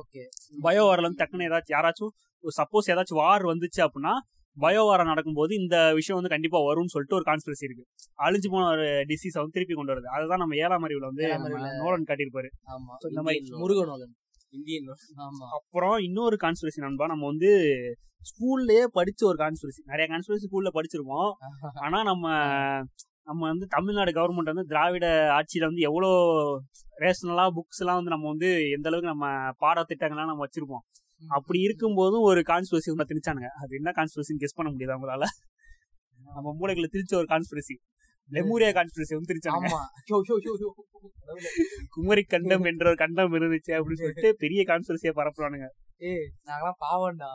Speaker 1: ஓகே
Speaker 2: பயோவார்ல வந்து டக்குன்னு ஏதாச்சும் யாராச்சும் சப்போஸ் ஏதாச்சும் வார் வந்துச்சு அப்படின்னா பயோவாரம் நடக்கும்போது இந்த விஷயம் வந்து கண்டிப்பா வரும்னு சொல்லிட்டு ஒரு கான்ஸ்பிரசி இருக்கு. அழிஞ்சு போன ஒரு டிசீஸ் வந்து திருப்பி கொண்டு வருது. அதுதான் நம்ம ஏழாம் அறிவுல வந்து நோலன் காட்டியிருப்பாரு. இந்த மாதிரி
Speaker 1: இந்தியன்
Speaker 2: அப்புறம் இன்னொரு கான்ஸ்பிரசி நண்பா நம்ம வந்து ஸ்கூல்லயே படிச்ச ஒரு கான்ஸ்பிரசி நிறைய கான்ஸ்பிரசி ஸ்கூல்ல படிச்சிருப்போம். ஆனா நம்ம நம்ம வந்து தமிழ்நாடு கவர்மெண்ட் வந்து திராவிட ஆட்சியில வந்து எவ்வளோ ரேஷனலா புக்ஸ் எல்லாம் வந்து நம்ம வந்து எந்த அளவுக்கு நம்ம பாடத்திட்டங்கள்லாம் நம்ம வச்சிருப்போம். அப்படி இருக்கும்போதும் ஒரு கான்ஸ்பிரசி வந்து திணிச்சானுங்க. அது என்ன கான்ஸ்பிரசின்னு கெஸ் பண்ண முடியாது அவங்களால. நம்ம மூளைகளை திரிச்ச ஒரு கான்ஸ்பிரசி லெமூரியா கான்ஸ்பிரசி வந்து திரிச்சாங்க. குமரி கண்டம் என்ற ஒரு கண்டம் இருந்துச்சு அப்படின்னு சொல்லிட்டு பெரிய கான்ஸ்பிரசியா பரப்புறானுங்க.
Speaker 1: ஏய் நாங்கெல்லாம் பாவம்டா.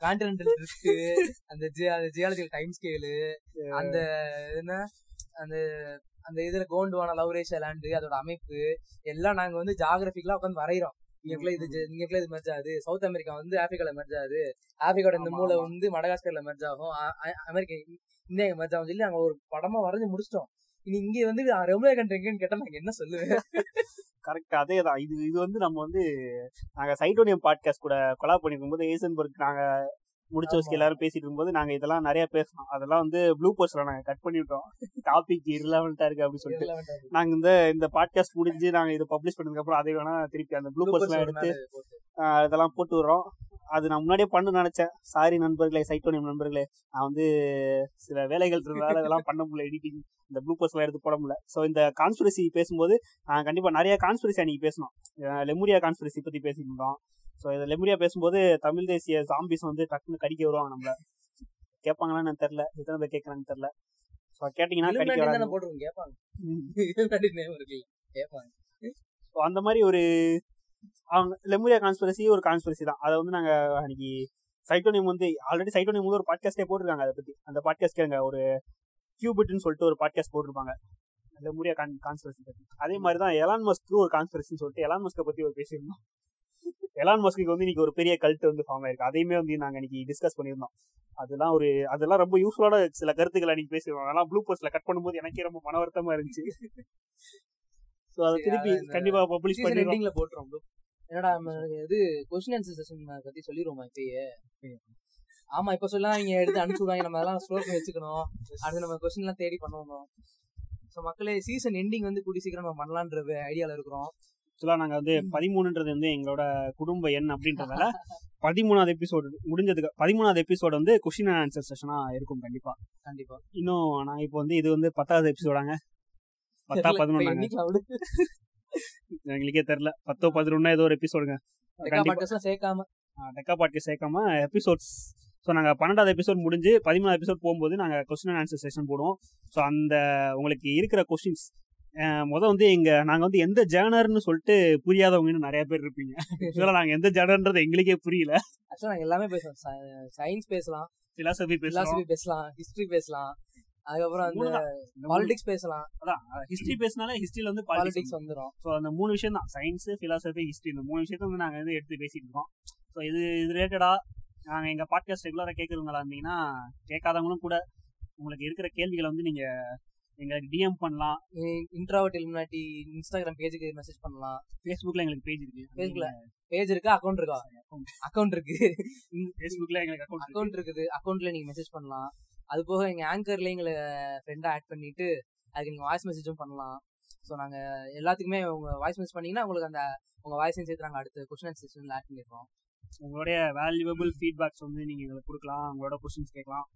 Speaker 1: கான்டினென்டல் ஜி- அந்த ஜியாலஜிக்கல் டைம் ஸ்கேலு அந்த என்ன? அந்த அந்த இதுல கோண்டுவான லவ்ரேஷ லேண்டு அதோட அமைப்பு எல்லாம் நாங்க வந்து ஜாகிரபிக்கலா உட்காந்து வரைகிறோம் இங்கக்குள்ள இது இங்கக்குள்ள இது மெர்ஜ் ஆகுது. சவுத் அமெரிக்கா வந்து ஆப்பிரிக்கால மெர்ஜ் ஆகுது. ஆப்பிரிக்காவோட இந்த மூளை. வந்து மடகாஸ்கர்ல மெர்ஜ் ஆகும். அமெரிக்கா இந்தியா மெர்ஜ் ஆகும் சொல்லி நாங்க ஒரு படமா வரைஞ்சு முடிச்சிட்டோம். இனி இங்க வந்து ரெமுலா கண்ட்ரி எங்கன்னு கேட்டா நாங்க என்ன சொல்லுவேன்?
Speaker 2: கரெக்ட் அதே தான் இது இது வந்து நம்ம வந்து நாங்க சைட்டோனியம் பாட்காஸ்ட் கூட கொலா பண்ணிருக்கும் போது ஏசன்பர்க் நாங்க முடிச்ச
Speaker 1: ஆமா.
Speaker 2: எல்லாரும் பேசிட்டு இருக்கும்போது நாங்க இதெல்லாம் நிறைய பேசணும். அதெல்லாம் வந்து ப்ளூ போஸ்ட்ல நாங்க கட் பண்ணிவிட்டோம். டாபிக் irrelevant-ஆ இருக்கு அப்படின்னு சொல்லிட்டு. நாங்க இந்த இந்த பாட்காஸ்ட் முடிஞ்சு நாங்க இதை பப்ளிஷ் பண்ணதுக்கு அப்புறம் அதை வேணா திருப்பி அந்த ப்ளூ போஸ்ட்லாம் எடுத்து இதெல்லாம் போட்டு. விடுறோம். அது நான் முன்னாடியே பண்ண நினைச்சேன். சாரி நண்பர்களே சைட்டோனியம் நண்பர்களே. நான் வந்து சில வேலைகள் இருந்ததால இதெல்லாம் பண்ண முடியல எடிட்டிங் இந்த ப்ளூ எல்லாம் எடுத்து போட முடியல. ஸோ இந்த கான்ஸ்பிரசி பேசும்போது நான் கண்டிப்பா நிறைய கான்ஸ்பிரசி அன்னைக்கு பேசணும். லெமுரியா கான்ஸ்பிரசி பத்தி பேசிட்டு இருந்தோம். ஸோ இந்த லெமுரியா பேசும்போது தமிழ் தேசிய ஜாம்பிஸ் வந்து டக்குன்னு கடிக்க வருவாங்க நம்மள. கேட்பாங்களான்னு தெரியல. எத்தனை பேர் கேட்கறாங்கன்னு தெரியல. ஸோ கேட்டீங்கன்னா கடிக்க வராங்க
Speaker 1: போட்டுருவோம் கேட்பாங்க. கேட்பாங்க.
Speaker 2: ஸோ அந்த மாதிரி ஒரு அவங்க லெமுரியா கான்ஸ்பிரசி ஒரு கான்ஸ்பிரசி தான். அதை வந்து நாங்க அன்னைக்கு சைட்டோனியம் வந்து ஆல்ரெடி சைட்டோனியம் வந்து ஒரு பாட்காஸ்டே போட்டிருக்காங்க அதை பத்தி. அந்த பாட்காஸ்ட் கேளுங்க. ஒரு கியூபிட்னு சொல்லிட்டு ஒரு பாட்காஸ்ட் போட்டிருப்பாங்க. லெமுரியா கான் கான்ஸ்பிரசி பத்தி. அதே மாதிரி தான் எலான் மஸ்க்கு ஒரு கான்ஸ்பிரசின்னு சொல்லிட்டு எலான் மஸ்கை பத்தி ஒரு பேசியிருந்தோம். எலான் மஸ்க்கு வந்து இன்னைக்கு ஒரு பெரிய கல்ட் வந்து ஃபார்ம் ஆயிருக்கு. அதையுமே வந்து நாங்க இன்னைக்கு டிஸ்கஸ் பண்ணியிருந்தோம். அதெல்லாம் ஒரு அதெல்லாம் ரொம்ப யூஸ்ஃபுல்லான சில கருத்துக்களை அன்னைக்கு பேசியிருந்தோம். அதெல்லாம் ப்ளூ போஸ்ட்ல கட் பண்ணும்போது எனக்கே ரொம்ப மன வருத்தமா இருந்துச்சு. ஸோ அதை திருப்பி கண்டிப்பா பப்ளிஷ்
Speaker 1: சீசன்
Speaker 2: பண்ணிடுறோம்.
Speaker 1: எண்டிங்ல போட்டுரும். என்னடா இது கொஸ்டின் ஆன்சர் செஷன் பத்தி சொல்லிடுவோமா இப்பயே? ஆமா இப்ப சொல்லலாம். நீங்க எடுத்து அனுப்பிச்சு விடுவாங்க. நம்ம அதெல்லாம் ஸ்டோர் பண்ணி வச்சுக்கணும். அடுத்து நம்ம கொஸ்டின் எல்லாம் தேடி பண்ணணும் ஸோ மக்களே சீசன் எண்டிங் வந்து கூடி சீக்கிரம் நம்ம பண்ணலான்ற ஐடியால இருக்கிறோம்.
Speaker 2: ஆக்சுவலா நாங்க வந்து பதிமூணுன்றது வந்து எங்களோட குடும்ப எண் அப்படின்றதால <laughs> பதிமூணாவது எபிசோடு முடிஞ்சதுக்கு பதிமூணாவது எபிசோடு வந்து கொஸ்டின் அண்ட் ஆன்சர் செஷனா இருக்கும் கண்டிப்பா.
Speaker 1: கண்டிப்பா.
Speaker 2: இன்னும் நான் இப்போ வந்து இது வந்து பத்தாவது எபிசோடாங்க பத்தா
Speaker 1: விடு. <laughs>
Speaker 2: எங்களுக்கே தெரியல. பத்தோ பதினொன்னா ஏதோ ஒரு எபிசோடுங்க
Speaker 1: சேர்க்காம.
Speaker 2: டெக்கா பாட்டி சேர்க்காம எபிசோட்ஸ் ஸோ நாங்கள் பன்னெண்டாவது எபிசோட் முடிஞ்சு பதிமூணாவது எபிசோட் போகும்போது நாங்கள் கொஸ்டின் அண்ட் ஆன்சர் செஷன் போடுவோம். ஸோ அந்த உங்களுக்கு இருக்கிற கொஸ்டின்ஸ் முத வந்து எங்க நாங்க வந்து எந்த ஜேனர்னு சொல்லிட்டு புரியாதவங்கன்னு நிறைய பேர் இருப்பீங்க. <laughs> இதெல்லாம் நாங்க எந்த ஜேனர்ன்றது எங்களுக்கே புரியல.
Speaker 1: ஆக்சுவலா நாங்க எல்லாமே பேசலாம் சயின்ஸ் பேசலாம்
Speaker 2: பிலாசபி பேசலாம்.
Speaker 1: பிலாசபி பேசலாம் ஹிஸ்டரி பேசலாம் அதுக்கப்புறம்
Speaker 2: மூணு-
Speaker 1: பாலிடிக்ஸ் பேசலாம்.
Speaker 2: அதான் ஹிஸ்டரி பேசினாலே ஹிஸ்டரியில வந்து
Speaker 1: பாலிடிக்ஸ் வந்துரும்.
Speaker 2: ஸோ அந்த மூணு விஷயம் தான். சயின்ஸ் பிலாசபி ஹிஸ்டரி இந்த மூணு விஷயத்த வந்து நாங்கள் வந்து எடுத்து பேசிட்டு இருக்கோம். ஸோ இது இது ரிலேட்டடா நாங்கள் எங்கள் பாட்காஸ்ட் ரெகுலராக கேட்குறவங்களா இருந்தீங்கன்னா கேட்காதவங்களும் கூட உங்களுக்கு இருக்கிற கேள்விகளை வந்து நீங்க எங்களுக்கு டிஎம் பண்ணலாம்.
Speaker 1: இன்ட்ராவர்ட் இலுமினாட்டி இன்ஸ்டாகிராம் பேஜுக்கு மெசேஜ் பண்ணலாம்.
Speaker 2: ஃபேஸ்புக்ல எங்களுக்கு பேஜ் இருக்கு.
Speaker 1: Facebookல? பேஜ் இருக்கா? அக்கௌண்ட் இருக்கா? அக்கௌண்ட் இருக்கு. <laughs>
Speaker 2: ஃபேஸ்புக்ல எங்களுக்கு அக்கௌண்ட்
Speaker 1: அக்கௌண்ட் இருக்குது. அக்கௌண்ட்ல நீங்க மெசேஜ் பண்ணலாம். அது போக எங்க ஆங்கர்ல எங்களை ஃப்ரெண்டா ஆட் பண்ணிட்டு அதுக்கு நீங்க வாய்ஸ் மெசேஜும் பண்ணலாம். ஸோ நாங்க எல்லாத்துக்குமே உங்க வாய்ஸ் மெசேஜ் பண்ணீங்கன்னா உங்களுக்கு அந்த உங்க வாய்ஸையும் சேர்த்து நாங்க அடுத்த கொஸ்டின் அண்ட் செஷன்ல ஆட் பண்ணிருக்கோம்.
Speaker 2: உங்களுடைய வேல்யூபிள் ஃபீட்பேக்ஸ் வந்து நீங்க எங்களுக்கு கொடுக்கலாம். உங்களோட கொஸ்டின்ஸ் கேட்கலாம்.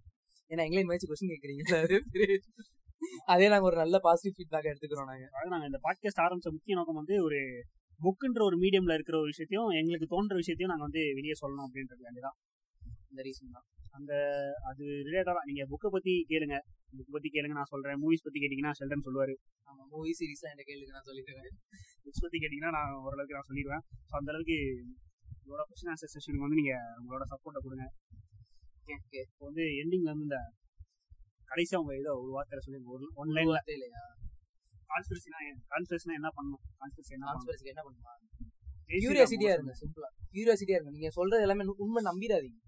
Speaker 1: ஏன்னா எங்களையும் மேய்ச்சி கொஸ்டின் கேட்குறீங்க அது நாங்க ஒரு நல்ல பாசிட்டிவ் ஃபீட்பேக் எடுத்துக்கிறோம் நாங்க.
Speaker 2: அதாவது நாங்கள் இந்த பாட்காஸ்ட் ஆரம்பிச்ச முக்கிய நோக்கம் வந்து ஒரு புக்குன்ற ஒரு மீடியம்ல இருக்கிற ஒரு விஷயத்தையும் எங்களுக்கு தோன்ற விஷயத்தையும் நாங்கள் வந்து வெளியே சொல்லணும் அப்படின்றது வேண்டியதான்
Speaker 1: இந்த ரீசன் தான்.
Speaker 2: அது ரிலேட்டடா நீங்க புக்கை பத்தி கேளுங்க. புக் பத்தி கேளுங்க நான் சொல்றேன். மூவிஸ் பத்தி கேட்டீங்கன்னா ஷெல்டன் சொல்லுவாரு.
Speaker 1: ஆமா மூவி சீரிஸ்லாம் என்கிட்ட கேளுங்க நான் சொல்லிடுவேன்
Speaker 2: புக்ஸ் பத்தி கேட்டீங்கன்னா நான் ஓரளவுக்கு நான் சொல்லிடுவேன். ஸோ அந்த அளவுக்கு உங்களோட கொஸ்டின் ஆன்சர் செஷனுக்கு வந்து நீங்க உங்களோட சப்போர்ட்டை கொடுங்க.
Speaker 1: ஓகே
Speaker 2: இப்போ வந்து எண்டிங்ல வந்து இந்த கடைசியா உங்க ஏதோ ஒரு வார்த்தை சொல்லி ஒரு ஒன்லைன்ல
Speaker 1: வார்த்தை இல்லையா?
Speaker 2: கான்ஸ்பிரசினா கான்ஸ்பிரசினா என்ன பண்ணணும் கான்ஸ்பிரசி என்ன
Speaker 1: கான்ஸ்பிரசிக்கு என்ன
Speaker 2: ஸ்ரீராம்
Speaker 1: கியூரியாசிட்டியா. இருங்க சிம்பிளா கியூரியாசிட்டியா இருங்க. நீங்க சொல்றது எல்லாமே உண்மை- நம்பிடாதீங்க.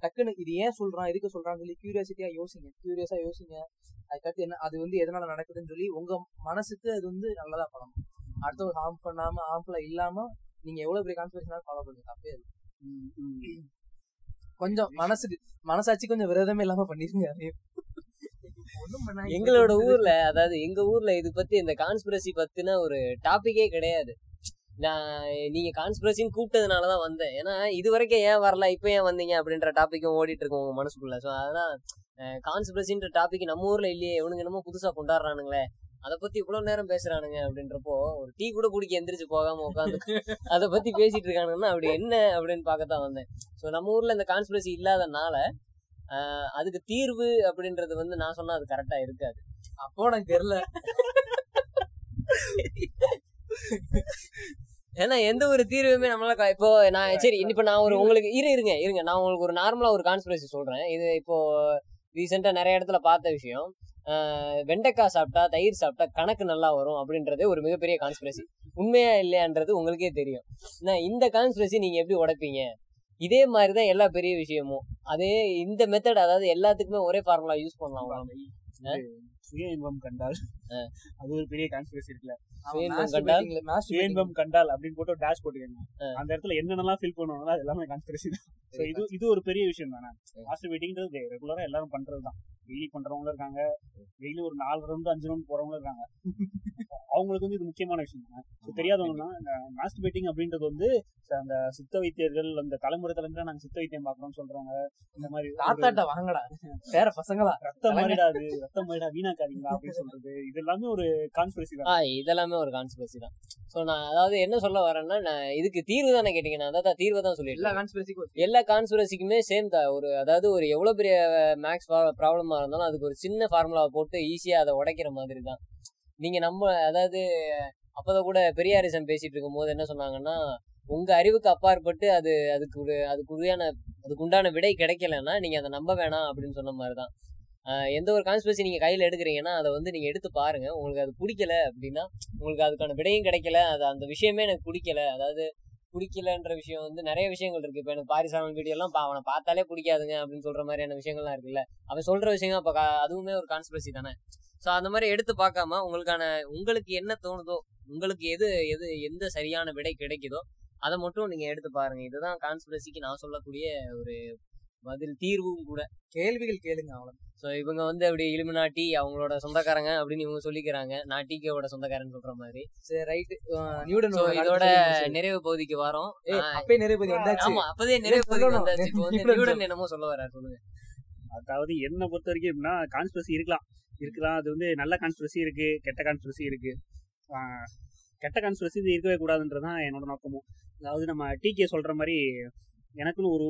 Speaker 1: டக்குன்னு இது ஏன் சொல்றான் எதுக்கு சொல்றான்னு சொல்லி கியூரியாசிட்டியா யோசிங்க. கியூரியஸா யோசிங்க. அதுக்கடுத்து என்ன அது வந்து எதனால நடக்குதுன்னு சொல்லி உங்க மனசுக்கு அது வந்து நல்லதா பண்ணணும் அடுத்தவங்க ஹார்ம் பண்ணாம ஹார்ம்ஃபுல்லா இல்லாம நீங்க எவ்வளவு பெரிய கான்ஸ்பிரஷனாலும் ஃபாலோ பண்ணுங்க. தப்பே. கொஞ்சம் மனசுக்கு மனசாட்சி கொஞ்சம் விரதமே இல்லாம பண்ணிருங்க.
Speaker 4: எங்களோட ஊர்ல அதாவது எங்க ஊர்ல இது பத்தி இந்த கான்ஸ்பிரசி பத்தின ஒரு டாபிக்கே கிடையாது. நான் நீங்க கான்ஸ்பிரசின்னு கூப்பிட்டதுனாலதான் வந்தேன். ஏன்னா இது வரைக்கும் ஏன் வரல? இப்ப ஏன் வந்தீங்க? அப்படின்ற டாபிக்கும் ஓடிட்டு இருக்கும் உங்க மனசுக்குள்ள. சோ அதெல்லாம்
Speaker 3: கான்ஸ்பிரசின்ற டாபிக் நம்ம ஊர்ல இல்லையே. இவனுங்க என்னமோ புதுசா கொண்டாடுறானுங்களே. அதை பத்தி இவ்வளவு நேரம் பேசுறானுங்க அப்படின்றப்போ ஒரு டீ கூட குடிக்க எந்திரிச்சு போகாம உட்காந்து <laughs> அதை பத்தி பேசிட்டு இருக்கானுங்கன்னா அப்படி என்ன அப்படின்னு பார்க்கத்தான் வந்தேன். ஸோ நம்ம ஊர்ல இந்த கான்ஸ்பிரசி இல்லாதனால அதுக்கு தீர்வு அப்படின்றது வந்து நான் சொன்னா அது கரெக்டா இருக்காது.
Speaker 1: அப்போ எனக்கு தெரியல.
Speaker 3: ஏன்னா எந்த ஒரு தீர்வுமே நம்மளால இப்போ நான் சரி இப்ப நான் ஒரு உங்களுக்கு இரு இருங்க இருங்க. நான் உங்களுக்கு ஒரு நார்மலா ஒரு கான்ஸ்பிரசி சொல்றேன். இது இப்போ ரீசெண்டா நிறைய இடத்துல பார்த்த விஷயம். வெண்டைக்காய் சாப்பிட்டா தயிர் சாப்பிட்டா கணக்கு நல்லா வரும் அப்படின்றதே ஒரு மிகப்பெரிய கான்ஸ்பிரசி உண்மையா இல்லையான்றது உங்களுக்கே தெரியும். நான் இந்த கான்ஸ்பிரசி நீங்க எப்படி உடைப்பீங்க? இதே மாதிரி தான் எல்லா பெரிய விஷயமும். அதே இந்த மெத்தட் அதாவது எல்லாத்துக்குமே ஒரே ஃபார்முலா யூஸ் பண்ணலாம்.
Speaker 2: சுய இன்பம் கண்டால். அது ஒரு பெரிய கான்ஸ்பிரசி இருக்குல்ல.
Speaker 3: சுயன்பம் கண்டால்?
Speaker 2: அப்படின்னு போட்டு டேஷ் போட்டுக்கோங்க. அந்த இடத்துல என்னென்னலாம் ஃபீல் பண்ணுவாங்களோ அது எல்லாமே கான்ஸ்பிரசி தான். ஸோ இது இது ஒரு பெரிய விஷயம் தானே. மாஸ்டர் வெயிட்டிங்கிறது ரெகுலரா எல்லாரும் பண்றது தான். டெய்லி பண்றவங்களும் இருக்காங்க. டெய்லி ஒரு நாலு ரவுண்டு அஞ்சு ரவுண்டு போறவங்களும் இருக்காங்க. அவங்களுக்கு வந்து இது முக்கியமான விஷயம் தானே. ஸோ தெரியாதவங்கன்னா மாஸ்டர் வெயிட்டிங் அப்படின்றது வந்து அந்த சித்த வைத்தியர்கள் அந்த தலைமுறை தலைமுறை நாங்க சித்த வைத்தியம் பார்க்கணும்னு சொல்றவங்க இந்த மாதிரி
Speaker 1: தாத்தாட்ட வாங்கடா. <laughs> வேற பசங்களா?
Speaker 2: ரத்தம் மாறிடா அது ரத்தம் மாறிடா வீணாக்காதீங்களா அப்படின்னு சொல்றது. இது எல்லாமே ஒரு கான்ஸ்பிரசி தான்.
Speaker 3: ஆ இதெல்லாமே ஒரு கான்ஸ்பிரசி தான். ஸோ நான் அதாவது என்ன சொல்ல வரேன்னா நான் இதுக்கு தீர்வு தானே கேட்டீங்க நான் அதான் தீர்வை தான்
Speaker 1: எல்லா
Speaker 3: சொல்லியிருக்கேன்
Speaker 1: கான்ஸ்பிரசிக்கும்
Speaker 3: எல்லா கான்ஸ்பிரசிக்குமே சேம் தான். ஒரு அதாவது ஒரு எவ்வளோ பெரிய மேக்ஸ் ப்ராப்ளமா இருந்தாலும் அதுக்கு ஒரு சின்ன ஃபார்முலாவை போட்டு ஈஸியாக அதை உடைக்கிற மாதிரி தான். நீங்கள் நம்ம அதாவது அப்போதான் கூட பெரியாரிசம் பேசிட்டு இருக்கும்போது என்ன சொன்னாங்கன்னா உங்க அறிவுக்கு அப்பாற்பட்டு அது அதுக்கு ஒரு அதுக்கு உரியான அதுக்கு உண்டான விடை கிடைக்கலன்னா நீங்க அதை நம்ப வேணாம் அப்படின்னு சொன்ன மாதிரி தான். எந்த ஒரு கான்ஸ்பிரசி நீங்கள் கையில் எடுக்கிறீங்கன்னா அதை வந்து நீங்கள் எடுத்து பாருங்கள் உங்களுக்கு அது பிடிக்கல அப்படின்னா உங்களுக்கு அதுக்கான விடையும் கிடைக்கல. அது அந்த விஷயமே எனக்கு பிடிக்கல. அதாவது பிடிக்கலன்ற விஷயம் வந்து நிறைய விஷயங்கள் இருக்குது இப்போ எனக்கு பாரிசாமன் வீடியோலாம் பா- அவனை பார்த்தாலே பிடிக்காதுங்க அப்படின்னு சொல்கிற மாதிரியான விஷயங்கள்லாம் இருக்குல்ல. அவன் சொல்கிற விஷயங்கள் அப்போ அதுவுமே ஒரு கான்ஸ்பிரசி தானே. ஸோ அந்த மாதிரி எடுத்து பார்க்காம உங்களுக்கான உங்களுக்கு என்ன தோணுதோ உங்களுக்கு எது எது எந்த சரியான விடை கிடைக்குதோ அதை மட்டும் நீங்கள் எடுத்து பாருங்கள் இதுதான் கான்ஸ்பிரசிக்கு நான் சொல்லக்கூடிய ஒரு பதில் தீர்வும் கூட.
Speaker 1: கேள்விகள் கேளுங்க அவ்வளவு
Speaker 3: ஸோ இவங்க வந்து அப்படி இலுமினாட்டி அவங்களோட சொந்தக்காரங்க அப்படின்னு இவங்க சொல்லிக்கிறாங்க. நான் டிகேவோட சொந்தக்காரன் சொல்ற மாதிரி.
Speaker 1: சரி ரைட் நியூடன்
Speaker 3: இதோட நிறைவு பகுதிக்கு வரோம். ஆஹ்
Speaker 1: அப்பே நிறைய பேர் வந்தாச்சு.
Speaker 3: ஆமா அப்பதே நிறைய பேருக்கு
Speaker 1: சொல்லணும்.
Speaker 3: வந்தாச்சு. இப்போ வந்து
Speaker 1: நியூடன்
Speaker 3: என்னமோ சொல்ல வர்றாரு சொல்லுங்க.
Speaker 2: அதாவது என்னை பொறுத்த வரைக்கும் எப்படின்னா கான்ஸ்பிரசி இருக்கலாம். இருக்கலாம். அது வந்து நல்ல கான்ஸ்பிரசி இருக்கு கெட்ட கான்ஸ்பிரசி இருக்கு. ஆஹ் கெட்ட கான்ஸ்பிரசி இது இருக்கவே கூடாதுன்றதான் என்னோட நோக்கமும். அதாவது நம்ம டிகே சொல்ற மாதிரி எனக்குன்னு ஒரு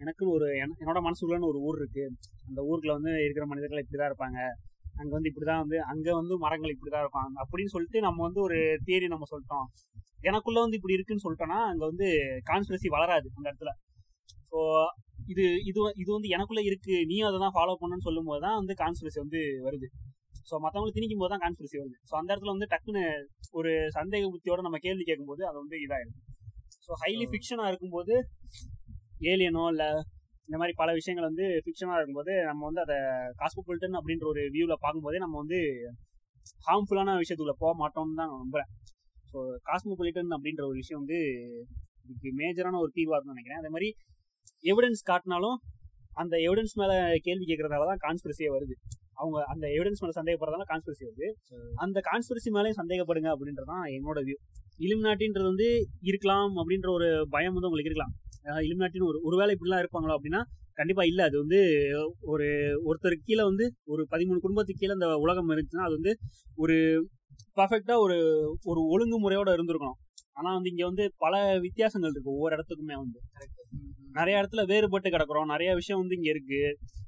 Speaker 2: எனக்குன்னு ஒரு என- என்னோட மனசுக்குள்ளன்னு ஒரு ஊர் இருக்கு. அந்த ஊருக்குள்ள வந்து இருக்கிற மனிதர்கள் இப்படிதான் இருப்பாங்க. அங்க வந்து இப்படிதான் வந்து அங்க வந்து மரங்கள் இப்படிதான் இருப்பாங்க அப்படின்னு சொல்லிட்டு நம்ம வந்து ஒரு தியரி நம்ம சொல்லிட்டோம். எனக்குள்ள வந்து இப்படி இருக்குன்னு சொல்லிட்டோம்னா அங்க வந்து கான்ஸ்பிரசி வளராது அந்த இடத்துல. ஸோ இது இது இது வந்து எனக்குள்ள இருக்கு. நீயும் அதை தான் ஃபாலோ பண்ணுன்னு சொல்லும் போது தான் வந்து கான்ஸ்பிரசி வந்து வருது. ஸோ மற்றவங்களுக்கு திணிக்கும் போது தான் கான்ஸ்பிரசி வருது. ஸோ அந்த இடத்துல வந்து டக்குன்னு ஒரு சந்தேக புத்தியோட நம்ம கேள்வி கேட்கும்போது அது வந்து இதாயிடும் ஸோ ஹைலி ஃபிக்ஷனாக இருக்கும்போது ஏலியனோ இல்லை இந்த மாதிரி பல விஷயங்கள் வந்து ஃபிக்ஷனாக இருக்கும்போது நம்ம வந்து அதை காஸ்மோபாலிட்டன் அப்படின்ற ஒரு வியூவில் பார்க்கும்போதே நம்ம வந்து ஹார்ம்ஃபுல்லான விஷயத்துக்குள்ள போக மாட்டோம்னு தான் நான் நம்புறேன். ஸோ காஸ்மோபாலிட்டன் அப்படின்ற ஒரு விஷயம் வந்து இதுக்கு மேஜரான ஒரு தீர்வாக இருக்கும்னு நினைக்கிறேன். அதே மாதிரி எவிடன்ஸ் காட்டினாலும் அந்த எவிடன்ஸ் மேல கேள்வி கேட்கறதால தான் கான்ஸ்பிரசியே வருது. அவங்க அந்த எவிடன்ஸ் மேல சந்தேகப்படுறதால கான்ஸ்பிரசி வருது. அந்த கான்ஸ்பிரசி மேலேயும் சந்தேகப்படுங்க அப்படின்றதான் என்னோட வியூ இலுமினாட்டின்றது வந்து இருக்கலாம் அப்படின்ற ஒரு பயம் வந்து உங்களுக்கு இருக்கலாம். இலுமினாட்டின்னு ஒரு ஒருவேளை இப்படிலாம் இருப்பாங்களோ அப்படின்னா கண்டிப்பா இல்ல. அது வந்து ஒரு ஒருத்தர் கீழே வந்து ஒரு பதிமூணு குடும்பத்துக்கு கீழே இந்த உலகம் இருந்துச்சுன்னா அது வந்து ஒரு பர்ஃபெக்டா ஒரு ஒரு ஒழுங்குமுறையோட இருந்திருக்கணும். ஆனா வந்து இங்க வந்து பல வித்தியாசங்கள் இருக்கு. ஒவ்வொரு இடத்துக்குமே வந்து. நிறைய இடத்துல வேறுபட்டு கிடக்குறோம். நிறைய விஷயம் வந்து இங்க இருக்கு.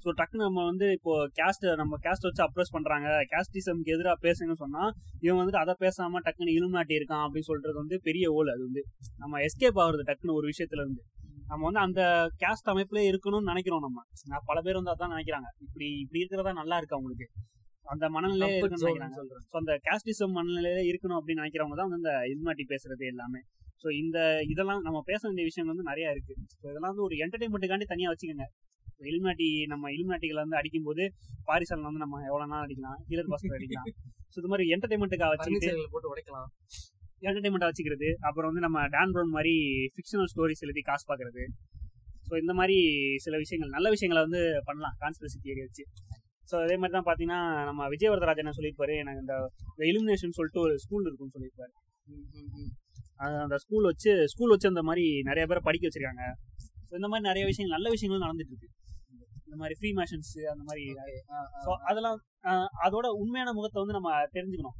Speaker 2: ஸோ டக்குன்னு நம்ம வந்து இப்போ கேஸ்ட் நம்ம கேஸ்ட் வச்சு அப்ரோச் பண்றாங்க. கேஸ்டிசம்க்கு எதிராக பேசுங்கன்னு சொன்னா இவன் வந்துட்டு அதை பேசாம டக்குன்னு இலுமினாட்டி இருக்கான் அப்படின்னு சொல்றது வந்து பெரிய ஓல். அது வந்து நம்ம எஸ்கேப் ஆகுறது டக்குன்னு ஒரு விஷயத்துல இருந்து. நம்ம வந்து அந்த கேஸ்ட் அமைப்புல இருக்கணும்னு நினைக்கிறோம் நம்ம. நான் பல பேர் வந்து அதான் நினைக்கிறாங்க. இப்படி இப்படி இருக்கிறதா நல்லா இருக்கு அவங்களுக்கு அந்த மனநிலையே இருக்குன்னு நினைக்கிறாங்க ஸோ அந்த கேஸ்டிசம் மனநிலையில இருக்கணும் அப்படின்னு நினைக்கிறவங்க தான் வந்து இந்த இலுமினாட்டி பேசுறது எல்லாமே. ஸோ இந்த இதெல்லாம் நம்ம பேச வேண்டிய விஷயம் வந்து நிறைய இருக்கு. ஸோ இதெல்லாம் வந்து ஒரு என்டர்டைன்மெண்ட்டுக்காண்டி தனியாக வச்சுக்கோங்க. இலுமினாட்டி நம்ம இலுமினாட்டிகளை வந்து அடிக்கும்போது பாரிசாலன் வந்து நம்ம எவ்வளோ நாள் அடிக்கலாம்? ஹீரர் பாஸ்கர் அடிக்கலாம். ஸோ இது மாதிரி என்டர்டைன்மெண்ட்டுக்காக வச்சுக்கிட்டு
Speaker 1: போட்டு உடைக்கலாம்.
Speaker 2: என்டர்டைன்மெண்ட்டாக வச்சுக்கிறது. அப்புறம் வந்து நம்ம டான் ப்ரௌன் மாதிரி ஃபிக்ஷனல் ஸ்டோரிஸ் எழுதி காசு பார்க்கறது ஸோ இந்த மாதிரி சில விஷயங்கள் நல்ல விஷயங்களை வந்து பண்ணலாம். கான்ஸ்பிரசி தியரி வச்சு. ஸோ அதே மாதிரி தான் பார்த்தீங்கன்னா நம்ம விஜயவரதராஜன் சொல்லியிருப்பாரு எனக்கு இந்த இலுமினேஷன் சொல்லிட்டு ஒரு ஸ்கூல் இருக்குன்னு சொல்லியிருப்பாரு. அந்த ஸ்கூல் வச்சு ஸ்கூல் வச்சு அந்த மாதிரி நிறைய பேரை படிக்க வச்சிருக்காங்க. ஸோ இந்த மாதிரி நிறைய விஷயங்கள் நல்ல விஷயங்களும் நடந்துட்டு இருக்கு. இந்த மாதிரி ஃப்ரீ மேஷன்ஸ் அந்த மாதிரி ஸோ அதெல்லாம் அதோட உண்மையான முகத்தை வந்து நம்ம தெரிஞ்சுக்கணும்.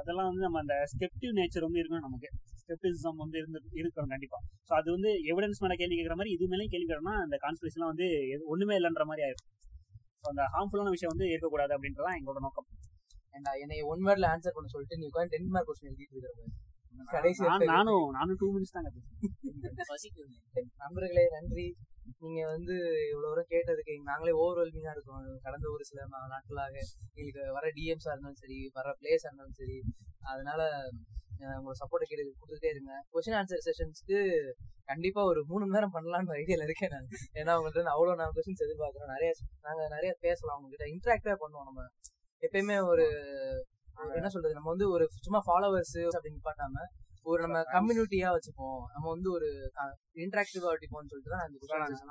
Speaker 2: அதெல்லாம் வந்து நம்ம அந்த ஸ்கெப்டிவ் நேச்சர் வந்து இருக்கணும் நமக்கு. ஸ்கெப்டிசம் வந்து இருந்து இருக்கணும் கண்டிப்பா. ஸோ அது வந்து எவிடன்ஸ் மேல கேள்வி கேட்குற மாதிரி இது மேலே கேள்வி கேட்கணும்னா அந்த கான்ஸ்பிரசிலாம் வந்து ஒண்ணுமே இல்லைன்ற மாதிரி ஆயிடும் ஸோ அந்த ஹார்ம்ஃபுல்லான விஷயம் வந்து இருக்கக்கூடாது அப்படின்றதான் எங்களோட நோக்கம்.
Speaker 1: ஏன்டா என்னை ஒன் வேர்ட்ல ஆன்சர் பண்ண சொல்லிட்டு நீ உட்காந்து டென் மார்க் கொஸ்டின் எழுதிட்டு இருக்கிற கடைசி
Speaker 2: நான் நானும் நானும் டூ மினிட்ஸ்
Speaker 3: பசிக்குது.
Speaker 1: நண்பர்களே நன்றி. நீங்க வந்து இவ்வளவு தூரம் கேட்டதுக்கு நாங்களே ஓவர்வெல்மிங்கா இருக்கோம். கடந்த ஒரு சில நாட்களாக எங்களுக்கு வர டிஎம்ஸா இருந்தாலும் சரி வர பிளேஸா இருந்தாலும் சரி அதனால உங்களோட சப்போர்ட் கேட்டு கொடுத்துட்டே இருங்க. கொஸ்டின் ஆன்சர் செஷன்ஸ்க்கு கண்டிப்பா ஒரு மூணு மணி நேரம் பண்ணலாம்னு ஐடியால இருக்கேன் நான். ஏன்னா அவங்கள்ட்ட அவ்வளவு நான் கொஸ்டின்ஸ் எதிர்பார்க்குறோம் நிறைய நாங்க நிறைய பேசலாம் அவங்க கிட்ட இன்டராக்டா பண்ணுவோம் நம்ம. எப்பயுமே ஒரு என்ன சொல்றது? நம்ம வந்து ஒரு சும்மா ஃபாலோவர்ஸ் அப்படின்னு பார்க்காம ஒரு நம்ம கம்யூனிட்டியா வச்சுப்போம். நம்ம வந்து ஒரு இன்டராக்டிவா வச்சுப்போம்னு சொல்லிட்டு தான்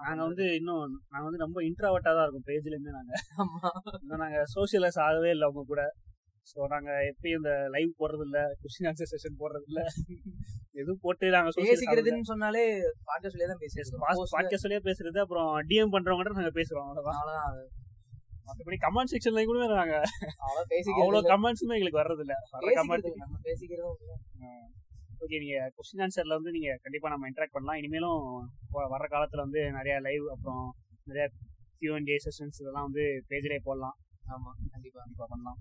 Speaker 2: நாங்க வந்து இன்னும் நாங்க வந்து ரொம்ப இன்ட்ராவர்ட்டா தான் இருக்கும். பேஜ்ல இருந்து நாங்க. நாங்க சோசியலைஸ் ஆகவே இல்லை அவங்க கூட. ஸோ நாங்க எப்பயும் இந்த லைவ் போடுறது இல்ல கொஸ்டின் ஆன்சர் செஷன் போடுறது இல்ல எதுவும் போட்டு நாங்க
Speaker 1: பேசிக்கிறதுன்னு சொன்னாலே பாட்ட சொல்லியே தான் பேசிக்கிறோம்
Speaker 2: பாட்காஸ்ட் சொல்லியே பேசுறது அப்புறம் டிஎம் பண்றவங்க நாங்க பேசுறோம் அவ்வளவுதான்.
Speaker 1: அவ்வளவுதான்
Speaker 2: மற்றபடி கமெண்ட் செக்ஷன்ல கூட நாங்க
Speaker 1: பேசிக்கிறது
Speaker 2: கமெண்ட்ஸுமே எங்களுக்கு வர்றது இல்ல வர கமெண்ட்
Speaker 1: பேசிக்கிறதும்
Speaker 2: ஓகே நீங்க கொஸ்டின் ஆன்சர்ல வந்து நீங்க கண்டிப்பா நம்ம இன்டராக்ட் பண்ணலாம். இனிமேலும் வர்ற காலத்துல வந்து நிறைய லைவ் அப்புறம் நிறைய கியூ அண்ட் டே செஷன்ஸ் இதெல்லாம் வந்து பேஜ்லேயே போடலாம்.
Speaker 1: ஆமா கண்டிப்பா.
Speaker 2: கண்டிப்பா பண்ணலாம்.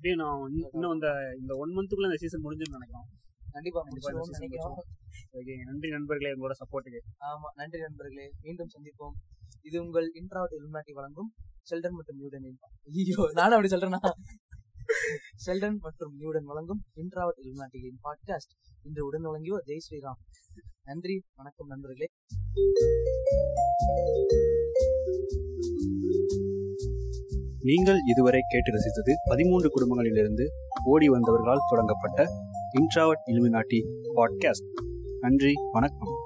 Speaker 2: இப்படியே நான் இன்னும் இந்த இந்த ஒன் மந்த்துக்குள்ள இந்த சீசன் முடிஞ்சுன்னு நினைக்கிறோம்
Speaker 1: கண்டிப்பா
Speaker 2: season
Speaker 1: நினைக்கிறோம்.
Speaker 2: ஓகே நன்றி நண்பர்களே உங்களோட சப்போர்ட்டுக்கு
Speaker 1: ஆமா நன்றி நண்பர்களே. மீண்டும் சந்திப்போம். இது உங்கள் இன்ட்ராவட் இலுமினாட்டி வழங்கும் ஷெல்டன் மற்றும் நியூடன் ஐயோ நானும் அப்படி சொல்றேனா? ஷெல்டன் மற்றும் நியூடன் வழங்கும் இன்ட்ராவட் இலுமினாட்டிகளின் பாட்காஸ்ட். இன்று உடன் வழங்கியோர் ஜெய் ஸ்ரீராம். நன்றி வணக்கம் நண்பர்களே.
Speaker 5: நீங்கள் இதுவரை கேட்டு ரசித்தது பதிமூன்று குடும்பங்களிலிருந்து ஓடி வந்தவர்களால் தொடங்கப்பட்ட இன்ட்ராவட் இலுமினாட்டி பாட்காஸ்ட். நன்றி வணக்கம்.